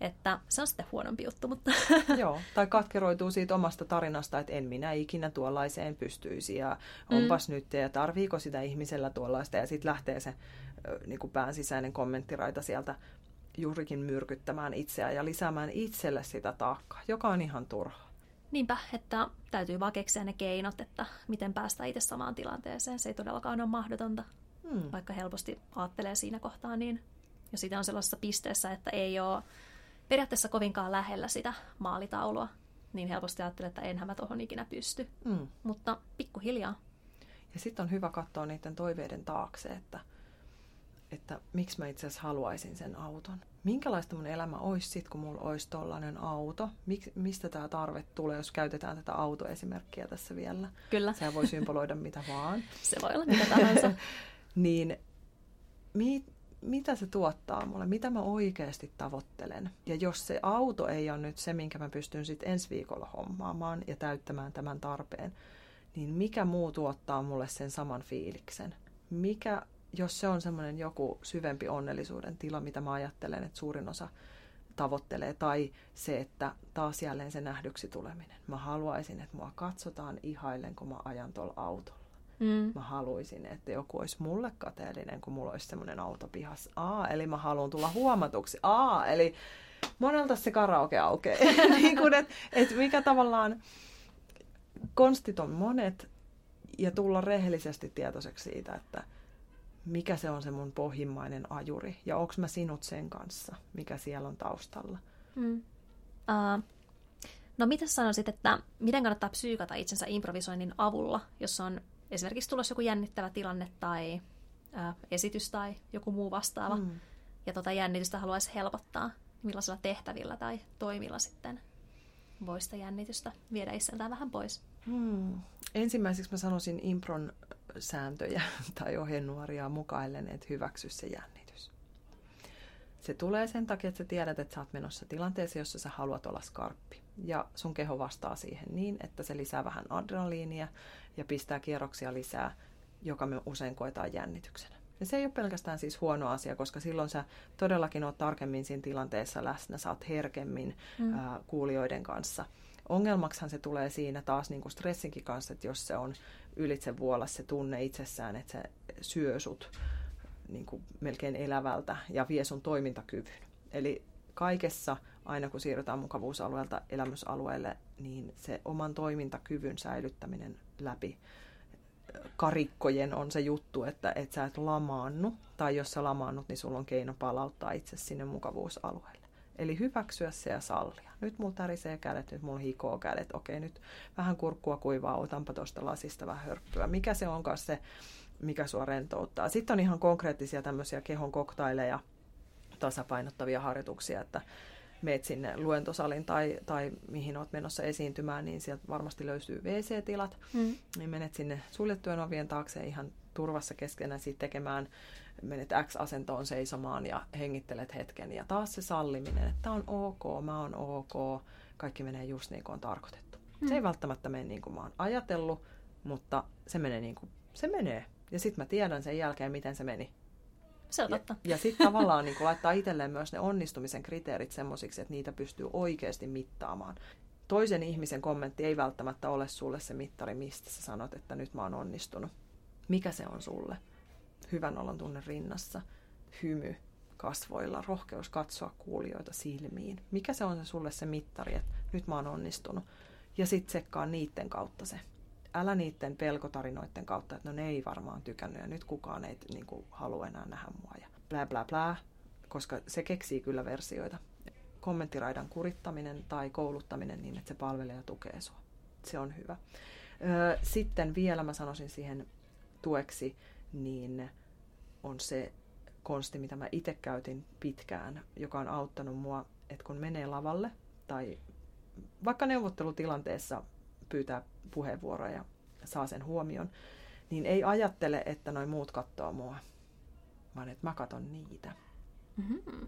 Että se on sitten huonompi juttu, mutta... Joo, tai katkeroituu siitä omasta tarinasta, että en minä ikinä tuollaiseen pystyisi ja onpas mm. nyt ja tarviiko sitä ihmisellä tuollaista ja sitten lähtee se niin kuin pään sisäinen kommenttiraita sieltä juurikin myrkyttämään itseään ja lisäämään itselle sitä taakkaa, joka on ihan turhaa. Niinpä, että täytyy vaan keksiä ne keinot, että miten päästä itse samaan tilanteeseen. Se ei todellakaan ole mahdotonta, hmm. vaikka helposti ajattelee siinä kohtaa niin. Ja sitä on sellaisessa pisteessä, että ei ole periaatteessa kovinkaan lähellä sitä maalitaulua, niin helposti ajattelee, että enhän mä tuohon ikinä pysty. Hmm. Mutta pikkuhiljaa. Ja sitten on hyvä katsoa niiden toiveiden taakse, että – että miksi mä itse asiassa haluaisin sen auton. Minkälaista mun elämä olisi sitten, kun mulla olisi tollainen auto? Mik, mistä tämä tarve tulee, jos käytetään tätä autoesimerkkiä tässä vielä? Kyllä. Sehän voi symboloida mitä vaan. Se voi olla mitä tahansa. niin mi, mitä se tuottaa mulle? Mitä mä oikeasti tavoittelen? Ja jos se auto ei ole nyt se, minkä mä pystyn sitten ensi viikolla hommaamaan ja täyttämään tämän tarpeen, niin mikä muu tuottaa mulle sen saman fiiliksen? Mikä jos se on semmoinen joku syvempi onnellisuuden tila, mitä mä ajattelen, että suurin osa tavoittelee, tai se, että taas jälleen se nähdyksi tuleminen. Mä haluaisin, että mua katsotaan ihaillen, kun mä ajan tuolla autolla. Mm. Mä haluaisin, että joku olisi mulle kateellinen, kun mulla olisi semmoinen auto pihassa. Aa, eli mä haluan tulla huomatuksi. Aa, eli monelta se karaoke aukeaa. niin kuin, et, et mikä tavallaan, konstit on monet, ja tulla rehellisesti tietoiseksi siitä, että mikä se on se mun pohjimmainen ajuri ja onko mä sinut sen kanssa, mikä siellä on taustalla. Mm. Uh, no mitä sanoisit, että miten kannattaa psyykata itsensä improvisoinnin avulla, jos on esimerkiksi tulossa joku jännittävä tilanne tai uh, esitys tai joku muu vastaava, mm. ja tota jännitystä haluaisi helpottaa, millaisilla tehtävillä tai toimilla sitten voisi sitä jännitystä viedä itseltään vähän pois? Hmm. Ensimmäiseksi mä sanoisin impron sääntöjä tai ohjenuoria mukaillen, että hyväksy se jännitys. Se tulee sen takia, että sä tiedät, että sä oot menossa tilanteeseen, jossa sä haluat olla skarppi. Ja sun keho vastaa siihen niin, että se lisää vähän adrenaliinia ja pistää kierroksia lisää, joka me usein koetaan jännityksenä. Ja se ei ole pelkästään siis huono asia, koska silloin sä todellakin oot tarkemmin siinä tilanteessa läsnä, sä oot herkemmin mm. ää, kuulijoiden kanssa. Ongelmaksihan se tulee siinä taas niin kuin stressinkin kanssa, että jos se on ylitse vuolla se tunne itsessään, että se syö sut niin kuin melkein elävältä ja vie sun toimintakyvyn. Eli kaikessa, aina kun siirrytään mukavuusalueelta elämysalueelle, niin se oman toimintakyvyn säilyttäminen läpi karikkojen on se juttu, että et sä et lamaannu, tai jos sä lamaannut, niin sulla on keino palauttaa itse sinne mukavuusalueelle. Eli hyväksyä se ja sallia. Nyt mulla tärisee kädet, nyt mulla hikoo kädet. Okei, nyt vähän kurkkua kuivaa, otanpa tuosta lasista vähän hörppyä. Mikä se onkaan se, mikä sua rentouttaa. Sitten on ihan konkreettisia tämmöisiä kehon koktaileja, tasapainottavia harjoituksia, että meet sinne luentosalin tai, tai mihin olet menossa esiintymään, niin sieltä varmasti löytyy WC-tilat. Mm. Niin menet sinne suljettujen ovien taakse ihan turvassa keskenään siitä tekemään menet X-asentoon seisomaan ja hengittelet hetken. Ja taas se salliminen, että on ok, mä oon ok, kaikki menee just niin kuin on tarkoitettu. Hmm. Se ei välttämättä mene niin kuin mä oon ajatellut, mutta se menee niin kuin se menee. Ja sitten mä tiedän sen jälkeen, miten se meni. Se on totta. Ja, ja sitten tavallaan niin laittaa itselleen myös ne onnistumisen kriteerit semmoisiksi, että niitä pystyy oikeasti mittaamaan. Toisen ihmisen kommentti ei välttämättä ole sulle se mittari, mistä sä sanot, että nyt mä oon onnistunut. Mikä se on sulle? hyvän olon tunne rinnassa, hymy kasvoilla, rohkeus katsoa kuulijoita silmiin. Mikä se on se sulle se mittari, että nyt mä oon onnistunut. Ja sitten tsekkaa niiden kautta se. Älä niiden pelkotarinoiden kautta, että no ne ei varmaan tykännyt ja nyt kukaan ei niin kuin, halua enää nähdä mua ja blää blää blää, koska se keksii kyllä versioita. Kommenttiraidan kurittaminen tai kouluttaminen niin, että se palvelee ja tukee sua. Se on hyvä. Sitten vielä mä sanoisin siihen tueksi niin on se konsti, mitä mä itse käytin pitkään, joka on auttanut mua, että kun menee lavalle tai vaikka neuvottelutilanteessa pyytää puheenvuoroja ja saa sen huomion, niin ei ajattele, että noin muut katsoo mua, vaan että mä katon niitä. Mm-hmm.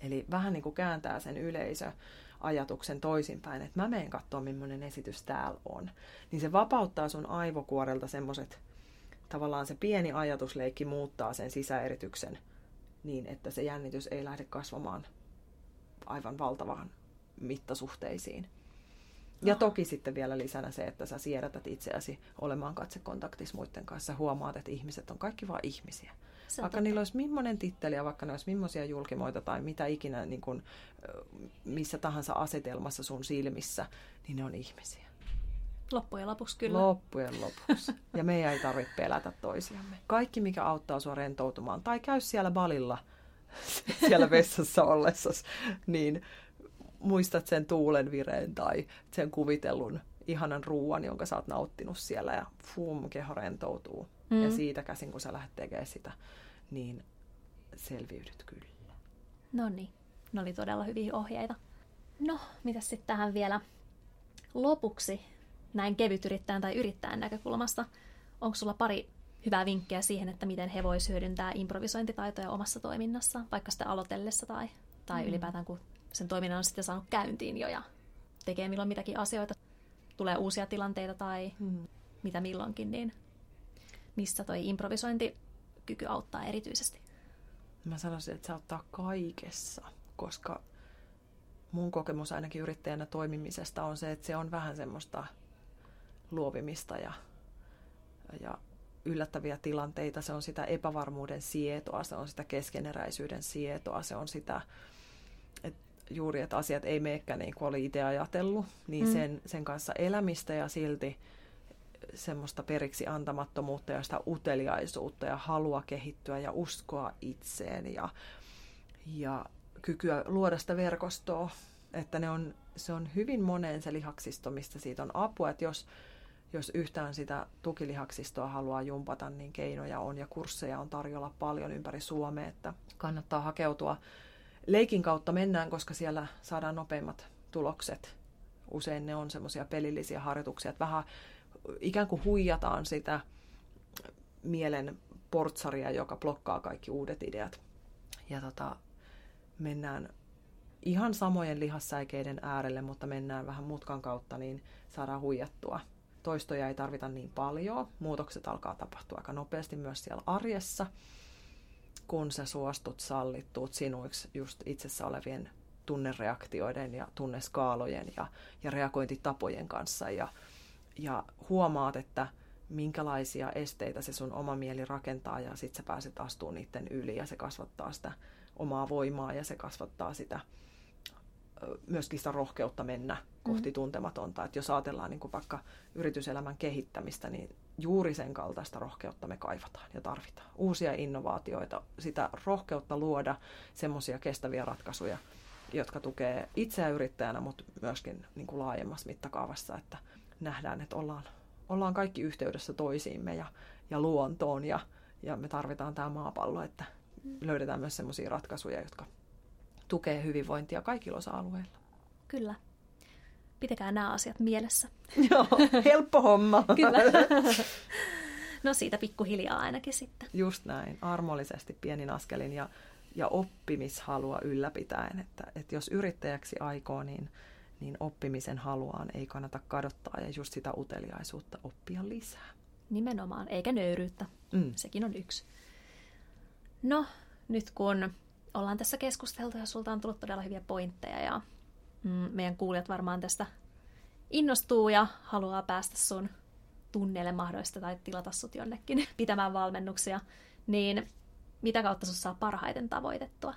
Eli vähän niin kuin kääntää sen yleisö ajatuksen toisinpäin, että mä menen katsoa, millainen esitys täällä on. Niin se vapauttaa sun aivokuorelta semmoiset, tavallaan se pieni ajatusleikki muuttaa sen sisäerityksen niin, että se jännitys ei lähde kasvamaan aivan valtavaan mittasuhteisiin. Ja toki sitten vielä lisänä se, että sä siedätät itseäsi olemaan katsekontaktissa muiden kanssa. Huomaat, että ihmiset on kaikki vain ihmisiä. Se vaikka totta. niillä olisi millainen titteli ja vaikka ne olisi millaisia julkimoita tai mitä ikinä niin kuin, missä tahansa asetelmassa sun silmissä, niin ne on ihmisiä. Loppujen lopuksi kyllä. Loppujen lopuksi. Ja meidän ei tarvitse pelätä toisiamme. Kaikki, mikä auttaa sua rentoutumaan, tai käy siellä balilla, siellä vessassa ollessa, niin muistat sen tuulen vireen tai sen kuvitellun ihanan ruuan, jonka sä oot nauttinut siellä ja fum, keho rentoutuu. Mm. Ja siitä käsin, kun sä lähdet tekemään sitä, niin selviydyt kyllä. No niin, ne oli todella hyviä ohjeita. No, mitä sitten tähän vielä lopuksi näin kevytyrittäjän tai yrittäjän näkökulmasta? Onko sulla pari hyvää vinkkiä siihen, että miten he voisivat hyödyntää improvisointitaitoja omassa toiminnassaan, vaikka sitä aloitellessa tai, tai mm. ylipäätään kun sen toiminnan on sitten saanut käyntiin jo ja tekee milloin mitäkin asioita, tulee uusia tilanteita tai mm. mitä milloinkin, niin missä toi improvisointikyky auttaa erityisesti? Mä sanoisin, että se auttaa kaikessa, koska mun kokemus ainakin yrittäjänä toimimisesta on se, että se on vähän semmoista luovimista ja, ja yllättäviä tilanteita, se on sitä epävarmuuden sietoa, se on sitä keskeneräisyyden sietoa, se on sitä, juuri, että asiat ei meekään niin kuin oli itse ajatellut, niin mm. sen, sen kanssa elämistä ja silti semmoista periksi antamattomuutta ja sitä uteliaisuutta ja halua kehittyä ja uskoa itseen ja, ja kykyä luoda sitä verkostoa, että ne on, se on hyvin moneen se lihaksisto, mistä siitä on apua, että jos, jos yhtään sitä tukilihaksistoa haluaa jumpata, niin keinoja on ja kursseja on tarjolla paljon ympäri Suomea, että kannattaa hakeutua. Leikin kautta mennään, koska siellä saadaan nopeimmat tulokset. Usein ne on semmoisia pelillisiä harjoituksia, että vähän ikään kuin huijataan sitä mielen portsaria, joka blokkaa kaikki uudet ideat. Ja tota, mennään ihan samojen lihassäikeiden äärelle, mutta mennään vähän mutkan kautta, niin saadaan huijattua. Toistoja ei tarvita niin paljon. Muutokset alkaa tapahtua aika nopeasti myös siellä arjessa, kun sä suostut, sallittuut sinuiksi just itsessä olevien tunnereaktioiden ja tunneskaalojen ja, ja reagointitapojen kanssa. Ja, ja huomaat, että minkälaisia esteitä se sun oma mieli rakentaa ja sitten sä pääset astumaan niiden yli ja se kasvattaa sitä omaa voimaa ja se kasvattaa sitä myöskin sitä rohkeutta mennä kohti mm. tuntematonta. Että jos ajatellaan niin kuin vaikka yrityselämän kehittämistä, niin juuri sen kaltaista rohkeutta me kaivataan ja tarvitaan. Uusia innovaatioita, sitä rohkeutta luoda semmoisia kestäviä ratkaisuja, jotka tukee itseä yrittäjänä, mutta myöskin niin kuin laajemmassa mittakaavassa, että nähdään, että ollaan, ollaan kaikki yhteydessä toisiimme ja, ja luontoon ja, ja me tarvitaan tämä maapallo, että löydetään myös sellaisia ratkaisuja, jotka tukee hyvinvointia kaikilla osa-alueilla. Kyllä. Pitäkää nämä asiat mielessä. Joo, helppo homma. Kyllä. No siitä pikkuhiljaa ainakin sitten. Just näin, armollisesti pienin askelin ja, ja oppimishalua ylläpitäen. Että, että jos yrittäjäksi aikoo, niin niin oppimisen haluaan ei kannata kadottaa ja just sitä uteliaisuutta oppia lisää. Nimenomaan, eikä nöyryyttä. Mm. Sekin on yksi. No, nyt kun ollaan tässä keskusteltu ja sulta on tullut todella hyviä pointteja ja mm, meidän kuulijat varmaan tästä innostuu ja haluaa päästä sun tunneille mahdollista tai tilata sut jonnekin pitämään valmennuksia, niin mitä kautta sun saa parhaiten tavoitettua?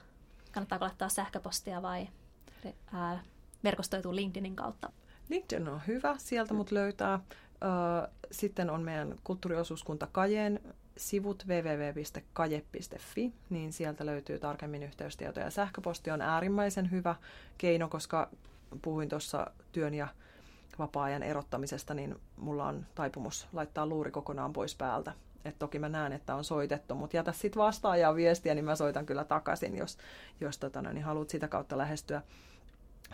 Kannattaako laittaa sähköpostia vai ää, verkostoituu LinkedInin kautta? LinkedIn on hyvä, sieltä mut löytää. Sitten on meidän kulttuuriosuuskunta Kajeen sivut www.kaje.fi, niin sieltä löytyy tarkemmin yhteystietoja. Sähköposti on äärimmäisen hyvä keino, koska puhuin tuossa työn ja vapaa-ajan erottamisesta, niin mulla on taipumus laittaa luuri kokonaan pois päältä. Et toki mä näen, että on soitettu, mutta jätä sitten vastaajaa viestiä, niin mä soitan kyllä takaisin, jos, jos tota, niin haluat sitä kautta lähestyä.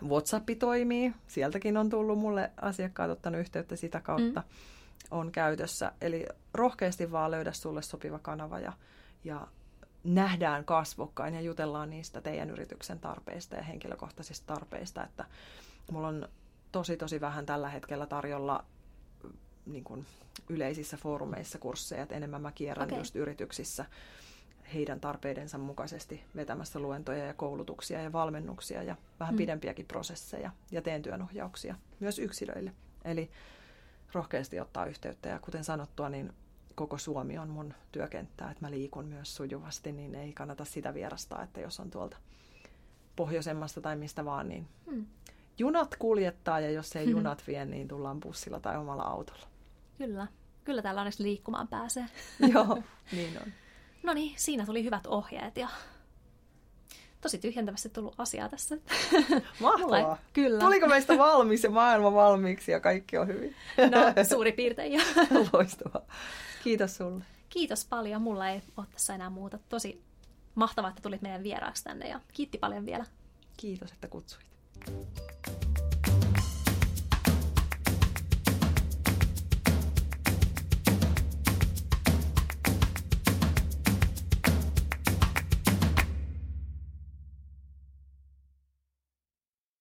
WhatsApp toimii, sieltäkin on tullut mulle asiakkaat ottanut yhteyttä sitä kautta. Mm. On käytössä. Eli rohkeasti vaan löydä sulle sopiva kanava ja, ja nähdään kasvokkain ja jutellaan niistä teidän yrityksen tarpeista ja henkilökohtaisista tarpeista. Että mulla on tosi tosi vähän tällä hetkellä tarjolla niin kuin yleisissä foorumeissa kursseja, että enemmän mä kierrän okay. just yrityksissä heidän tarpeidensa mukaisesti vetämässä luentoja ja koulutuksia ja valmennuksia ja vähän mm. pidempiäkin prosesseja ja teen työnohjauksia myös yksilöille. Eli rohkeasti ottaa yhteyttä ja kuten sanottua, niin koko Suomi on mun työkenttää, että mä liikun myös sujuvasti, niin ei kannata sitä vierastaa, että jos on tuolta pohjoisemmasta tai mistä vaan, niin hmm. junat kuljettaa ja jos ei junat vie, niin tullaan bussilla tai omalla autolla. Kyllä. Kyllä täällä onneksi liikkumaan pääsee. Joo, niin on. No niin, siinä tuli hyvät ohjeet ja tosi tyhjentävästi tullut asiaa tässä. Mahtavaa. Kyllä. Tuliko meistä valmis ja maailma valmiiksi ja kaikki on hyvin? No, suuri piirtein jo. Loistavaa. Kiitos sulle. Kiitos paljon. Mulla ei ole tässä enää muuta. Tosi mahtavaa, että tulit meidän vieraaksi tänne ja kiitti paljon vielä. Kiitos, että kutsuit.